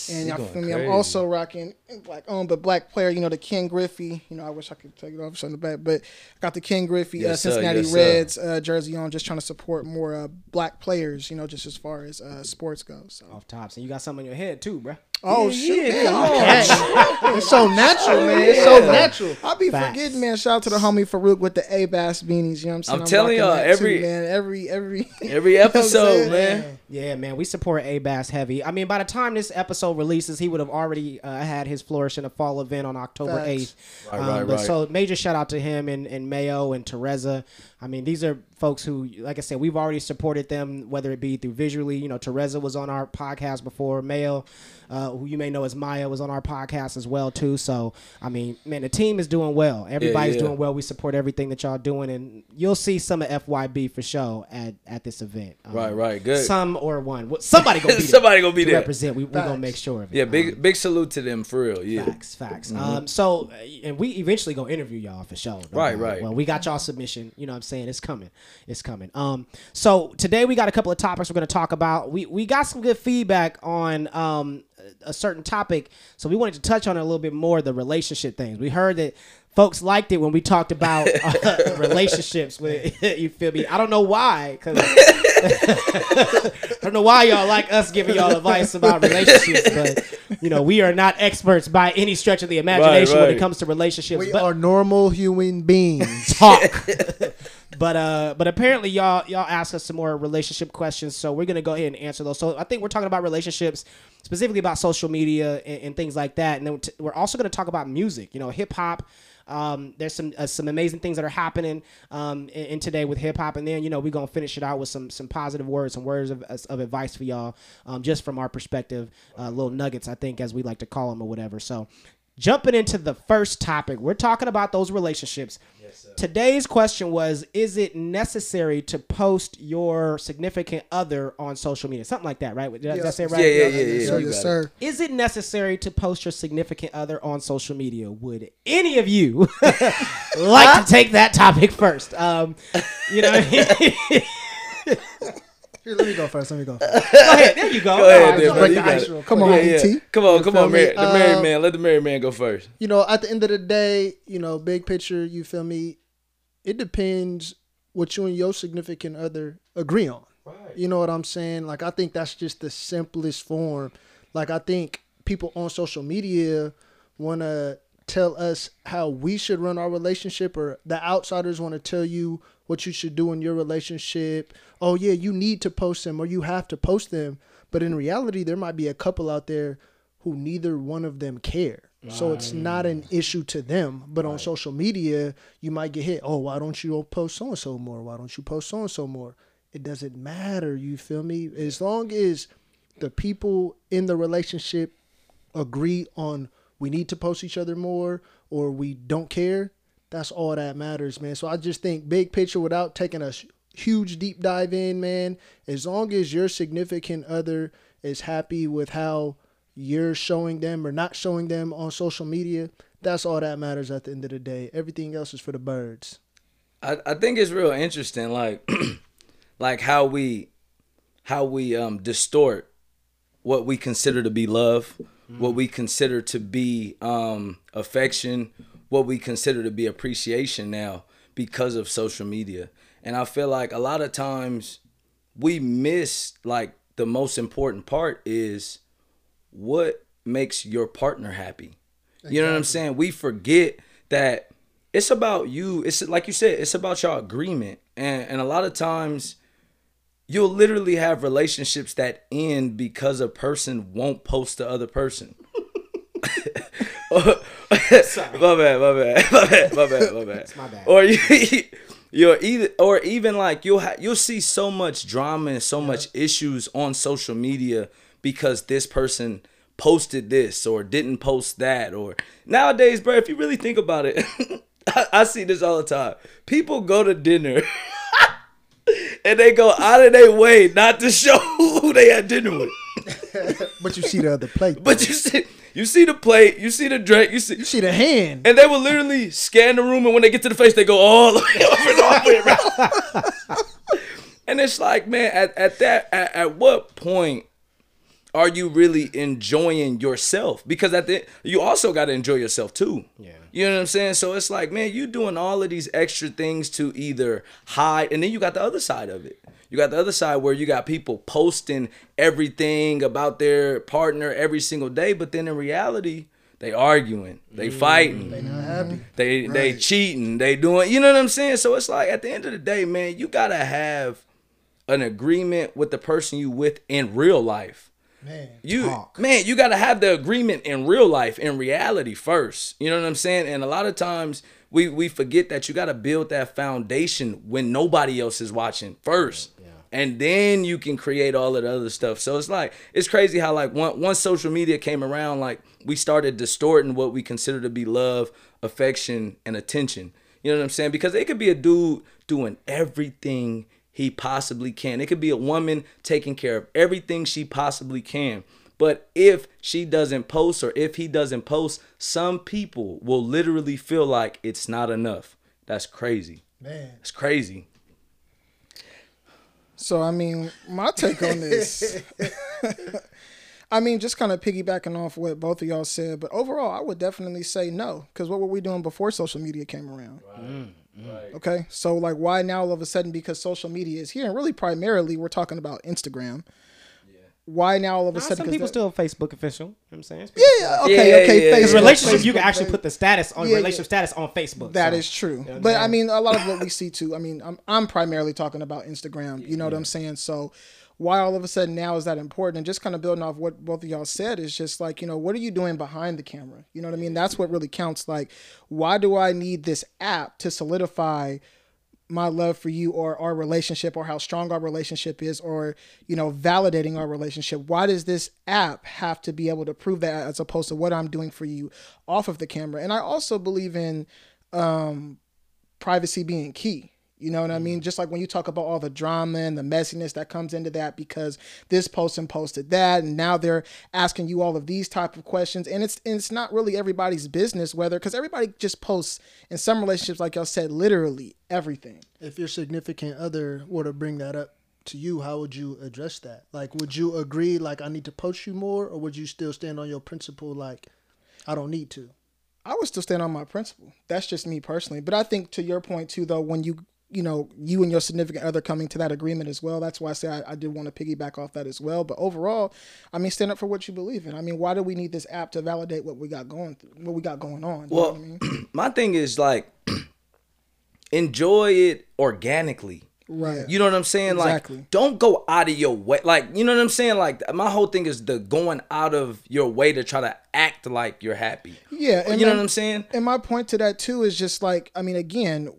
As you can see. And y'all going feel me? crazy. I'm also rocking black owned, but black player. You know the Ken Griffey. You know I wish I could take it off on the back, but I got the Ken Griffey uh, Yes, sir. Cincinnati Yes. Reds uh, jersey on. Just trying to support more uh, black players. You know, just as far as uh, sports goes. So. Off tops, and you got something in your head too, bro. Oh shit! man. It's so natural, man. It's so natural. I be Facts. forgetting, man. Shout out to the homie Farouk with the Abas beanies. You know what I'm saying? I'm telling rocking y'all, every- too, man, every every Every episode, man. Yeah, man, we support Abas heavy. I mean, by the time this episode releases, he would have already uh, had his Flourish in the Fall event on October Facts. eighth. Right, right, but right. So major shout out to him and, and Mayo and Teresa. I mean, these are folks who, like I said, we've already supported them, whether it be through visually. You know, Teresa was on our podcast before. Mayo, uh, who you may know as Maya, was on our podcast as well too. So I mean, man, the team is doing well. Everybody's yeah. doing well. We support everything that y'all doing, and you'll see some of FYB for sure at at this event. Um, Right, right. Good. some or one. Well, Somebody gonna be there Somebody gonna be to there. represent. We we gonna make sure of it. Yeah, Um, big big salute to them for real. Yeah. facts, facts. Um, so and we eventually gonna interview y'all for sure. no Right, doubt. right. Well, we got y'all submission. You know what I'm saying? It's coming. It's coming. Um, so today we got a couple of topics we're gonna talk about. We we got some good feedback on um a certain topic, so we wanted to touch on it a little bit more. The relationship things. We heard that. Folks liked it when we talked about uh, relationships. With you feel me? I don't know why, because I don't know why y'all like us giving y'all advice about relationships, but you know we are not experts by any stretch of the imagination when right. it comes to relationships. We but are normal human beings. talk. But uh, but apparently y'all y'all asked us some more relationship questions, so we're gonna go ahead and answer those. So I think we're talking about relationships, specifically about social media and, and things like that, and then we're also gonna talk about music. You know, hip hop. Um, there's some uh, some amazing things that are happening um, in, in today with hip hop, and then you know we're gonna finish it out with some some positive words, some words of, of advice for y'all, um, just from our perspective, uh, little nuggets, I think, as we like to call them or whatever. So, jumping into the first topic, we're talking about those relationships. Today's question was Is it necessary to post your significant other on social media? Something like that, right? Did I, did I say it right? Yeah, yeah, yeah, Yes, yeah. sir. Yes, sir. Is it necessary to post your significant other on social media? Would any of you like to take that topic first? Um, you know, go Here, let me go first. Let me go. First. ahead. There you go. Go ahead, All right, then, so bro. break You the ice it. Come on, Yeah, yeah. ET. Come on, come on, me? The married Um, man. Let the married man go first. you know, at the end of the day, you know, big picture, you feel me? It depends what you and your significant other agree on. Right. You know what I'm saying? Like I think that's just the simplest form. Like I think people on social media want to tell us how we should run our relationship or the outsiders want to tell you what you should do in your relationship. Oh yeah, you need to post them or you have to post them. But in reality, there might be a couple out there who neither one of them care. So it's not an issue to them. But on social media, you might get hit. Oh, why don't you post so and so more? Why don't you post so and so more? It doesn't matter. You feel me? As long as the people in the relationship agree on we need to post each other more or we don't care, that's all that matters, man. So I just think big picture without taking a huge deep dive in, man, as long as your significant other is happy with how you're showing them or not showing them on social media, that's all that matters at the end of the day. Everything else is for the birds. I, I think it's real interesting, like like how we how we um distort what we consider to be love, what we consider to be um affection, what we consider to be appreciation now because of social media. And I feel like a lot of times we miss like the most important part is what makes your partner happy. You know what I'm saying? We forget that it's about you. It's like you said, it's about your agreement. And and a lot of times you'll literally have relationships that end because a person won't post the other person. my bad, my bad, my bad, my bad, my bad. my bad. Or you, you're either, or even like you'll ha- you'll see so much drama and so much issues on social media because this person posted this or didn't post that or nowadays, bro. If you really think about it, I, I see this all the time. People go to dinner. And they go out of their way not to show who they had dinner with. But you see the other plate. But you see, you see the plate, you see the drink, you see, you see the hand. and they will literally scan the room, and when they get to the face, they go all the way over and all the way around. and it's like, man, at, at that, at, at what point are you really enjoying yourself? Because at the you also got to enjoy yourself too. Yeah. You know what I'm saying? So it's like, man, you doing all of these extra things to either hide, and then you got the other side of it. You got the other side where you got people posting everything about their partner every single day, but then in reality, they arguing, they mm. fighting, They not happy. they they cheating, they doing, you know what I'm saying? So it's like at the end of the day, man, you gotta have an agreement with the person you with in real life. Man. You Talk. man, you gotta have the agreement in real life, in reality first. You know what I'm saying? And a lot of times we we forget that you gotta build that foundation when nobody else is watching first. And then you can create all of the other stuff. So it's like it's crazy how like once once social media came around, like we started distorting what we consider to be love, affection, and attention. You know what I'm saying? Because it could be a dude doing everything he possibly can. It could be a woman taking care of everything she possibly can. But if she doesn't post or if he doesn't post, some people will literally feel like it's not enough. That's crazy. Man. It's crazy. So I mean, my take on this. I mean, just kind of piggybacking off what both of y'all said, but overall, I would definitely say no. Because what were we doing before social media came around? Mm, mm. Okay, so like, why now all of a sudden? Because social media is here, and really primarily, we're talking about Instagram. Why now all of a Nah, sudden? some 'cause people that- still Facebook official. You know what I'm saying? Yeah, yeah, okay, Yeah, okay. yeah, yeah. Because Facebook, relationship, you can actually put the status on Yeah, yeah. relationship status on Facebook. That so- is true. what I'm but I mean, a lot of what we see too. I mean, I'm I'm primarily talking about Instagram. You know what I'm saying? So why all of a sudden now is that important? And just kind of building off what both of y'all said is just like you know what are you doing behind the camera? You know what I mean? That's what really counts. Like, why do I need this app to solidify? My love for you or our relationship or how strong our relationship is or you know validating our relationship why does this app have to be able to prove that as opposed to what i'm doing for you off of the camera? And i also believe in um privacy being key you know what I mean? Mm-hmm. Just like when you talk about all the drama and the messiness that comes into that because this person posted that and now they're asking you all of these type of questions and it's and it's not really everybody's business whether because everybody just posts in some relationships like y'all said literally everything. If your significant other were to bring that up to you, how would you address that? Like, would you agree, like, I need to post you more, or would you still stand on your principle, like, I don't need to? I would still stand on my principle. That's just me personally. But I think to your point too, though, when you you know you and your significant other coming to that agreement as well, that's why I say I, I did want to piggyback off that as well. But overall, I mean, stand up for what you believe in. I mean, why do we need this app to validate what we got going through, what we got going on? You know Well, I mean? my thing is like enjoy it organically. right. You know what I'm saying? Exactly. Like, don't go out of your way. Like, you know what I'm saying? Like, my whole thing is the going out of your way to try to act like you're happy. Yeah, and you know my- what I'm saying? And my point to that too is just like, I mean, again,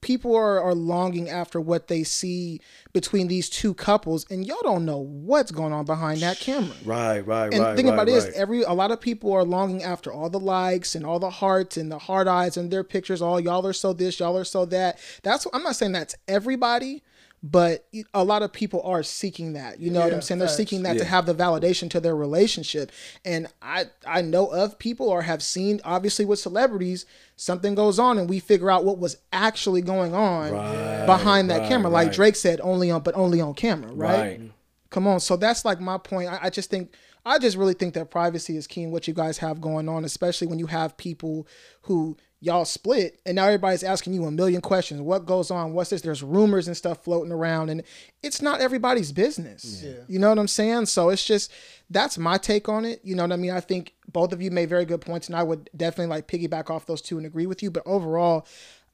people are, are longing after what they see between these two couples, and y'all don't know what's going on behind that camera. Right, right, right. And right. think right, about this: right. every a lot of people are longing after all the likes and all the hearts and the hard eyes and their pictures. All y'all are so this, y'all are so that. That's I'm not saying that's everybody, but a lot of people are seeking that. You know what I'm saying? They're facts. seeking that to have the validation to their relationship. And I I know of people or have seen obviously with celebrities something goes on and we figure out what was actually going on Right, behind that right, camera. Like right. Drake said, only on but only on camera, right? Right. Come on. So that's like my point. I, I just think I just really think that privacy is key in what you guys have going on, especially when you have people who y'all split and now everybody's asking you a million questions. What goes on? What's this? There's rumors and stuff floating around and it's not everybody's business. You know what I'm saying? So it's just that's my take on it. You know what I mean? I think both of you made very good points and I would definitely like piggyback off those two and agree with you. But overall,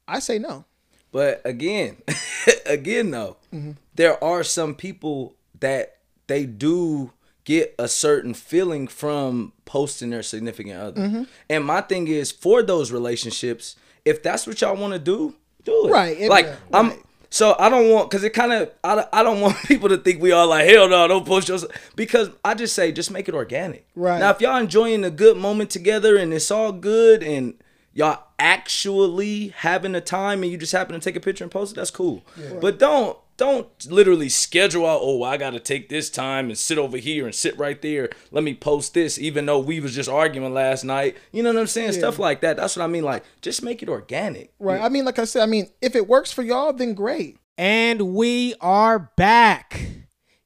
I say no. But again, again though, Mm-hmm. there are some people that they do get a certain feeling from posting their significant other. Mm-hmm. And my thing is for those relationships, if that's what y'all want to do, do it. Right, it- like yeah, I'm so I don't want because it kind of I, don't- I don't want people to think we all like hell no don't post yourself because I just say just make it organic. Right. now if y'all enjoying a good moment together and it's all good and y'all actually having a time and you just happen to take a picture and post it, that's cool. But don't don't literally schedule out. Oh, I got to take this time and sit over here and sit right there. Let me post this, even though we was just arguing last night. You know what I'm saying? Stuff like that. That's what I mean. Like, just make it organic. Right. I mean, like I said, I mean, if it works for y'all, then great. And we are back.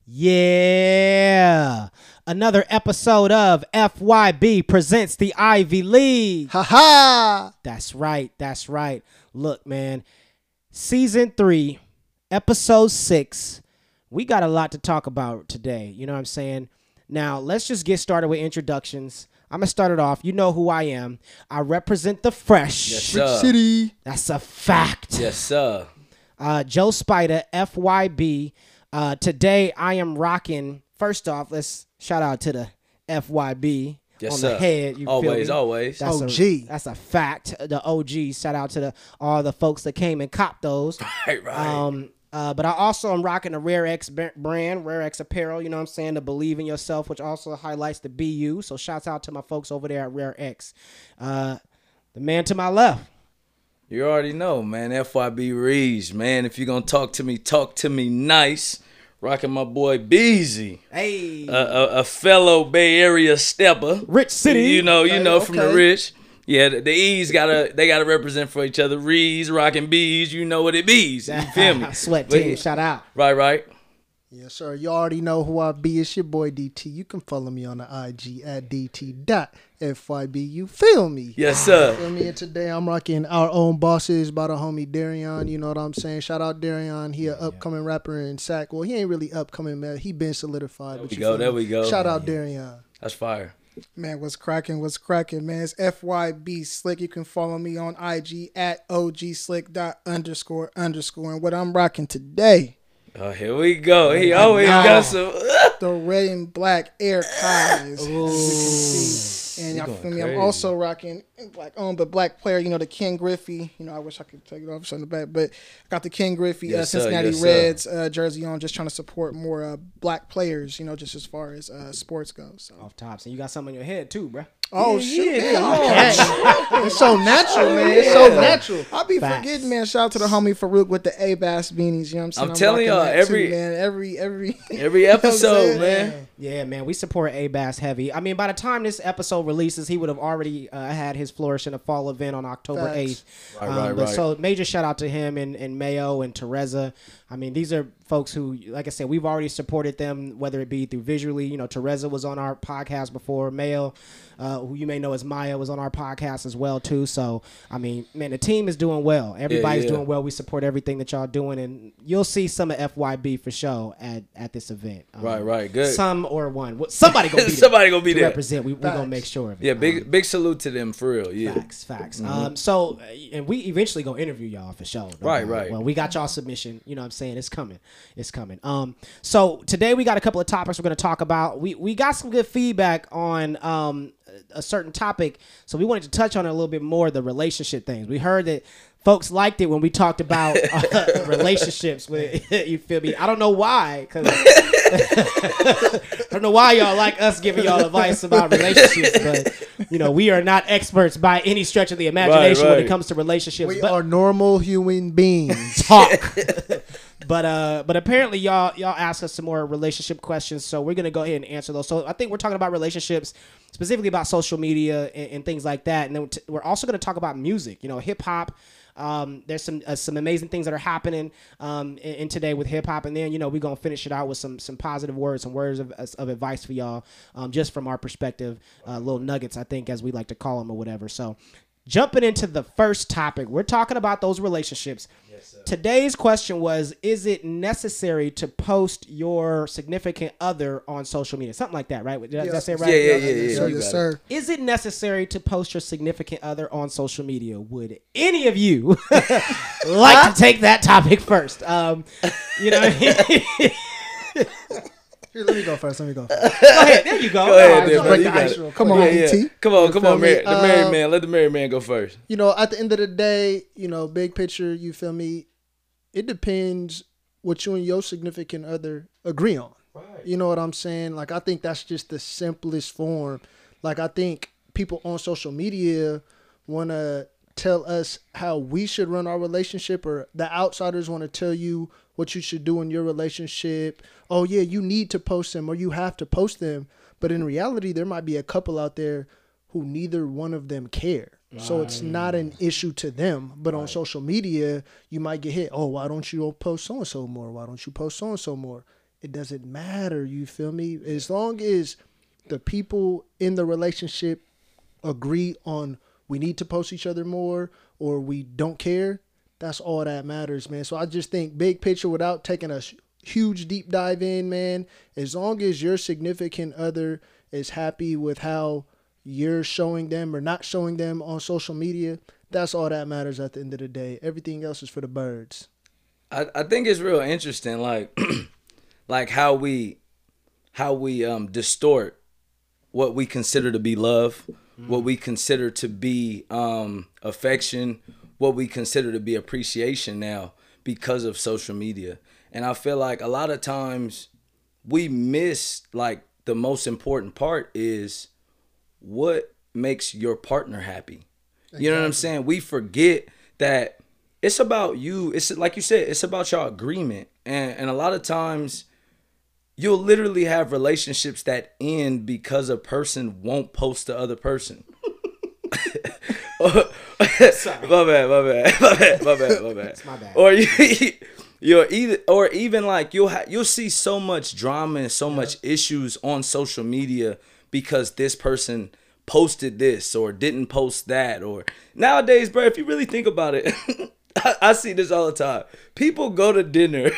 Yeah. Another episode of FYB presents the Ivy League. Ha ha! That's right. That's right. Look, man. Season three, episode six. We got a lot to talk about today. You know what I'm saying? Now, let's just get started with introductions. I'm going to start it off. You know who I am. I represent the fresh. Yes, sir. City. That's a fact. Yes, sir. Uh, Joe Spider, FYB. Uh, today I am rocking. First off, let's shout out to the FYB Yes, on sir. the head. You feel always, me? always. That's OG. A, that's a fact. The OG. Shout out to the all the folks that came and copped those. right, right. Um, uh, but I also am rocking a Rare X brand, Rare X Apparel. You know what I'm saying? To believe in yourself, which also highlights the BU. So shouts out to my folks over there at Rare X. Uh, the man to my left. You already know, man. FYB Reeves, man. If you're gonna talk to me, talk to me nice. Rocking my boy Beezy, Hey, a, a, a fellow Bay Area stepper. Rich City. You know, you Okay, know from the rich. Yeah, the, the E's gotta they gotta represent for each other. Rees, rocking bees, you know what it bees. You feel me? Sweat But team. yeah, Shout out. Right, right. Yes, sir. You already know who I be. It's your boy DT. You can follow me on the IG at DT.FYB. You feel me? Yes, sir. Feel me? And today I'm rocking our own bosses by the homie Darion. You know what I'm saying? Shout out Darion. He a upcoming rapper in Sac. Well, he ain't really upcoming, man. He been solidified. but we you go, there me? we go. Shout out Darion. That's fire. Man, what's cracking? What's cracking, man? It's FYB Slick. You can follow me on IG at OG dot underscore underscore. And what I'm rocking today, Oh, here we go. He always got some. the red and black air ties. As you can see. And y'all going feel me? crazy. I'm also rocking black owned but black player, you know, the Ken Griffey. You know, I wish I could take it off on the back, but I got the Ken Griffey uh, Yes, sir. Cincinnati Yes. Reds uh, jersey on, just trying to support more uh, black players, you know, just as far as uh, sports goes. So. Off tops, and you got something in your head too, bro. Oh, shit. yeah, man. come on. It's so natural, man. It's so natural. I'll be Facts. forgetting, man. Shout out to the homie Farouk with the Abas beanies. You know what I'm saying? I'm telling rocking y'all, every- too, man, every every Every You know what episode, man. Yeah, man, we support Abas heavy. I mean, by the time this episode releases, he would have already uh, had his Flourish in the Fall event on October eighth. Right, right, right. So major shout out to him and, and Mayo and Teresa. I mean, these are folks who, like I said, we've already supported them, whether it be through visually. You know, Teresa was on our podcast before. Mayo, uh, who you may know as Maya, was on our podcast as well too. So I mean, man, the team is doing well. Everybody's yeah. doing well. We support everything that y'all doing, and you'll see some of FYB for sure at at this event. Um, Right, right. Good. Some or one. Well, Somebody gonna be there Somebody gonna be there. represent. We we gonna make sure of it. Yeah, Um, big big salute to them for real. Yeah. Facts, facts. Um, so, and we eventually gonna interview y'all for sure. Right, right. Well, we got y'all submission. You know what I'm saying? It's coming. It's coming. Um, so today we got a couple of topics we're gonna talk about. We we got some good feedback on um a certain topic, so we wanted to touch on it a little bit more. The relationship things. We heard that folks liked it when we talked about uh, relationships. With you feel me? I don't know why, because I don't know why y'all like us giving y'all advice about relationships, but you know we are not experts by any stretch of the imagination when right. it comes to relationships. We but are normal human beings. talk. but uh, but apparently y'all y'all asked us some more relationship questions, so we're gonna go ahead and answer those. So I think we're talking about relationships, specifically about social media and, and things like that, and then we're also gonna talk about music. You know, hip hop. Um, there's some uh, some amazing things that are happening um, in, in today with hip hop, and then you know we're gonna finish it out with some some positive words, some words of, of advice for y'all, um, just from our perspective, uh, little nuggets, I think, as we like to call them or whatever. So jumping into the first topic, we're talking about those relationships. Today's question was Is it necessary to post your significant other on social media? Something like that, right? Did I, did I say right? Yeah, yeah, yeah, yes, yeah. sir. you Yes, sir. Is it necessary to post your significant other on social media? Would any of you like to take that topic first? Um, you know, go Here, let me go first. Let me go. First. ahead. There you go. Go ahead, All right, then, break You the ice real Come on, Yeah, yeah. ET. Come on, You come on, me? Mar- the married Uh, man. Let the married man go first. You know, at the end of the day, you know, big picture, you feel me? It depends what you and your significant other agree on. You know what I'm saying? Like, I think that's just the simplest form. Like, I think people on social media want to tell us how we should run our relationship, or the outsiders want to tell you what you should do in your relationship. Oh, yeah, you need to post them or you have to post them. But in reality, there might be a couple out there who neither one of them care. So it's not an issue to them. But on social media, you might get hit. Oh, why don't you post so and so more? Why don't you post so and so more? It doesn't matter. You feel me? As long as the people in the relationship agree on we need to post each other more or we don't care, that's all that matters, man. So I just think big picture without taking a huge deep dive in, man, as long as your significant other is happy with how you're showing them or not showing them on social media, that's all that matters at the end of the day. Everything else is for the birds. I, I think it's real interesting, like like how we how we um distort what we consider to be love, what we consider to be um affection, what we consider to be appreciation now because of social media. And I feel like a lot of times we miss like the most important part is what makes your partner happy. You know what I'm saying? We forget that it's about you. It's like you said, it's about your agreement. And and a lot of times you'll literally have relationships that end because a person won't post the other person. my bad, my bad, my bad, my bad, my bad. It's my bad. Or you, you're either, or even like you'll ha- you'll see so much drama and so much issues on social media because this person posted this or didn't post that or nowadays, bro. If you really think about it, I, I see this all the time. People go to dinner.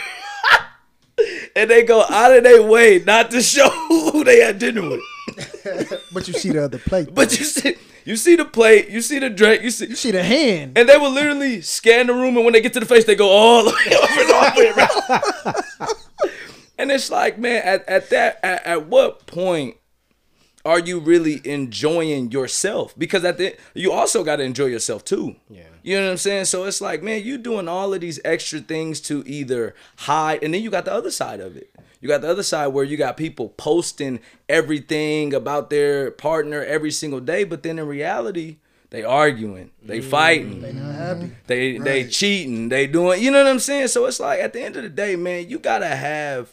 And they go out of their way not to show who they had dinner with. But you see the other plate. But you see, you see the plate, you see the drink, you see, you see the hand. and they will literally scan the room, and when they get to the face, they go all the way over and all the way around. and it's like, man, at, at that, at, at what point are you really enjoying yourself? Because at the you also got to enjoy yourself too. Yeah. You know what I'm saying? So it's like, man, you doing all of these extra things to either hide, and then you got the other side of it. You got the other side where you got people posting everything about their partner every single day, but then in reality, they arguing, they mm. fighting, They not happy. they they cheating, they doing, you know what I'm saying? So it's like at the end of the day, man, you gotta have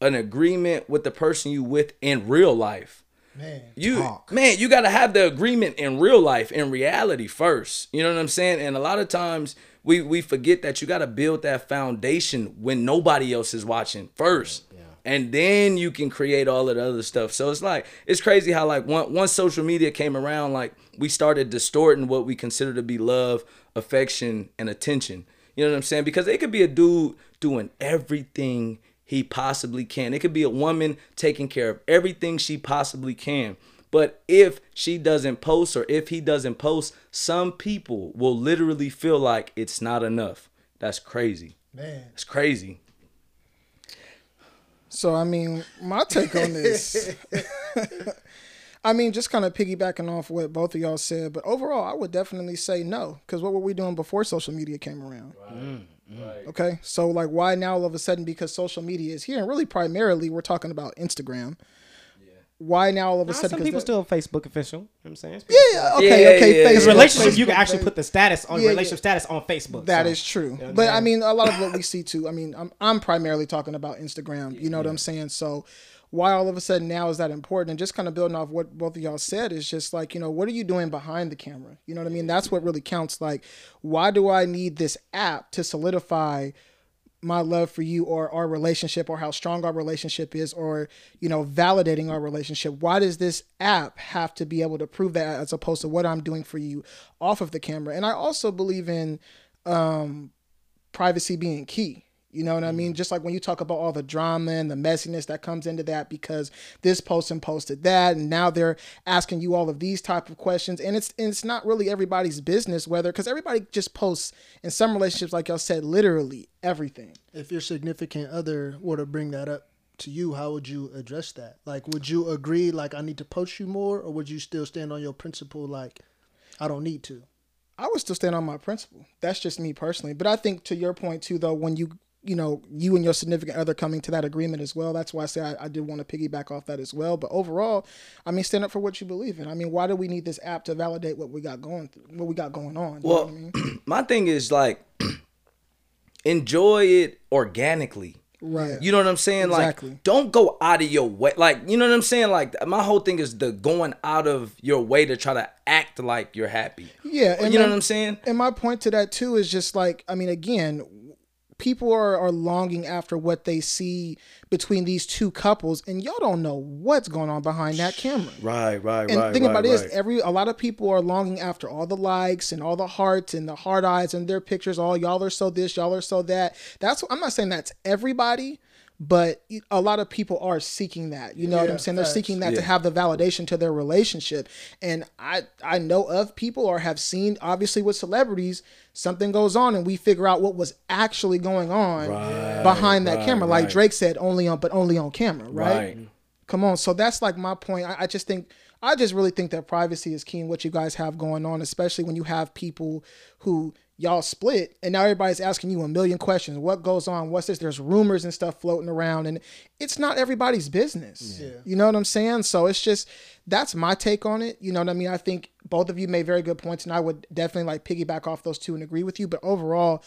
an agreement with the person you with in real life. Man. You Talk. man, you gotta have the agreement in real life, in reality first. You know what I'm saying? And a lot of times we we forget that you gotta build that foundation when nobody else is watching first. And then you can create all of the other stuff. So it's like it's crazy how like once once social media came around, like we started distorting what we consider to be love, affection, and attention. You know what I'm saying? Because it could be a dude doing everything he possibly can. It could be a woman taking care of everything she possibly can. But if she doesn't post or if he doesn't post, some people will literally feel like it's not enough. That's crazy. Man. It's crazy. So I mean, my take on this, I mean, just kind of piggybacking off what both of y'all said, but overall, I would definitely say no. Because what were we doing before social media came around? Right. Okay, so like, why now all of a sudden? Because social media is here, and really primarily we're talking about Instagram. Why now all of a Nah, sudden? some 'cause people that- still Facebook official. You know what I'm saying? Yeah, yeah, okay, Yeah, okay. yeah, yeah. Because Facebook, relationship, you can actually Facebook. put the status on Yeah, relationship yeah. status on Facebook. That so- is true. know but I mean, a lot of what we see too. I mean, I'm I'm primarily talking about Instagram. You know what I'm saying? So why all of a sudden now is that important? And just kind of building off what both of y'all said is just like, you know, what are you doing behind the camera? You know what I mean? That's what really counts. Like, why do I need this app to solidify my love for you or our relationship or how strong our relationship is or you know validating our relationship why does this app have to be able to prove that as opposed to what i'm doing for you off of the camera and i also believe in um privacy being key you know what I mean? Mm-hmm. Just like when you talk about all the drama and the messiness that comes into that because this person posted that and now they're asking you all of these type of questions and it's and it's not really everybody's business whether because everybody just posts in some relationships like y'all said literally everything. If your significant other were to bring that up to you, how would you address that? Like, would you agree, like, I need to post you more, or would you still stand on your principle, like, I don't need to? I would still stand on my principle. That's just me personally. But I think to your point too, though, when you you know you and your significant other coming to that agreement as well. That's why I say I, I did want to piggyback off that as well. But overall, I mean, stand up for what you believe in. I mean, why do we need this app to validate what we got going through, what we got going on? Well, I mean? my thing is like enjoy it organically. right. You know what I'm saying? Exactly. Like, don't go out of your way. Like, you know what I'm saying? Like, my whole thing is the going out of your way to try to act like you're happy. Yeah, and you know what I'm saying? And my point to that too is just like, I mean, again, people are, are longing after what they see between these two couples, and y'all don't know what's going on behind that camera. Right, right, right. And think about it is every a lot of people are longing after all the likes and all the hearts and the hard eyes and their pictures. All y'all are so this, y'all are so that. That's I'm not saying that's everybody, but a lot of people are seeking that. You know what I'm saying? They're seeking that to have the validation to their relationship. And I I know of people or have seen obviously with celebrities something goes on and we figure out what was actually going on behind that right, camera. Like right. Drake said, only on but only on camera, right? Right. Come on. So that's like my point. I, I just think I just really think that privacy is key in what you guys have going on, especially when you have people who y'all split and now everybody's asking you a million questions. What goes on? What's this? There's rumors and stuff floating around and it's not everybody's business. You know what I'm saying? So it's just that's my take on it. You know what I mean? I think both of you made very good points and I would definitely like piggyback off those two and agree with you. But overall,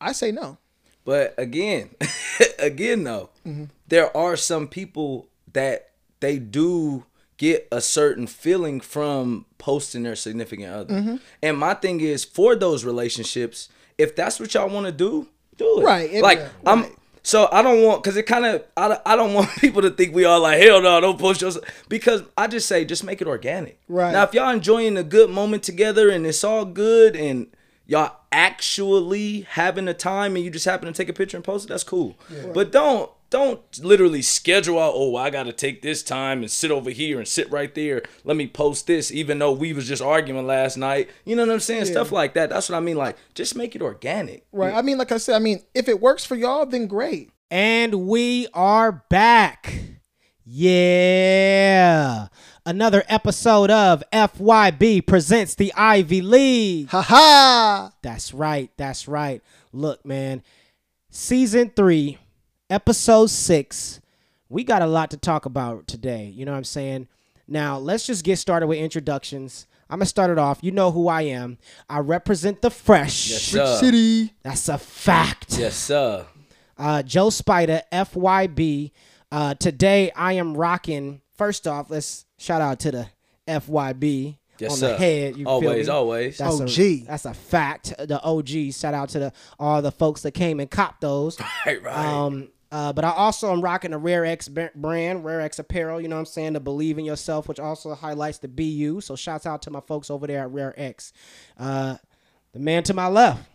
I say no. But again, again though, Mm-hmm. there are some people that they do get a certain feeling from posting their significant other. Mm-hmm. And my thing is for those relationships, if that's what y'all want to do, do it. Right, it- like yeah, I'm right. so I don't want because it kind of I, don't- I don't want people to think we all like hell no don't post yourself because I just say just make it organic. Right. now, if y'all enjoying a good moment together and it's all good and y'all actually having a time and you just happen to take a picture and post it, that's cool. But don't don't literally schedule out. Oh, I got to take this time and sit over here and sit right there. Let me post this, even though we was just arguing last night. You know what I'm saying? Stuff like that. That's what I mean. Like, just make it organic. Right. I mean, like I said, I mean, if it works for y'all, then great. And we are back. Yeah. Another episode of FYB presents the Ivy League. Ha ha! That's right. That's right. Look, man. Season three, episode six. We got a lot to talk about today. You know what I'm saying? Now, let's just get started with introductions. I'm going to start it off. You know who I am. I represent the fresh. Yes, sir. City. That's a fact. Yes, sir. Uh, Joe Spider, FYB. Uh, today I am rocking. First off, let's shout out to the FYB Yes, on sir. the head. You feel always, me? always. That's OG. A, that's a fact. The OG. Shout out to the all the folks that came and copped those. right, right. Um, uh, but I also am rocking the Rare X brand, Rare X Apparel. You know what I'm saying? To believe in yourself, which also highlights the BU. So shouts out to my folks over there at Rare X. Uh, the man to my left.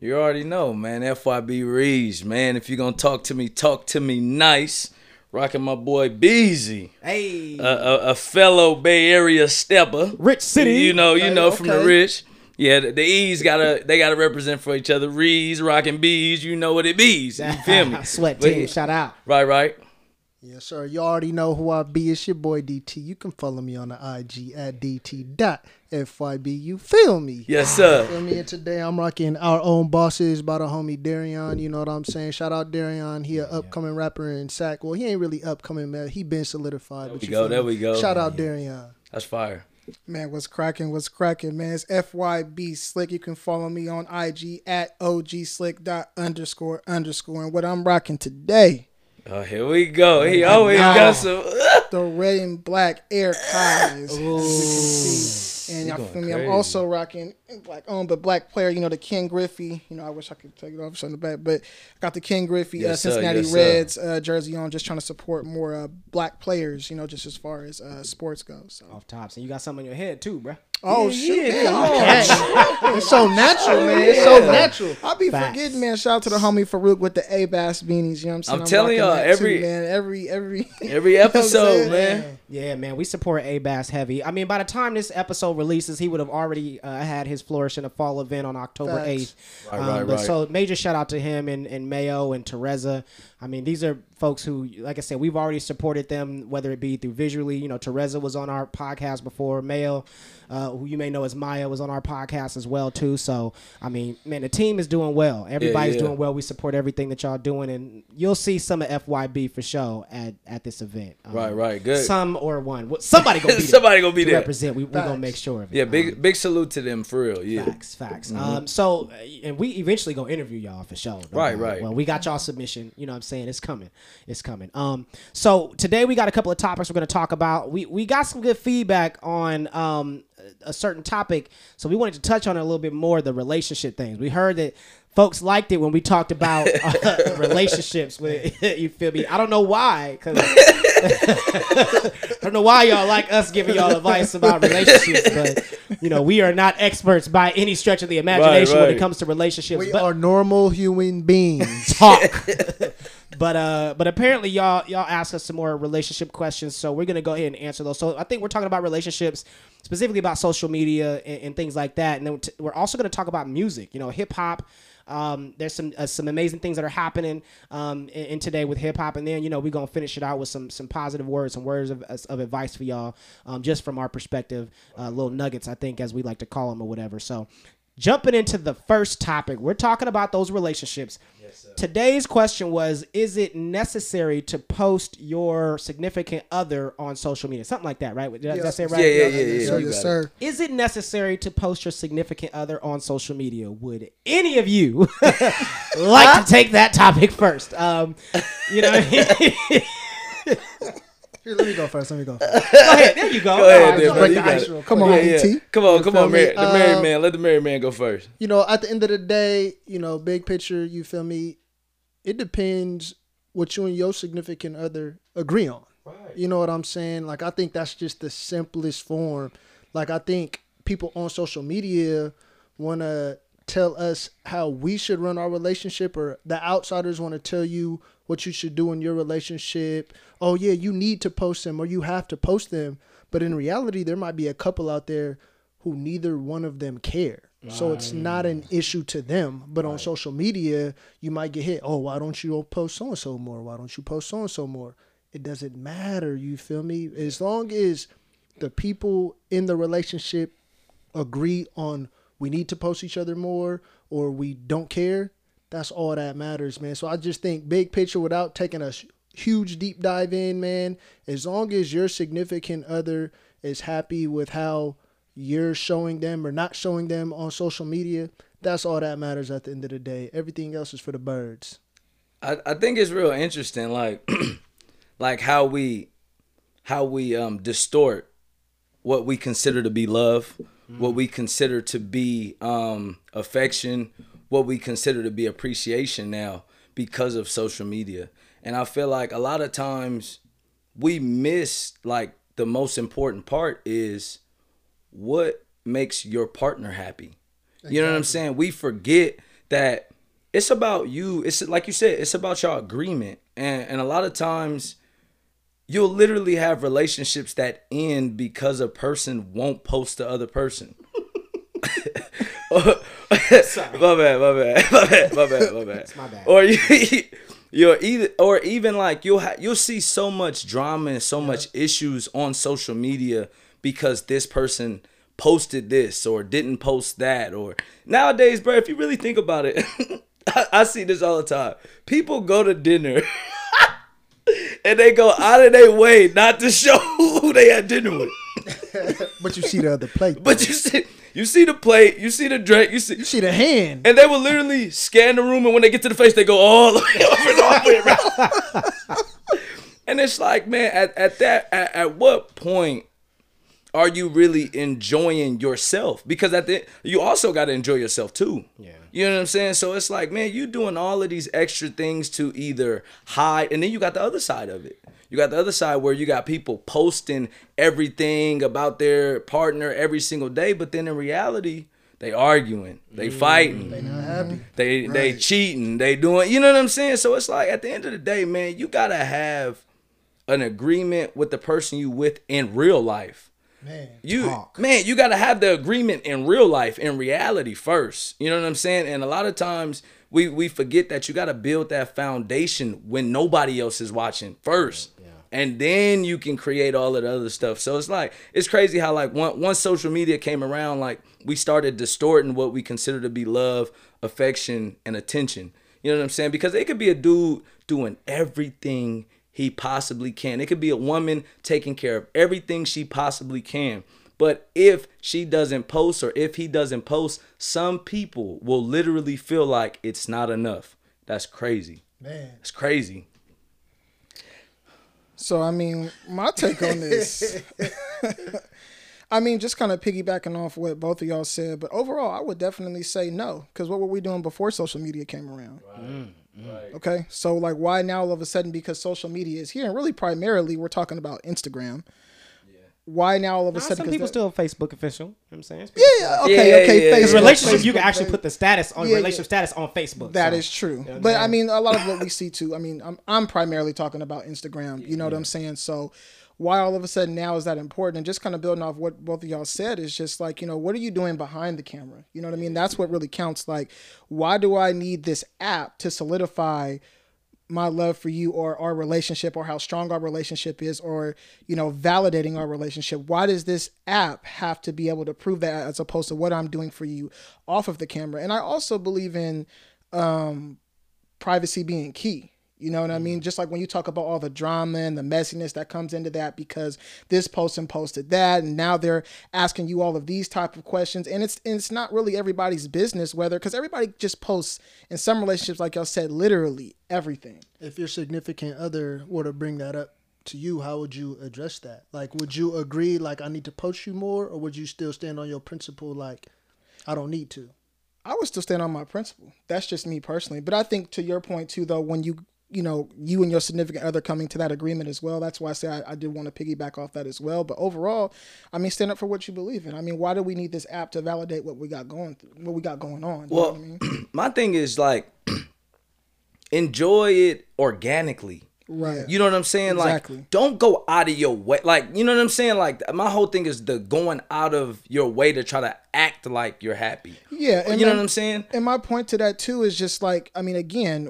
You already know, man. FYB Reeves, man. If you're gonna talk to me, talk to me nice. Rocking my boy Beezy, Hey, a, a, a fellow Bay Area stepper. Rich City. You know, you Okay, know from the rich. Yeah, the, the E's gotta they gotta represent for each other. Rees, rocking bees, you know what it bees. You feel me? Sweat But team. yeah, Shout out. Right, right. Yes, sir. You already know who I be. It's your boy DT. You can follow me on the IG at DT.FYB. You feel me? Yes, sir. Feel me? And today I'm rocking our own bosses by the homie Darion. You know what I'm saying? Shout out Darion. He a upcoming rapper in Sac. Well, he ain't really upcoming, man. He been solidified. but we you go, there me? we go. Shout out Darion. That's fire. Man, what's cracking? What's cracking, man? It's FYB Slick. You can follow me on IG at OG dot underscore underscore. And what I'm rocking today, Oh, here we go. He always got some. the red and black Air Kai's. As you can. And y'all feel me? crazy. I'm also rocking black owned but black player, you know, the Ken Griffey. You know, I wish I could take it off on the back, but I got the Ken Griffey uh, Yes, sir. Cincinnati Yes. Reds uh, jersey on, just trying to support more uh, black players, you know, just as far as uh, sports goes. So. Off tops, and you got something on your head too, bro. Oh, Yeah, shit. yeah, man. come. Hey, it's so natural, man. It's so Yeah. natural. I'll be Facts. forgetting, man. Shout out to the homie Farouk with the Abas beanies. You know what I'm saying? I'm telling rocking y'all, every- too, man, every every Every You know episode, man. Yeah, man, we support Abas heavy. I mean, by the time this episode releases, he would have already uh, had his Flourish in a Fall event on October Facts. eighth. Right, right, right. So major shout out to him and, and Mayo and Teresa. I mean, these are folks who, like I said, we've already supported them, whether it be through visually. You know, Teresa was on our podcast before. Mayo, uh, who you may know as Maya, was on our podcast as well too. So I mean, man, the team is doing well. Everybody's yeah. doing well. We support everything that y'all doing, and you'll see some of FYB for sure at at this event. Um, Right, right, good. Some or one. Well, Somebody gonna be there Somebody gonna be there. represent. We we gonna make sure of it. Yeah, Um, big big salute to them for real. Yeah. Facts, facts. Um, so, and we eventually gonna interview y'all for sure. no Right, right. Well, we got y'all submission. You know what I'm saying? It's coming. It's coming. Um, so today we got a couple of topics we're gonna talk about. We we got some good feedback on um a certain topic, so we wanted to touch on it a little bit more. The relationship things. We heard that. Folks liked it when we talked about uh, relationships. With you feel me? I don't know why, because I don't know why y'all like us giving y'all advice about relationships, but you know we are not experts by any stretch of the imagination when it comes to relationships. We but are normal human beings. talk. but uh, but apparently y'all y'all asked us some more relationship questions, so we're gonna go ahead and answer those. So I think we're talking about relationships, specifically about social media and, and things like that, and then we're also gonna talk about music. You know, hip hop. Um, there's some uh, some amazing things that are happening um, in, in today with hip hop, and then you know we're gonna finish it out with some some positive words, some words of, of advice for y'all, um, just from our perspective, uh, little nuggets, I think, as we like to call them or whatever. So, jumping into the first topic, we're talking about those relationships. Today's question was Is it necessary to post your significant other on social media? Something like that, right? Did I, did I say it right? Yeah, yeah, yeah, Yes, yeah. sir. Yes, sir. Is it necessary to post your significant other on social media? Would any of you like to take that topic first? Um, you know, Here, let me go first. Let me go. First. ahead. There you go. Go ahead, All right, then, so bro. break You the ice it. Come on, Yeah, yeah. DT. Come on, You come on, me? man. The married Um, man. Let the married man go first. You know, at the end of the day, you know, big picture, you feel me? It depends what you and your significant other agree on. You know what I'm saying? Like I think that's just the simplest form. Like I think people on social media want to tell us how we should run our relationship or the outsiders want to tell you what you should do in your relationship. Oh yeah, you need to post them or you have to post them. But in reality, there might be a couple out there who neither one of them care. So it's not an issue to them. But on social media, you might get hit. Oh, why don't you post so and so more? Why don't you post so and so more? It doesn't matter. You feel me? As long as the people in the relationship agree on we need to post each other more or we don't care, that's all that matters, man. So I just think big picture without taking a huge deep dive in, man, as long as your significant other is happy with how you're showing them or not showing them on social media, that's all that matters at the end of the day. Everything else is for the birds. I, I think it's real interesting, like like how we how we um distort what we consider to be love, what we consider to be um affection, what we consider to be appreciation now because of social media. And I feel like a lot of times we miss like the most important part is what makes your partner happy. You know what I'm saying? We forget that it's about you. It's like you said, it's about your agreement. And and a lot of times you'll literally have relationships that end because a person won't post the other person. my bad, my bad, my bad, my bad, my bad. my bad. Or you You're either or even like you'll ha- you'll see so much drama and so much issues on social media because this person posted this or didn't post that or nowadays, bro. If you really think about it, I, I see this all the time. People go to dinner. And they go out of their way not to show who they had dinner with. But you see the other plate. But you see, you see the plate, you see the drink, you see, you see the hand. and they will literally scan the room, and when they get to the face, they go all the way over and over it, bro. And it's like, man, at, at that, at, at what point are you really enjoying yourself? Because at the you also got to enjoy yourself too. Yeah. You know what I'm saying? So it's like, man, you doing all of these extra things to either hide, and then you got the other side of it. You got the other side where you got people posting everything about their partner every single day, but then in reality, they arguing, they mm. fighting, They not happy. they they cheating, they doing, you know what I'm saying? So it's like at the end of the day, man, you gotta have an agreement with the person you with in real life. Man. You Talk. man, you gotta have the agreement in real life, in reality first. You know what I'm saying? And a lot of times we we forget that you gotta build that foundation when nobody else is watching first. Yeah. And then you can create all of the other stuff. So it's like it's crazy how like once once social media came around, like we started distorting what we consider to be love, affection, and attention. You know what I'm saying? Because it could be a dude doing everything he possibly can. It could be a woman taking care of everything she possibly can. But if she doesn't post or if he doesn't post, some people will literally feel like it's not enough. That's crazy. Man. It's crazy. So I mean, my take on this. I mean, just kind of piggybacking off what both of y'all said, but overall, I would definitely say no. Because what were we doing before social media came around? Mm. Okay, so like, why now all of a sudden? Because social media is here, and really primarily, we're talking about Instagram. Why now all of a Nah, sudden? some 'cause people that- still Facebook official. You know what I'm saying? Yeah, yeah, okay, Yeah, okay. yeah, yeah. Facebook, Because relationship, you can actually baby. put the status on Yeah, relationship yeah. status on Facebook. That so- is true. what I'm but I mean, a lot of what we see too. I mean, I'm I'm primarily talking about Instagram. You know what I'm saying? So why all of a sudden now is that important? And just kind of building off what both of y'all said is just like you know what are you doing behind the camera? You know what I mean? That's what really counts. Like, why do I need this app to solidify? my love for you or our relationship or how strong our relationship is or you know validating our relationship why does this app have to be able to prove that as opposed to what i'm doing for you off of the camera and i also believe in um privacy being key you know what I mean? Mm-hmm. Just like when you talk about all the drama and the messiness that comes into that because this person posted that and now they're asking you all of these type of questions and it's and it's not really everybody's business whether because everybody just posts in some relationships like y'all said literally everything. If your significant other were to bring that up to you, how would you address that? Like, would you agree, like, I need to post you more, or would you still stand on your principle, like, I don't need to? I would still stand on my principle. That's just me personally. But I think to your point too, though, when you you know you and your significant other coming to that agreement as well, that's why I say I, I did want to piggyback off that as well. But overall, I mean, stand up for what you believe in. I mean, why do we need this app to validate what we got going through, what we got going on? Well, what I mean? my thing is like enjoy it organically. right. You know what I'm saying? Exactly. Like, don't go out of your way. Like, you know what I'm saying? Like, my whole thing is the going out of your way to try to act like you're happy. Yeah, and you know my- what I'm saying? And my point to that too is just like, I mean, again,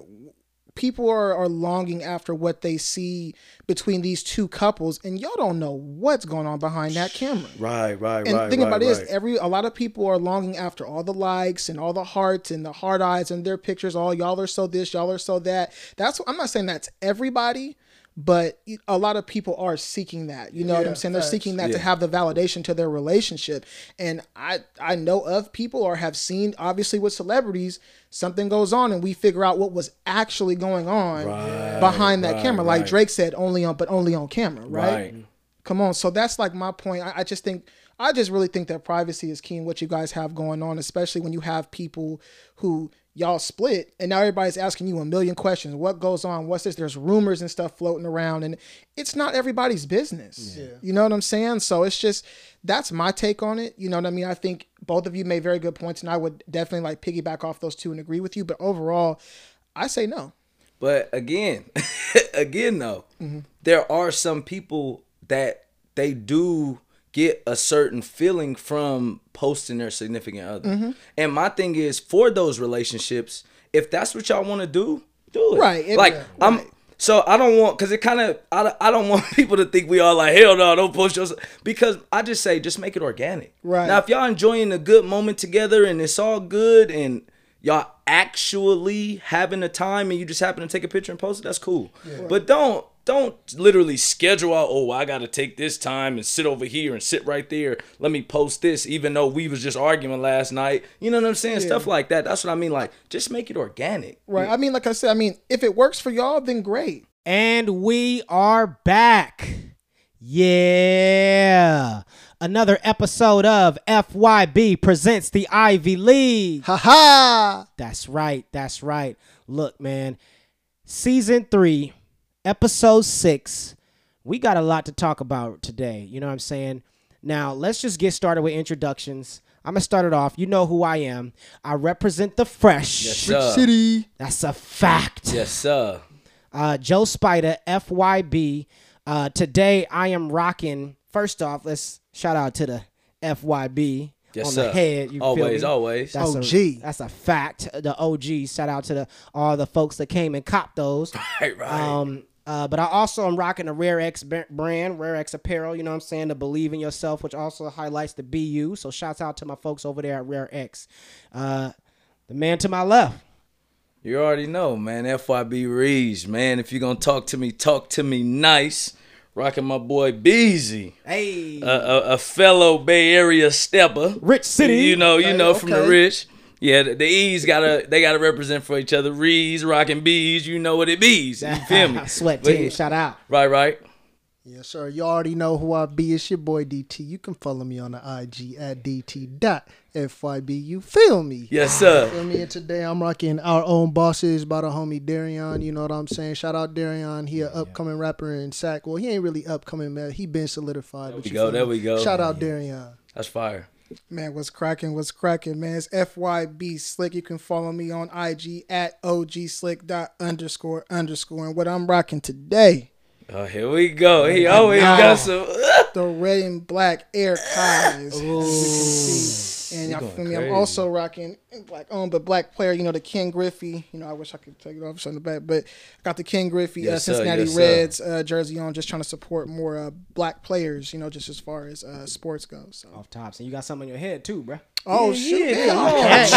people are, are longing after what they see between these two couples, and y'all don't know what's going on behind that camera. Right, right, right. And the thing about it is, every a lot of people are longing after all the likes and all the hearts and the hard eyes and their pictures. All y'all are so this, y'all are so that. That's I'm not saying that's everybody, but a lot of people are seeking that. You know what I'm saying? They're seeking that to have the validation to their relationship. And I I know of people or have seen obviously with celebrities something goes on and we figure out what was actually going on behind that right, camera. Like right. Drake said, only on but only on camera, right? Right. Come on. So that's like my point. I, I just think I just really think that privacy is key in what you guys have going on, especially when you have people who y'all split and now everybody's asking you a million questions. What goes on? What's this? There's rumors and stuff floating around and it's not everybody's business. You know what I'm saying? So it's just that's my take on it. You know what I mean? I think both of you made very good points and I would definitely like piggyback off those two and agree with you. But overall, I say no. But again, again though, Mm-hmm. there are some people that they do get a certain feeling from posting their significant other. Mm-hmm. And my thing is for those relationships, if that's what y'all want to do, do it. Right, like yeah, I'm. right. So I don't want because it kind of I, don't- I don't want people to think we all like hell no don't post yourself because I just say just make it organic. Right. now, if y'all enjoying a good moment together and it's all good and y'all actually having a time and you just happen to take a picture and post it, that's cool. But don't don't literally schedule out. Oh, I got to take this time and sit over here and sit right there. Let me post this, even though we was just arguing last night. You know what I'm saying? Stuff like that. That's what I mean. Like just make it organic. Right. I mean, like I said, I mean, if it works for y'all, then great. And we are back. Yeah. Another episode of FYB presents the Ivy League. Ha ha! That's right. That's right. Look, man. Season three, episode six. We got a lot to talk about today. You know what I'm saying? Now, let's just get started with introductions. I'm going to start it off. You know who I am. I represent the fresh. Yes, sir. City. That's a fact. Yes, sir. Uh, Joe Spider, FYB. Uh, today I am rocking. First off, let's shout out to the FYB Yes, on sir. the head. You always, me? always. That's OG. A, that's a fact. The OG. Shout out to the all the folks that came and copped those. right, right. Um, uh, but I also am rocking a Rare X b- brand, Rare X Apparel. You know what I'm saying? To believe in yourself, which also highlights the BU. So shouts out to my folks over there at Rare X. Uh, the man to my left. You already know, man. FYB Reeves, man. If you're gonna talk to me, talk to me nice. Rocking my boy Beezy, Hey, a, a, a fellow Bay Area stepper. Rich City. You know, you Okay, know from the rich. Yeah, the, the E's gotta they gotta represent for each other. Rees, rocking bees, you know what it bees. You feel me? Sweat team. Shout out. Right, right. Yes, sir. You already know who I be. It's your boy DT. You can follow me on the IG at DT.FYB. You feel me? Yes, sir. Feel me? And today I'm rocking our own bosses by the homie Darion. You know what I'm saying? Shout out Darion. He a upcoming rapper in Sac. Well, he ain't really upcoming, man. He been solidified. but we you go, there me? we go. Shout out Darion. That's fire. Man, what's cracking? What's cracking, man? It's FYB Slick. You can follow me on IG at OGSlick dot underscore underscore. And what I'm rocking today, Oh, here we go. He always got some. the red and black air ties. As you can see. And y'all feel me? crazy. I'm also rocking black owned but black player, you know, the Ken Griffey. You know, I wish I could take it off on the back, but I got the Ken Griffey uh, Yes, sir. Cincinnati Yes. Reds uh, jersey on, just trying to support more uh, black players, you know, just as far as uh, sports goes. So. Off tops, and you got something in your head too, bruh. Oh, Yeah, shoot. yeah, man.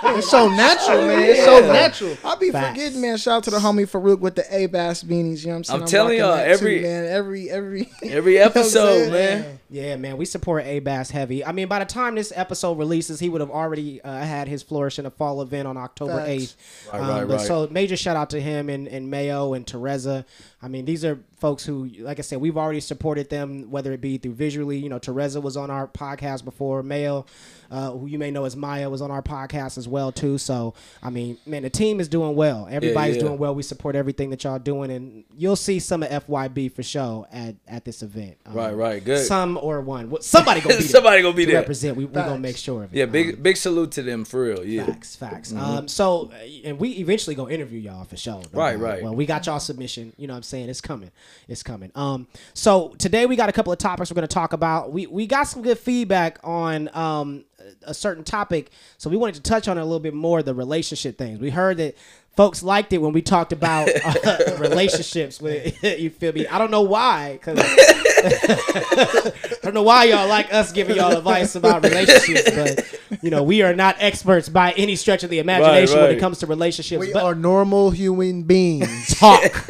come It's so natural, man. It's so natural. I'll be Facts. forgetting, man. Shout out to the homie Farouk with the Abas beanies. You know what I'm saying? I'm telling y'all, every- too, man, every every Every You know episode, man. Yeah, man, we support Abas heavy. I mean, by the time this episode releases, he would have already uh, had his Flourish in a Fall event on October Facts. eighth. Right, right, but right. So major shout out to him and, and Mayo and Teresa. I mean, these are folks who, like I said, we've already supported them, whether it be through visually. You know, Teresa was on our podcast before. Mayo, uh, who you may know as Maya, was on our podcast as well too. So I mean, man, the team is doing well. Everybody's yeah. doing well. We support everything that y'all doing, and you'll see some of FYB for sure at at this event. Um, Right, right. Good. Some or one. Well, Somebody gonna be there Somebody gonna be to there. represent. We we gonna make sure of it. Yeah, Um, big big salute to them for real. Yeah. Facts, facts. Um, so, and we eventually gonna interview y'all for sure. no Right, right. Well, we got y'all submission. You know what I'm saying? It's coming. It's coming. Um, so today we got a couple of topics we're gonna talk about. We we got some good feedback on um a certain topic, so we wanted to touch on it a little bit more. The relationship things. We heard that. Folks liked it when we talked about uh, relationships. With you feel me? I don't know why, because I don't know why y'all like us giving y'all advice about relationships, but you know we are not experts by any stretch of the imagination when right. it comes to relationships. We but are normal human beings. talk.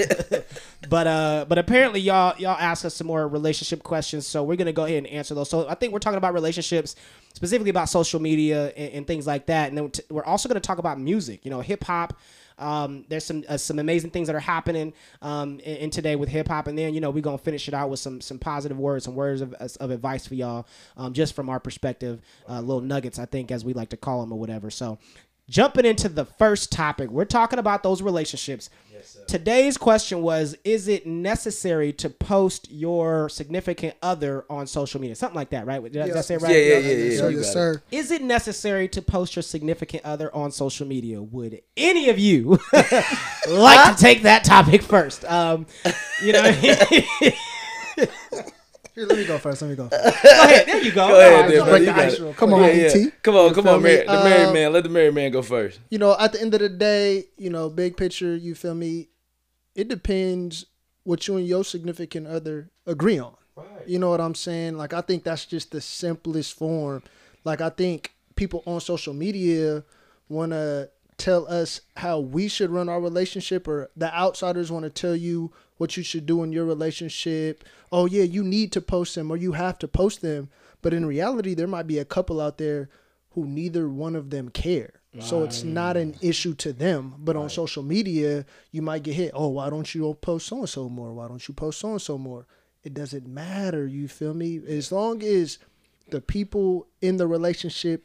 but uh, but apparently y'all y'all asked us some more relationship questions, so we're gonna go ahead and answer those. So I think we're talking about relationships, specifically about social media and, and things like that, and then we're also gonna talk about music. You know, hip hop. Um, there's some uh, some amazing things that are happening um, in, in today with hip hop, and then you know we're gonna finish it out with some some positive words, some words of, of advice for y'all, um, just from our perspective, uh, little nuggets, I think, as we like to call them or whatever. So, jumping into the first topic, we're talking about those relationships. Today's question was Is it necessary to post your significant other on social media? Something like that, right? Did I, did I say it right? Yeah, yeah, yeah, yes, yeah. sir, yes, sir. Is it necessary to post your significant other on social media? Would any of you like to take that topic first? Um, you know, Here, let me go first. Let me go. First. Go ahead. There you go. Go ahead, All right, then, so bro. break You the ice it. Come on, yeah. DT. Come on, You come on, me? Mar- the married Um, man. Let the married man go first. you know, at the end of the day, you know, big picture, you feel me? It depends what you and your significant other agree on. You know what I'm saying? Like I think that's just the simplest form. Like I think people on social media want to tell us how we should run our relationship or the outsiders want to tell you what you should do in your relationship. Oh yeah, you need to post them or you have to post them. But in reality, there might be a couple out there who neither one of them care. So it's not an issue to them. But on social media, you might get hit. Oh, why don't you post so and so more? Why don't you post so and so more? It doesn't matter. You feel me? As long as the people in the relationship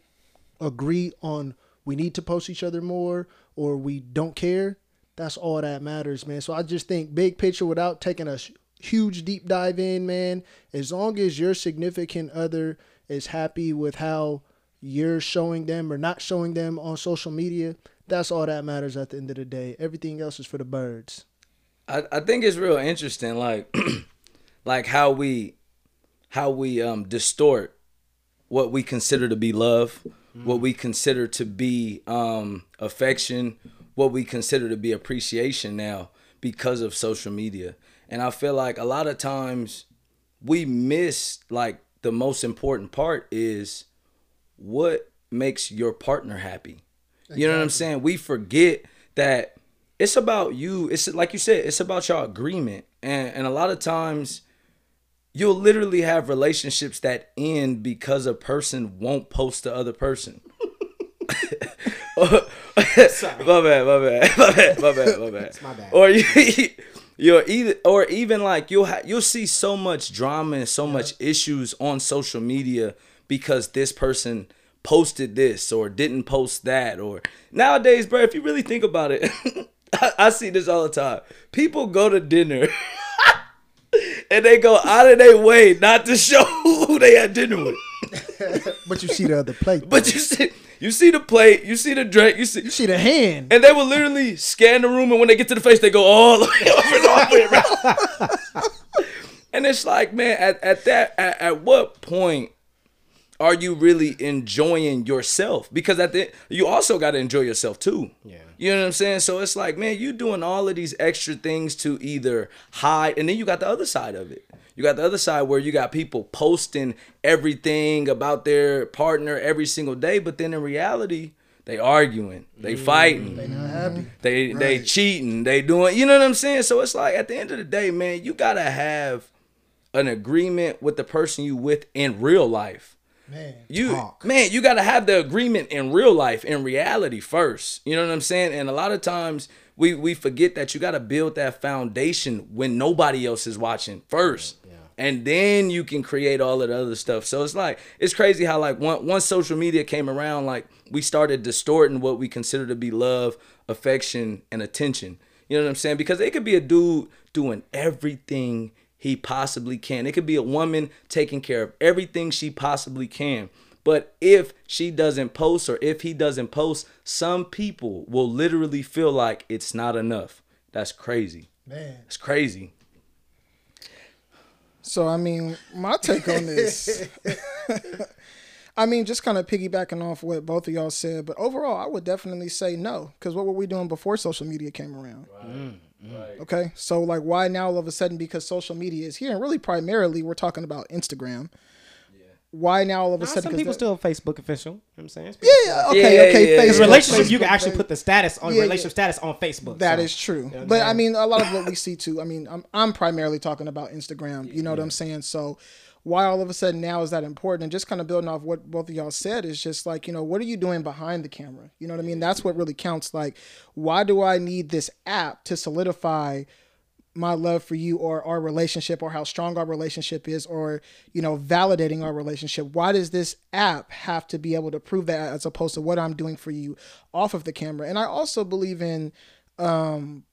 agree on we need to post each other more or we don't care, that's all that matters, man. So I just think big picture without taking a huge deep dive in, man, as long as your significant other is happy with how you're showing them or not showing them on social media, that's all that matters at the end of the day. Everything else is for the birds. I, I think it's real interesting, like like how we how we um distort what we consider to be love, what we consider to be um affection, what we consider to be appreciation now because of social media. And I feel like a lot of times we miss like the most important part is what makes your partner happy. You know what I'm saying? We forget that it's about you. It's like you said, it's about your agreement. And and a lot of times you'll literally have relationships that end because a person won't post the other person. my bad, my bad, my bad, my bad, my bad. my bad. Or you, you're either, or even like you'll ha- you'll see so much drama and so much issues on social media because this person posted this or didn't post that or nowadays, bro. If you really think about it, I, I see this all the time. People go to dinner. And they go out of their way not to show who they had dinner with. But you see the other plate. But you see, you see the plate, you see the drink, you see, you see the hand. and they will literally scan the room, and when they get to the face, they go all the way over and all the way around. and it's like, man, at, at that, at, at what point are you really enjoying yourself? Because at the you also got to enjoy yourself too. Yeah. You know what I'm saying? So it's like, man, you doing all of these extra things to either hide, and then you got the other side of it. You got the other side where you got people posting everything about their partner every single day, but then in reality, they arguing, they mm-hmm. fighting, They not happy. they they cheating, they doing, you know what I'm saying? So it's like at the end of the day, man, you gotta have an agreement with the person you with in real life. Man. You Talk. man, you gotta have the agreement in real life, in reality first. You know what I'm saying? And a lot of times we we forget that you gotta build that foundation when nobody else is watching first. Yeah. And then you can create all of the other stuff. So it's like it's crazy how like once once social media came around, like we started distorting what we consider to be love, affection, and attention. You know what I'm saying? Because it could be a dude doing everything he possibly can. It could be a woman taking care of everything she possibly can. But if she doesn't post or if he doesn't post, some people will literally feel like it's not enough. That's crazy. Man. It's crazy. So I mean, my take on this. I mean, just kind of piggybacking off what both of y'all said, but overall, I would definitely say no. Because what were we doing before social media came around? Mm. Mm. Okay, so like, why now all of a sudden? Because social media is here, and really primarily, we're talking about Instagram. Why now all of a Nah, sudden? some 'cause people that- still Facebook official. You know what I'm saying? Yeah, yeah, okay, Yeah, okay. yeah, yeah. Facebook, Because relationship, you can actually put the status on Yeah, yeah. relationship status on Facebook. That so, is true. know what I'm but I mean, a lot of what we see too. I mean, I'm I'm primarily talking about Instagram. You know what I'm saying? So why all of a sudden now is that important? And just kind of building off what both of y'all said is just like you know what are you doing behind the camera? You know what I mean? That's what really counts. Like, why do I need this app to solidify? my love for you or our relationship or how strong our relationship is or you know validating our relationship why does this app have to be able to prove that as opposed to what i'm doing for you off of the camera and i also believe in um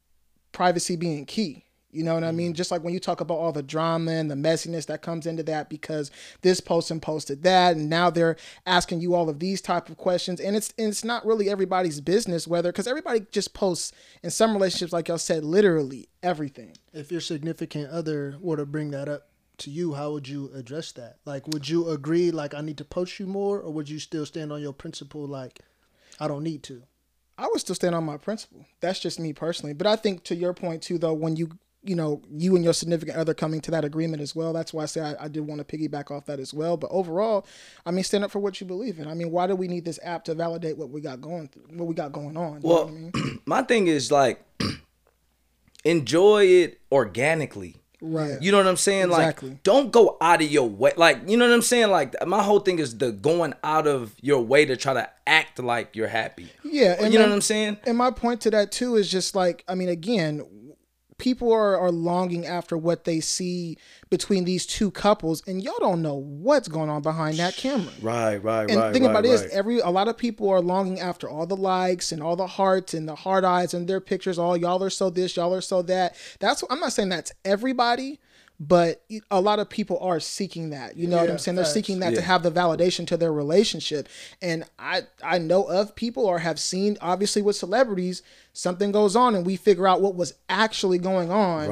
privacy being key you know what I mean? Mm-hmm. Just like when you talk about all the drama and the messiness that comes into that because this person posted that and now they're asking you all of these type of questions and it's and it's not really everybody's business whether because everybody just posts in some relationships like y'all said literally everything. If your significant other were to bring that up to you, how would you address that? Like, would you agree, like, I need to post you more, or would you still stand on your principle, like, I don't need to? I would still stand on my principle. That's just me personally. But I think to your point too, though, when you you know you and your significant other coming to that agreement as well, that's why I say I, I did want to piggyback off that as well. But overall, I mean, stand up for what you believe in. I mean, why do we need this app to validate what we got going through, what we got going on? Well, I mean? my thing is like enjoy it organically. right. You know what I'm saying? Exactly. Like, don't go out of your way. Like, you know what I'm saying? Like, my whole thing is the going out of your way to try to act like you're happy. Yeah, and you know what I'm saying? And my point to that too is just like I mean, again, people are, are longing after what they see between these two couples, and y'all don't know what's going on behind that camera. Right, right, right, And think about it is every a lot of people are longing after all the likes and all the hearts and the hard eyes and their pictures. All y'all are so this, y'all are so that. That's I'm not saying that's everybody, but a lot of people are seeking that. You know what I'm saying? They're facts. seeking that to have the validation to their relationship. And I I know of people or have seen obviously with celebrities something goes on and we figure out what was actually going on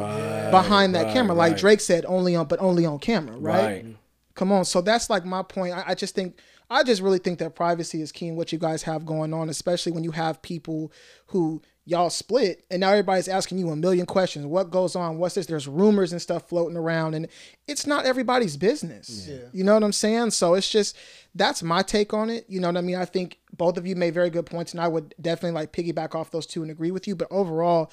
behind that right, camera. Like right. Drake said, only on but only on camera, right? Right. Come on. So that's like my point. I, I just think I just really think that privacy is key in what you guys have going on, especially when you have people who y'all split and now everybody's asking you a million questions. What goes on? What's this? There's rumors and stuff floating around and it's not everybody's business. You know what I'm saying? So it's just that's my take on it. You know what I mean? I think both of you made very good points and I would definitely like piggyback off those two and agree with you. But overall,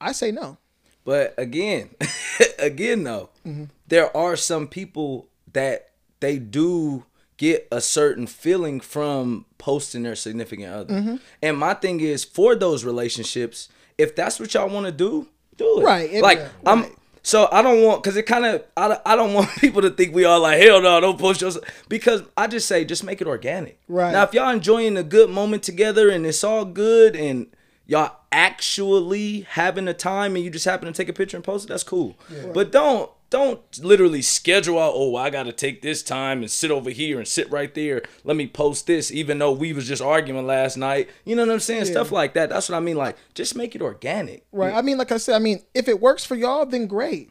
I say no. But again, again though, Mm-hmm. there are some people that they do get a certain feeling from posting their significant other. Mm-hmm. And my thing is for those relationships, if that's what y'all want to do, do it. Right, it- like yeah, I'm right. so I don't want because it kind of I, don't- I don't want people to think we all like hell no don't post yourself because I just say just make it organic. Right. now if y'all enjoying a good moment together and it's all good and y'all actually having a time and you just happen to take a picture and post it, that's cool. But don't don't literally schedule out. Oh, I got to take this time and sit over here and sit right there. Let me post this, even though we was just arguing last night. You know what I'm saying? Stuff like that. That's what I mean. Like, just make it organic. Right. I mean, like I said, I mean, if it works for y'all, then great.